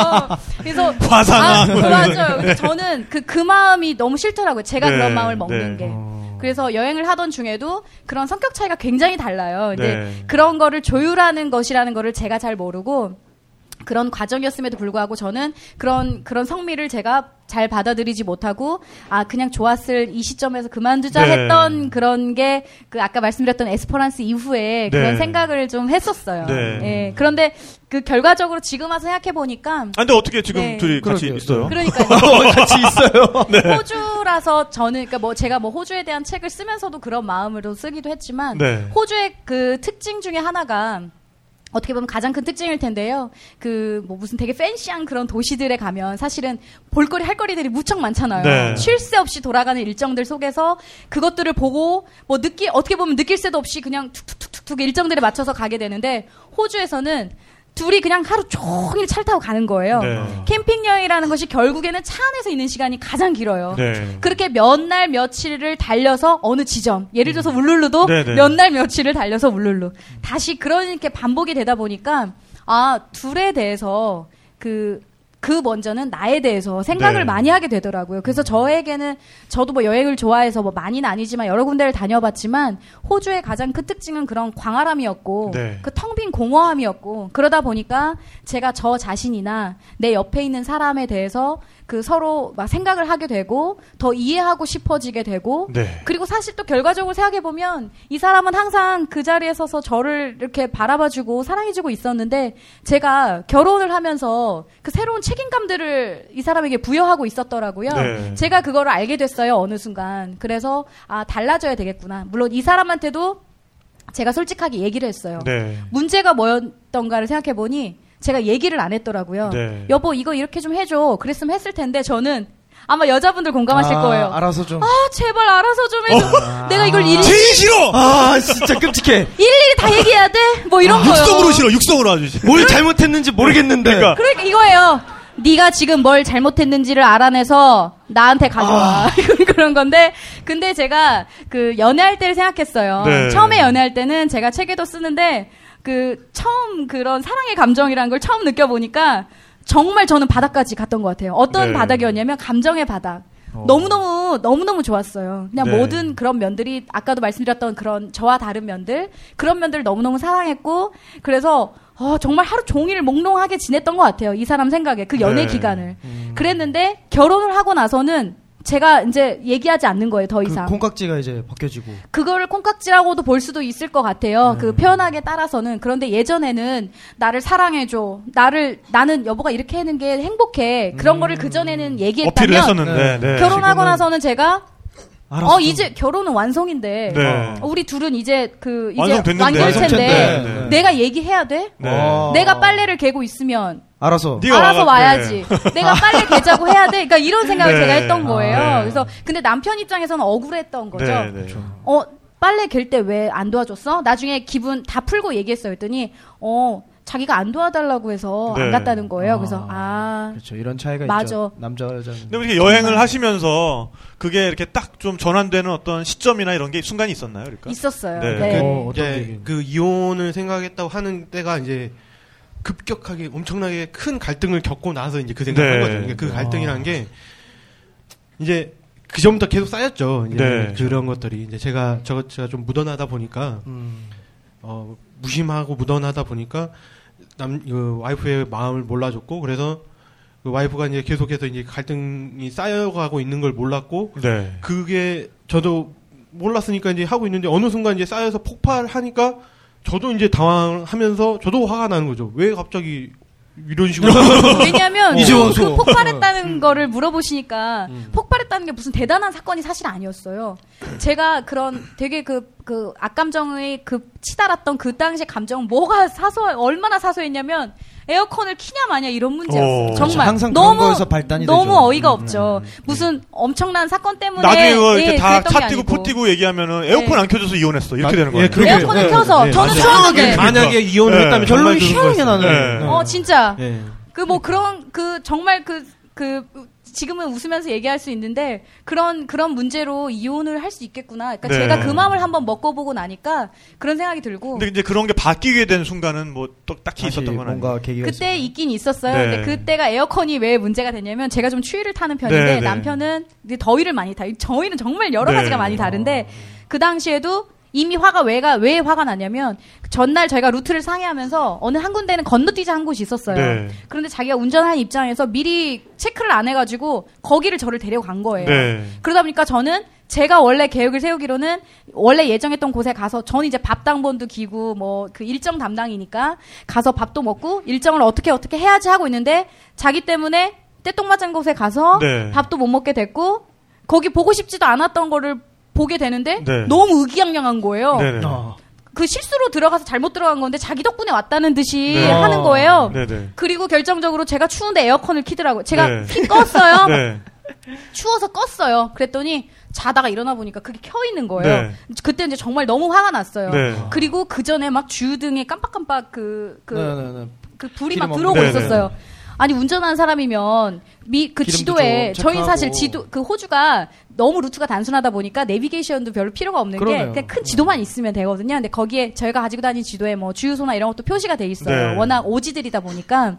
그래서 화상아. 아, 그 맞아요. 저는 그, 그 마음이 너무 싫더라고요. 제가 네, 그런 마음을 먹는 네. 게. 어. 그래서 여행을 하던 중에도 그런 성격 차이가 굉장히 달라요. 근데 네. 그런 거를 조율하는 것이라는 거를 제가 잘 모르고 그런 과정이었음에도 불구하고 저는 그런 그런 성미를 제가 잘 받아들이지 못하고 아 그냥 좋았을 이 시점에서 그만두자 네. 했던 그런 게 그 아까 말씀드렸던 에스퍼란스 이후에 그런 네. 생각을 좀 했었어요. 네. 예. 그런데 그 결과적으로 지금 와서 생각해 보니까 아, 근데 어떻게 지금 네. 둘이 같이 그러게요. 있어요? 그러니까요. 같이 있어요. 네. 호주라서 저는 그러니까 뭐 제가 뭐 호주에 대한 책을 쓰면서도 그런 마음으로 쓰기도 했지만 네. 호주의 그 특징 중에 하나가 어떻게 보면 가장 큰 특징일 텐데요. 그 뭐 무슨 되게 팬시한 그런 도시들에 가면 사실은 볼거리 할 거리들이 무척 많잖아요. 네. 쉴 새 없이 돌아가는 일정들 속에서 그것들을 보고 뭐 느끼 어떻게 보면 느낄 새도 없이 그냥 툭툭툭툭 일정들에 맞춰서 가게 되는데 호주에서는 둘이 그냥 하루 종일 차를 타고 가는 거예요. 네. 캠핑 여행이라는 것이 결국에는 차 안에서 있는 시간이 가장 길어요. 네. 그렇게 몇 날 며칠을 달려서 어느 지점, 예를 들어서 울룰루도 네, 네. 몇날 며칠을 달려서 울룰루. 다시 그렇게 반복이 되다 보니까 아 둘에 대해서 그. 그 먼저는 나에 대해서 생각을 네. 많이 하게 되더라고요. 그래서 저에게는 저도 뭐 여행을 좋아해서 뭐 많이는 아니지만 여러 군데를 다녀봤지만 호주의 가장 큰 특징은 그런 광활함이었고 네. 그텅 빈 공허함이었고 그러다 보니까 제가 저 자신이나 내 옆에 있는 사람에 대해서 그 서로 막 생각을 하게 되고 더 이해하고 싶어지게 되고 네. 그리고 사실 또 결과적으로 생각해 보면 이 사람은 항상 그 자리에 서서 저를 이렇게 바라봐주고 사랑해주고 있었는데 제가 결혼을 하면서 그 새로운 책임감들을 이 사람에게 부여하고 있었더라고요. 네. 제가 그거를 알게 됐어요 어느 순간. 그래서 아 달라져야 되겠구나. 물론 이 사람한테도 제가 솔직하게 얘기를 했어요. 네. 문제가 뭐였던가를 생각해 보니 제가 얘기를 안 했더라고요. 네. 여보 이거 이렇게 좀 해줘. 그랬으면 했을 텐데 저는 아마 여자분들 공감하실 아, 거예요. 알아서 좀. 아 제발 알아서 좀 해줘. 내가 이걸 일일이, 제일 싫어! 아, 진짜 끔찍해. 일일이 다 얘기해야 돼? 뭐 이런 거요. 육성으로 싫어, 육성으로 아주 싫어. 뭘 잘못했는지 모르겠는데. 그러니까. 그러니까 이거예요. 네가 지금 뭘 잘못했는지를 알아내서 나한테 가져와 그런 건데 근데 제가 그 연애할 때를 생각했어요. 네. 처음에 연애할 때는 제가 책에도 쓰는데 그 처음 그런 사랑의 감정이라는 걸 처음 느껴보니까 정말 저는 바닥까지 갔던 것 같아요. 어떤 네. 바닥이었냐면 감정의 바닥. 너무너무, 너무너무 좋았어요. 그냥 네. 모든 그런 면들이, 아까도 말씀드렸던 그런 저와 다른 면들, 그런 면들을 너무너무 사랑했고, 그래서, 어, 정말 하루 종일 몽롱하게 지냈던 것 같아요. 이 사람 생각에. 그 연애 네. 기간을. 그랬는데, 결혼을 하고 나서는 제가 이제 얘기하지 않는 거예요, 더그 이상. 콩깍지가 이제 벗겨지고. 그거를 콩깍지라고도 볼 수도 있을 것 같아요. 네. 그 표현하기에 따라서는. 그런데 예전에는 나를 사랑해줘. 나를, 나는 여보가 이렇게 하는 게 행복해. 그런 거를 그 전에는 어필을 얘기했다면. 했었는데, 네. 결혼하고 지금은- 나서는 제가 알았어. 어 이제 결혼은 완성인데 네. 어, 우리 둘은 이제 그 이제 완성됐는데. 완결 텐데 완성됐는데. 네. 내가 얘기해야 돼? 네. 어. 내가 빨래를 개고 있으면 알아서. 네가 알아서 와가- 와야지. 내가 빨래 개자고 해야 돼. 그러니까 이런 생각을 네. 제가 했던 거예요. 아, 네. 그래서 근데 남편 입장에서는 억울했던 거죠. 네, 네. 어 빨래 갤 때 왜 안 도와줬어? 나중에 기분 다 풀고 얘기했어요. 했더니 어 자기가 안 도와달라고 해서 네. 안 갔다는 거예요. 아. 그래서 아 그렇죠. 이런 차이가 맞아. 있죠. 남자와 여자는. 근데 이렇게 여행을 하시면서 그게 이렇게 딱 좀 전환되는 어떤 시점이나 이런 게 순간이 있었나요? 그러니까? 있었어요. 네. 네. 어? 그 이혼을 생각했다고 하는 때가 이제 급격하게 엄청나게 큰 갈등을 겪고 나서 이제 그 생각을 네. 한 거죠. 그러니까 그 갈등이라는 게 이제 그 전부터 계속 쌓였죠. 이제 네. 그런 것들이 이제 제가 저 제가 좀 무던하다 보니까 음. 어, 무심하고 무던하다 보니까 남, 그 와이프의 마음을 몰라줬고, 그래서 그 와이프가 이제 계속해서 이제 갈등이 쌓여가고 있는 걸 몰랐고, 네. 그게 저도 몰랐으니까 이제 하고 있는데 어느 순간 이제 쌓여서 폭발하니까 저도 이제 당황하면서 저도 화가 나는 거죠. 왜 갑자기 이런 식으로. 왜냐하면 이제 그, 폭발했다는 거를 물어보시니까 폭발했다는 게 무슨 대단한 사건이 사실 아니었어요. 제가 그런 되게 그, 그 악감정의 그 치달았던 그 당시의 감정은 뭐가 사소 얼마나 사소했냐면 에어컨을 키냐 마냐 이런 문제였어요. 어. 그렇죠. 정말 항상 그런 너무 거에서 발단이 너무 되죠. 어이가 음, 없죠. 무슨 엄청난 사건 때문에 나중에 그거 예, 이렇게 다 그랬던 게차 뛰고. 포 뛰고 얘기하면은 에어컨 네. 안 켜져서 이혼했어. 이렇게 아, 되는 거예요. 예, 에어컨을 네, 켜서 네, 저는 맞아요. 추웠는데 만약에 이혼을 네. 했다면 결론이 희한하게 거였어요. 나는. 네. 어 진짜 예. 그뭐 그런 그 정말 그 그 지금은 웃으면서 얘기할 수 있는데 그런 그런 문제로 이혼을 할 수 있겠구나. 그러니까 네. 제가 그 마음을 한번 먹고 보고 나니까 그런 생각이 들고 근데 이제 그런 게 바뀌게 된 순간은 뭐 또 딱히 있었던 건 아니에요. 뭔가 계기가 그때 있었나요? 있긴 있었어요. 네. 근데 그때가 에어컨이 왜 문제가 됐냐면 제가 좀 추위를 타는 편인데 네, 네. 남편은 이제 더위를 많이 타. 저희는 정말 여러 네. 가지가 많이 다른데 그 당시에도 이미 화가 왜가 왜 화가 났냐면 전날 저희가 루트를 상의하면서 어느 한 군데는 건너뛰자 한 곳이 있었어요. 네. 그런데 자기가 운전하는 입장에서 미리 체크를 안 해가지고 거기를 저를 데려간 거예요. 네. 그러다 보니까 저는 제가 원래 계획을 세우기로는 원래 예정했던 곳에 가서 저는 이제 밥 당번도 기고 뭐 그 일정 담당이니까 가서 밥도 먹고 일정을 어떻게 어떻게 해야지 하고 있는데 자기 때문에 떼똥맞은 곳에 가서 네. 밥도 못 먹게 됐고 거기 보고 싶지도 않았던 거를 보게 되는데 네. 너무 의기양양한 거예요. 네네. 어. 그 실수로 들어가서 잘못 들어간 건데 자기 덕분에 왔다는 듯이 네. 하는 거예요. 네네. 그리고 결정적으로 제가 추운데 에어컨을 키더라고요. 제가 네. 키 껐어요. 네. 추워서 껐어요. 그랬더니 자다가 일어나 보니까 그게 켜 있는 거예요. 네. 그때 이제 정말 너무 화가 났어요. 네. 그리고 그 전에 막 주유등에 깜빡깜빡 그, 그, 네, 네, 네. 그 불이 막 들어오고 네, 있었어요. 아니 운전하는 사람이면 미 그 지도에 좀 저희. 사실 지도 그 호주가 너무 루트가 단순하다 보니까 내비게이션도 별로 필요가 없는 게 그러네요. 그냥 큰 지도만 있으면 되거든요. 근데 거기에 저희가 가지고 다니는 지도에 뭐 주유소나 이런 것도 표시가 돼 있어요. 네. 워낙 오지들이다 보니까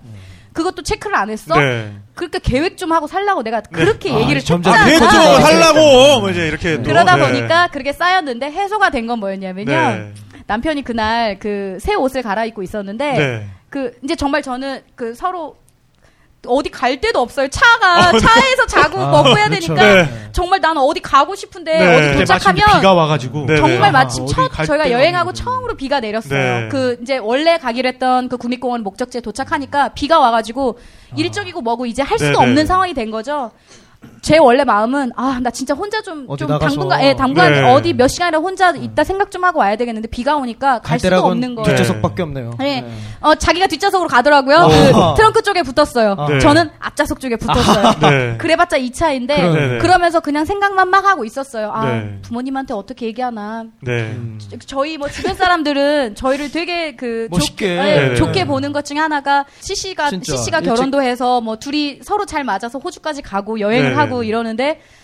그것도 체크를 안 했어. 네. 그러니까 계획 좀 하고 살라고 내가 그렇게 아, 얘기를 점점 했잖아. 계획 좀 아, 네. 하려고 뭐 이제 이렇게 또, 그러다 네. 보니까 그렇게 쌓였는데 해소가 된 건 뭐였냐면요. 네. 남편이 그날 그 새 옷을 갈아입고 있었는데 네. 그 이제 정말 저는 그 서로 어디 갈 데도 없어요. 차가 어, 네. 차에서 자고 아, 먹고 해야 그렇죠. 되니까 네. 정말 나는 어디 가고 싶은데 네. 어디 마침 도착하면 비가 와가지고 네, 정말 네. 마침 아, 첫 어디 갈 저희가 여행하고 없는데. 처음으로 비가 내렸어요. 네. 그 이제 원래 가기로 했던 그 국립공원 목적지에 도착하니까 비가 와가지고 일정이고 뭐고 이제 할 수도 아. 네네. 없는 상황이 된 거죠. 제 원래 마음은 아 나 진짜 혼자 좀 좀. 당분간 예 당분간 네. 어디 몇 시간이라 혼자 있다 생각 좀 하고 와야 되겠는데 비가 오니까 갈 수가 없는 거예요. 뒷좌석밖에 없네요. 네. 어, 자기가 뒷좌석으로 가더라고요. 어. 그 트렁크 쪽에 붙었어요. 아. 네. 저는 앞좌석 쪽에 붙었어요. 네. 그래봤자 2차인데 그러네네. 그러면서 그냥 생각만 막 하고 있었어요. 아 네. 부모님한테 어떻게 얘기하나. 네. 저- 저희 뭐 주변 사람들은 저희를 되게 그 멋있게. 좋, 예, 네네. 좋게 보는 것 중에 하나가 CC가 진짜. CC가 일찍- 결혼도 해서 뭐 둘이 서로 잘 맞아서 호주까지 가고 여행을 네네. 하고 이러는데 하,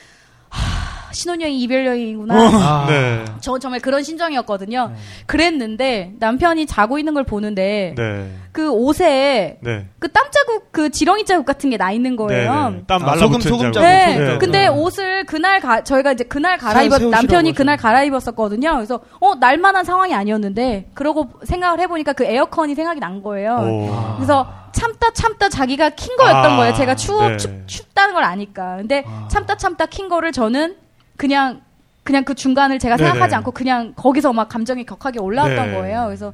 신혼여행 이별 여행이구나. 아. 네. 저 정말 그런 심정이었거든요. 그랬는데 남편이 자고 있는 걸 보는데 네. 그 옷에 네. 그땀 자국 그 지렁이 자국 같은 게 나 있는 거예요. 네. 땀 아, 말라붙은 소금, 소금 자국. 네. 소금 자국. 근데 네. 옷을 그날 가, 저희가 이제 그날 새- 갈아입었, 남편이. 그날 갈아입었었거든요. 그래서, 어, 날만한 상황이 아니었는데, 그러고 생각을 해보니까 그 에어컨이 생각이 난 거예요. 오. 그래서 참다 참다 자기가 킨 거였던 아, 거예요. 제가 추워, 네. 춥, 춥다는 걸 아니까. 근데 참다 참다 킨 거를 저는 그냥, 그냥 그 중간을 제가 네네. 생각하지 않고 그냥 거기서 막 감정이 격하게 올라왔던 네. 거예요. 그래서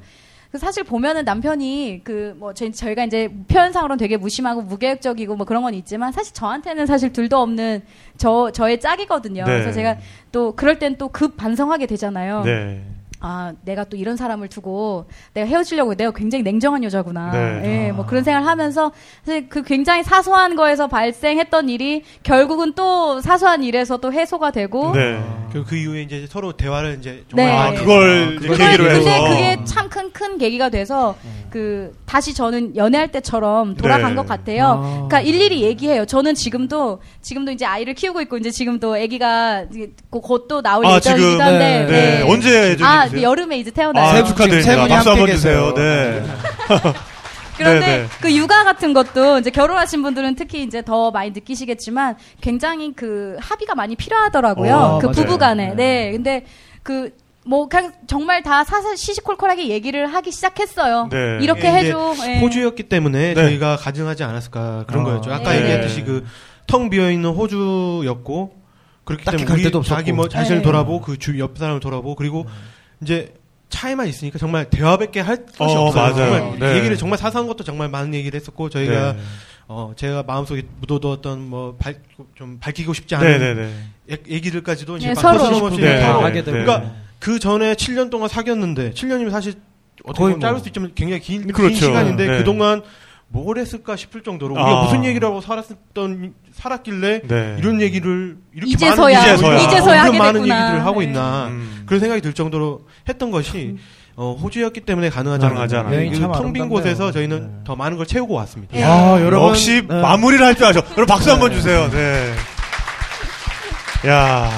그 사실 보면은 남편이 그 뭐 저희가 이제 표현상으로는 되게 무심하고 무계획적이고 뭐 그런 건 있지만 사실 저한테는 사실 둘도 없는 저 저의 짝이거든요. 네. 그래서 제가 또 그럴 땐 또 급 반성하게 되잖아요. 네. 아, 내가 또 이런 사람을 두고 내가 헤어지려고 내가 굉장히 냉정한 여자구나. 네. 예, 뭐 그런 생각을 하면서 사실 그 굉장히 사소한 거에서 발생했던 일이 결국은 또 사소한 일에서 또 해소가 되고 네. 그리고 그 이후에 이제 서로 대화를 이제 정말 네. 아, 그걸 이제 그걸- 계기로 근데 해서. 그게 참 큰 큰 계기가 돼서 그 다시 저는 연애할 때처럼 돌아간 네. 것 같아요. 아. 그러니까 일일이 얘기해요. 저는 지금도 지금도 이제 아이를 키우고 있고 이제 지금도 아기가 곧- 곧또 나올 아, 지금, 한데 네. 언제 예정이세요? 아 네, 여름에 이제 태어나요. 아, 세 분- 축하드립니다. 박수 한번 주세요. 계세요. 네. 그런데 네, 네. 그 육아 같은 것도 이제 결혼하신 분들은 특히 이제 더 많이 느끼시겠지만 굉장히 그 합의가 많이 필요하더라고요. 어, 그 맞아요. 부부간에. 네. 네. 근데 그뭐 그냥 정말 다 사사 시시콜콜하게 얘기를 하기 시작했어요. 네. 이렇게 해줘. 예. 호주였기 때문에 네. 저희가 가증하지 않았을까 그런 아. 거였죠. 아까 네. 얘기했듯이 그 텅 비어 있는 호주였고 그렇기 때문에 갈 우리. 자기 뭐 자신을 네. 돌아보고 그주옆 사람을 돌아보고 그리고 이제 차에만 있으니까 정말 대화밖에 할 것이 어, 없어요. 맞아요. 정말 네. 얘기를 정말 사소한 것도 정말 많은 얘기를 했었고 저희가 네. 어 제가 마음속에 묻어두었던 뭐좀 밝히고 싶지 않은 네네네. 얘- 얘기들까지도 이제 네, 막 서로. 네, 다 네, 하게 네. 되고. 그러니까 그 전에 7년 동안 사귀었는데 7년이면 사실 어떻게 보면 짧을 뭐. 수 있지만 굉장히 긴, 긴 그렇죠. 시간인데 네. 그동안 뭘 했을까 싶을 정도로 우리가 아. 무슨 얘기를 하고 살았던 살았길래 네. 이런 얘기를 이렇게 이제서야, 많은 이제서야. 이제서야 이런 하게 많은 됐구나. 얘기를 하고 네. 있나 음. 그런 생각이 들 정도로 했던 것이 어, 호주였기 때문에 가능하지 않았나. 여행이 참 텅빈. 곳에서 저희는 네. 더 많은 걸 채우고 왔습니다. 예. 아, 여러분. 역시 네. 마무리를 할 줄 아죠. 여러분 박수 한번 주세요. 네. 야.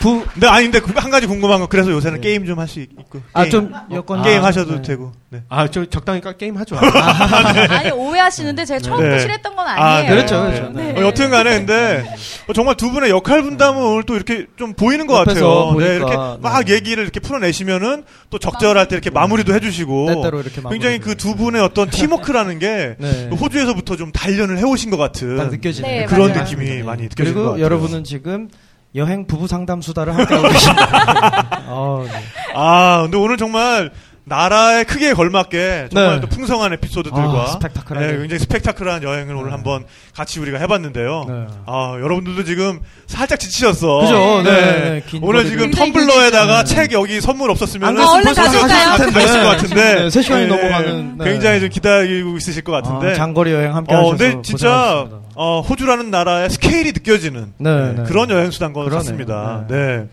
부, 아니 근데 그한 가지 궁금한 건 그래서 요새는 게임 좀 할 수 있고. 아, 게임, 좀 여건. 게임 아, 하셔도 네. 되고. 네. 아, 저 적당히 까- 게임 하죠. 아 니 오해하시는데 제가 처음부터 네. 싫어했던 건 아, 아니에요. 그렇죠, 그렇죠. 네. 어, 여튼 간에 근데 어, 정말 두 분의 역할 분담은 오늘 또 이렇게 좀 보이는 것 같아요. 보니까, 네, 이렇게 막 네. 얘기를 이렇게 풀어내시면은 또 적절할 때 이렇게 마무리도 해 주시고 때때로 이렇게 마무리도 굉장히 그 두 분의 어떤 팀워크라는 게 네. 호주에서부터 좀 단련을 해 오신 것 같은. 네, 그런 맞아요. 느낌이 많이 느껴지는 것 그리고. 여러분은 지금 여행 부부 상담 수다를 함께하고 계십니다. 어, 네. 아, 근데 오늘 정말 나라에 크게 걸맞게 정말 네. 또 풍성한 에피소드들과 아, 스펙타클하게. 네, 굉장히 스펙타클한 여행을 오늘 네. 한번 같이 우리가 해봤는데요. 네. 아, 여러분들도 지금 살짝 지치셨어. 그죠? 네. 네, 네, 긴 오늘. 지금 텀블러에다가 책 여기 선물 없었으면 안 아, 얼른 가실까요? 있을 것 같은데 네, 세 시간이 네, 넘어가는. 네. 굉장히 좀 기다리고 있으실 것 같은데. 아, 장거리 여행 함께 어, 하셔서 근데 진짜. 어, 호주라는 나라의 스케일이 느껴지는 네, 네. 그런 여행 수단 것 그러네요. 같습니다. 네. 네.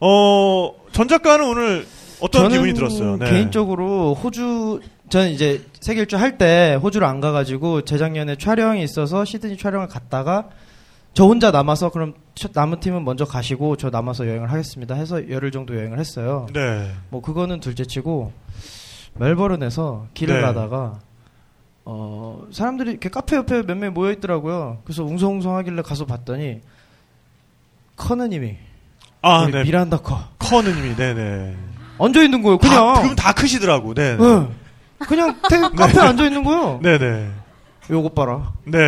어, 전 작가는 오늘 어떤 저는 기분이 들었어요? 네. 개인적으로 호주 저는 이제 세계 일주 할 때 호주를 안 가가지고 재작년에 촬영이 있어서 시드니 촬영을 갔다가 저 혼자 남아서 그럼 첫 남은 팀은 먼저 가시고 저 남아서 여행을 하겠습니다 해서 열흘 정도 여행을 했어요. 네. 뭐 그거는 둘째치고 멜버른에서 길을 네. 가다가 어 사람들이 이렇게 카페 옆에 몇명 모여 있더라고요. 그래서 웅성웅성하길래 가서 봤더니 커느님이 아, 네. 미란다 커 커느님이, 네네. 앉아 있는 거예요. 그냥 다, 그럼 다 크시더라고, 네. 네. 그냥 태, 카페에 앉아 있는 거예요. 네네. 요것 봐라. 네.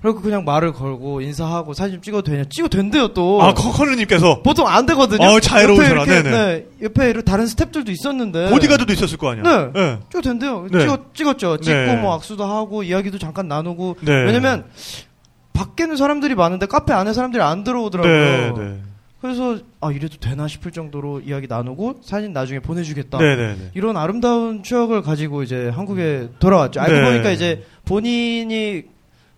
그리고 그냥 말을 걸고 인사하고 사진 찍어도 되냐? 찍어도 된대요 또. 아, 커, 커느님께서 보통 안 되거든요. 어, 이렇게, 네네. 네, 옆에 다른 스탭들도 있었는데. 보디가드도 있었을 거 아니야? 네. 네. 찍어도 된대요. 네. 찍었, 찍었죠. 찍고 네. 뭐 악수도 하고 이야기도 잠깐 나누고. 네. 왜냐면 밖에는 사람들이 많은데 카페 안에 사람들이 안 들어오더라고요. 네, 네. 그래서 아 이래도 되나 싶을 정도로 이야기 나누고 사진 나중에 보내주겠다. 네, 네, 네. 이런 아름다운 추억을 가지고 이제 한국에 돌아왔죠. 알고 네. 보니까 이제 본인이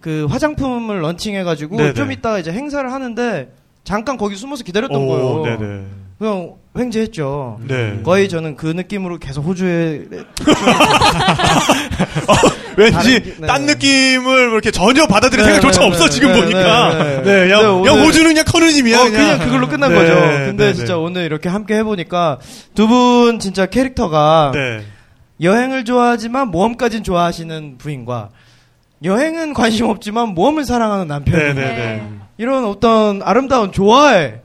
그 화장품을 런칭해가지고 네네. 좀 이따가 이제 행사를 하는데 잠깐 거기 숨어서 기다렸던 오, 거예요. 네네. 그냥 횡재했죠. 네. 거의 저는 그 느낌으로 계속 호주에 왠지 기- 네. 딴 느낌을 이렇게 전혀 받아들일 네, 생각조차 네, 없어 네, 지금 네, 보니까 네, 네, 네. 야, 네, 야 오늘- 호주는 그냥 커느님이야 어, 그냥, 그냥 그걸로 끝난 네, 거죠. 네, 근데 네. 진짜 오늘 이렇게 함께 해보니까 두 분 진짜 캐릭터가 네. 여행을 좋아하지만 모험까진 좋아하시는 부인과 여행은 관심 없지만 모험을 사랑하는 남편. 이런 어떤 아름다운 조화의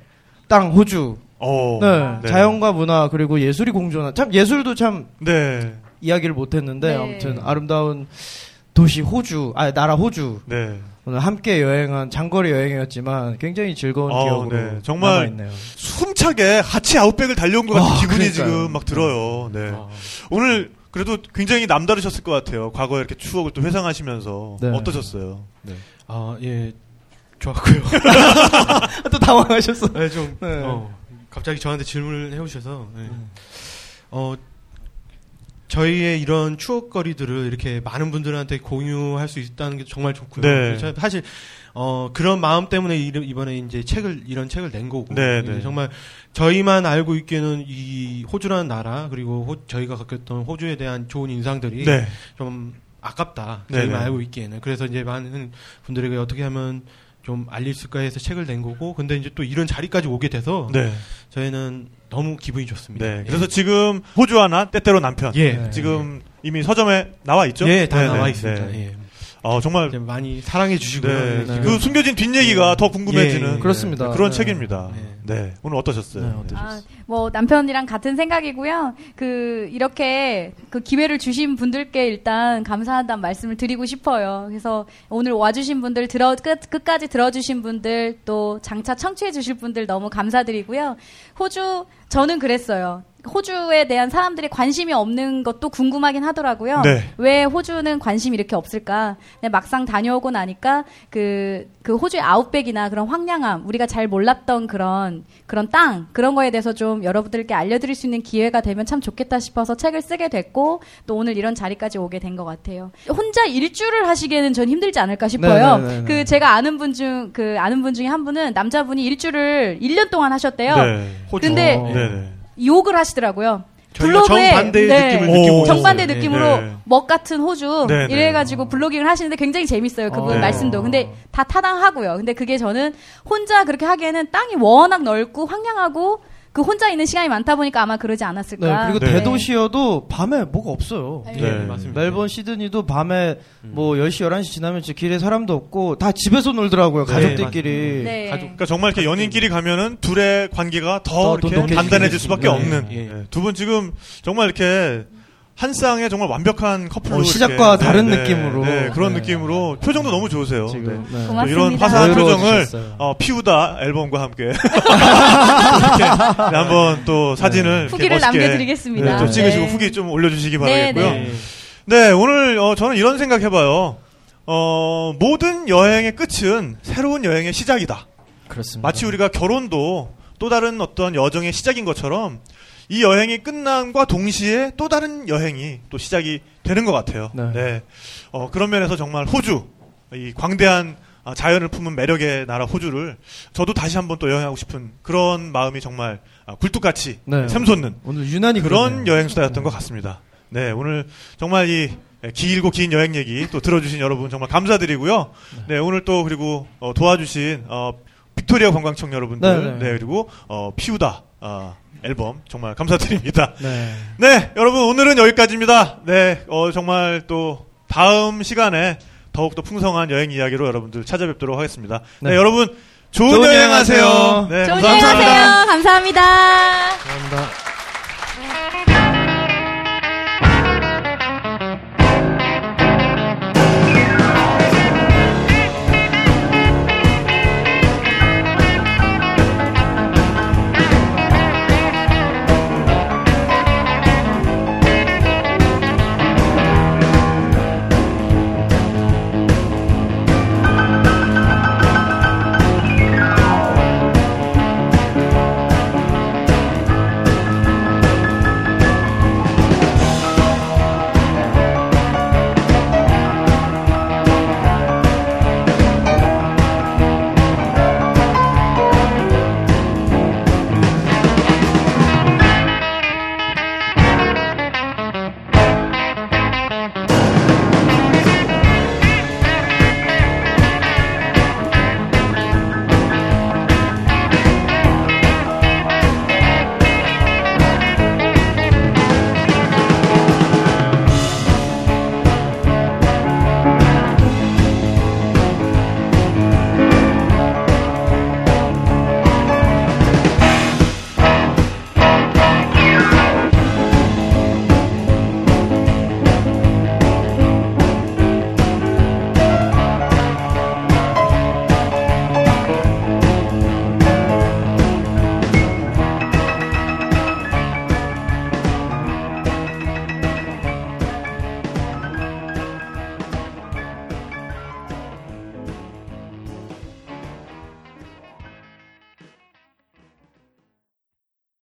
땅 호주. 어, 네, 네. 자연과 문화 그리고 예술이 공존한 참 예술도 참 네. 이야기를 못했는데 네. 아무튼 아름다운 도시 호주, 아 나라 호주. 네. 오늘 함께 여행한 장거리 여행이었지만 굉장히 즐거운 어, 기억으로 네. 정말 남아있네요. 숨차게 하치 아웃백을 달려온 것 같은 아, 기분이 그러니까요. 지금 막 들어요. 네. 아. 오늘 그래도 굉장히 남다르셨을 것 같아요. 과거에 이렇게 추억을 또 회상하시면서 네. 어떠셨어요? 네. 아, 예. 좋았고요. 또 당황하셨어. 네, 좀, 네. 어, 갑자기 저한테 질문을 해오셔서, 네. 어, 저희의 이런 추억거리들을 이렇게 많은 분들한테 공유할 수 있다는 게 정말 좋고요. 네. 저 사실, 어 그런 마음 때문에 이- 이번에 이제 책을 이런 책을 낸 거고 네, 네. 정말 저희만 알고 있기에는 이 호주라는 나라 그리고 호- 저희가 겪었던 호주에 대한 좋은 인상들이 네. 좀 아깝다 네, 저희만 네. 알고 있기에는 그래서 이제 많은 분들에게 어떻게 하면 좀 알릴 수가 해서 책을 낸 거고 근데 이제 또 이런 자리까지 오게 돼서 네. 저희는 너무 기분이 좋습니다. 네. 그래서 지금 호주 하나, 때때로 남편. 예. 네. 지금 이미 서점에 나와 있죠? 예, 다 네, 나와 네, 있습니다. 네. 예. 어, 정말 많이 사랑해 주시고요. 네. 네. 그 숨겨진 뒷얘기가 더 궁금해지는 예, 예. 그렇습니다. 네, 그런 네. 책입니다. 네. 네. 오늘 어떠셨어요? 네, 어떠셨어요? 아, 뭐 남편이랑 같은 생각이고요. 그 이렇게 그 기회를 주신 분들께 일단 감사하다는 말씀을 드리고 싶어요. 그래서 오늘 와주신 분들 들어 끝 끝까지 들어주신 분들 또 장차 청취해 주실 분들 너무 감사드리고요. 호주 저는 그랬어요. 호주에 대한 사람들이 관심이 없는 것도 궁금하긴 하더라고요. 네. 왜 호주는 관심이 이렇게 없을까? 막상 다녀오고 나니까 그, 그 호주의 아웃백이나 그런 황량함, 우리가 잘 몰랐던 그런, 그런 땅, 그런 거에 대해서 좀 여러분들께 알려드릴 수 있는 기회가 되면 참 좋겠다 싶어서 책을 쓰게 됐고, 또 오늘 이런 자리까지 오게 된 것 같아요. 혼자 일주를 하시기에는 전 힘들지 않을까 싶어요. 네, 네, 네, 네. 그 제가 아는 분 중, 그 아는 분 중에 한 분은 남자분이 일주를 1년 동안 하셨대요. 네. 근데 어. 네, 네. 욕을 하시더라고요. 저희가 정반대의 느낌을 오. 느끼고 정반대. 느낌으로 네. 먹 같은 호주 네, 네. 이래가지고 블로깅을 하시는데 굉장히 재밌어요 그분 어. 말씀도 근데 다 타당하고요 근데 그게 저는 혼자 그렇게 하기에는 땅이 워낙 넓고 황량하고 그 혼자 있는 시간이 많다 보니까 아마 그러지 네, 않았을까 그리고 네. 대도시여도 밤에 뭐가 없어요. 네. 네, 네. 맞습니다. 멜번 시드니도 밤에 뭐 10시, 11시 지나면 진짜 길에 사람도 없고 다 집에서 놀더라고요. 가족들끼리. 네. 가족- 그러니까 정말 이렇게 연인끼리 가면은 둘의 관계가 더 더 이렇게 단단해질 수밖에. 없는 예, 예. 네. 두분 지금 정말 이렇게 한 쌍의 정말 완벽한 커플로 어, 시작과 이렇게, 다른 느낌으로. 네, 그런 네. 느낌으로 표정도 너무 좋으세요. 네. 지금. 네. 이런 화사한 표정을. 어, 피우다 앨범과 함께 이렇게 네, 한번 또 사진을 후기를 멋있게 남겨드리겠습니다. 네, 또 찍으시고 네. 후기 좀 올려주시기 네, 바라겠고요. 네. 네, 오늘 어, 저는 이런 생각 해봐요. 어, 모든 여행의 끝은 새로운 여행의 시작이다. 그렇습니다. 마치 우리가 결혼도 또 다른 어떤 여정의 시작인 것처럼 이 여행이 끝남과 동시에 또 다른 여행이 또 시작이 되는 것 같아요. 네. 어, 그런 면에서 정말 호주, 이 광대한 아, 자연을 품은 매력의 나라 호주를 저도 다시 한번 또 여행하고 싶은 그런 마음이 정말 아, 굴뚝같이 네. 샘솟는 오늘 유난히 그런 그러네요. 여행 수다였던 것 같습니다. 네, 오늘 정말 이 길고 긴 여행 얘기 또 들어주신 여러분 정말 감사드리고요. 네, 오늘 또 그리고 어, 도와주신 어, 빅토리아 관광청 여러분들, 네, 네, 네. 그리고 어, 피우다 어, 앨범 정말 감사드립니다. 네. 네, 여러분 오늘은 여기까지입니다. 네, 어, 정말 또 다음 시간에 더욱더 풍성한 여행 이야기로 여러분들 찾아뵙도록 하겠습니다. 네, 네. 여러분 좋은, 좋은 여행 여행 하세요. 네, 좋은 감사합니다. 여행 하세요 감사합니다. 감사합니다.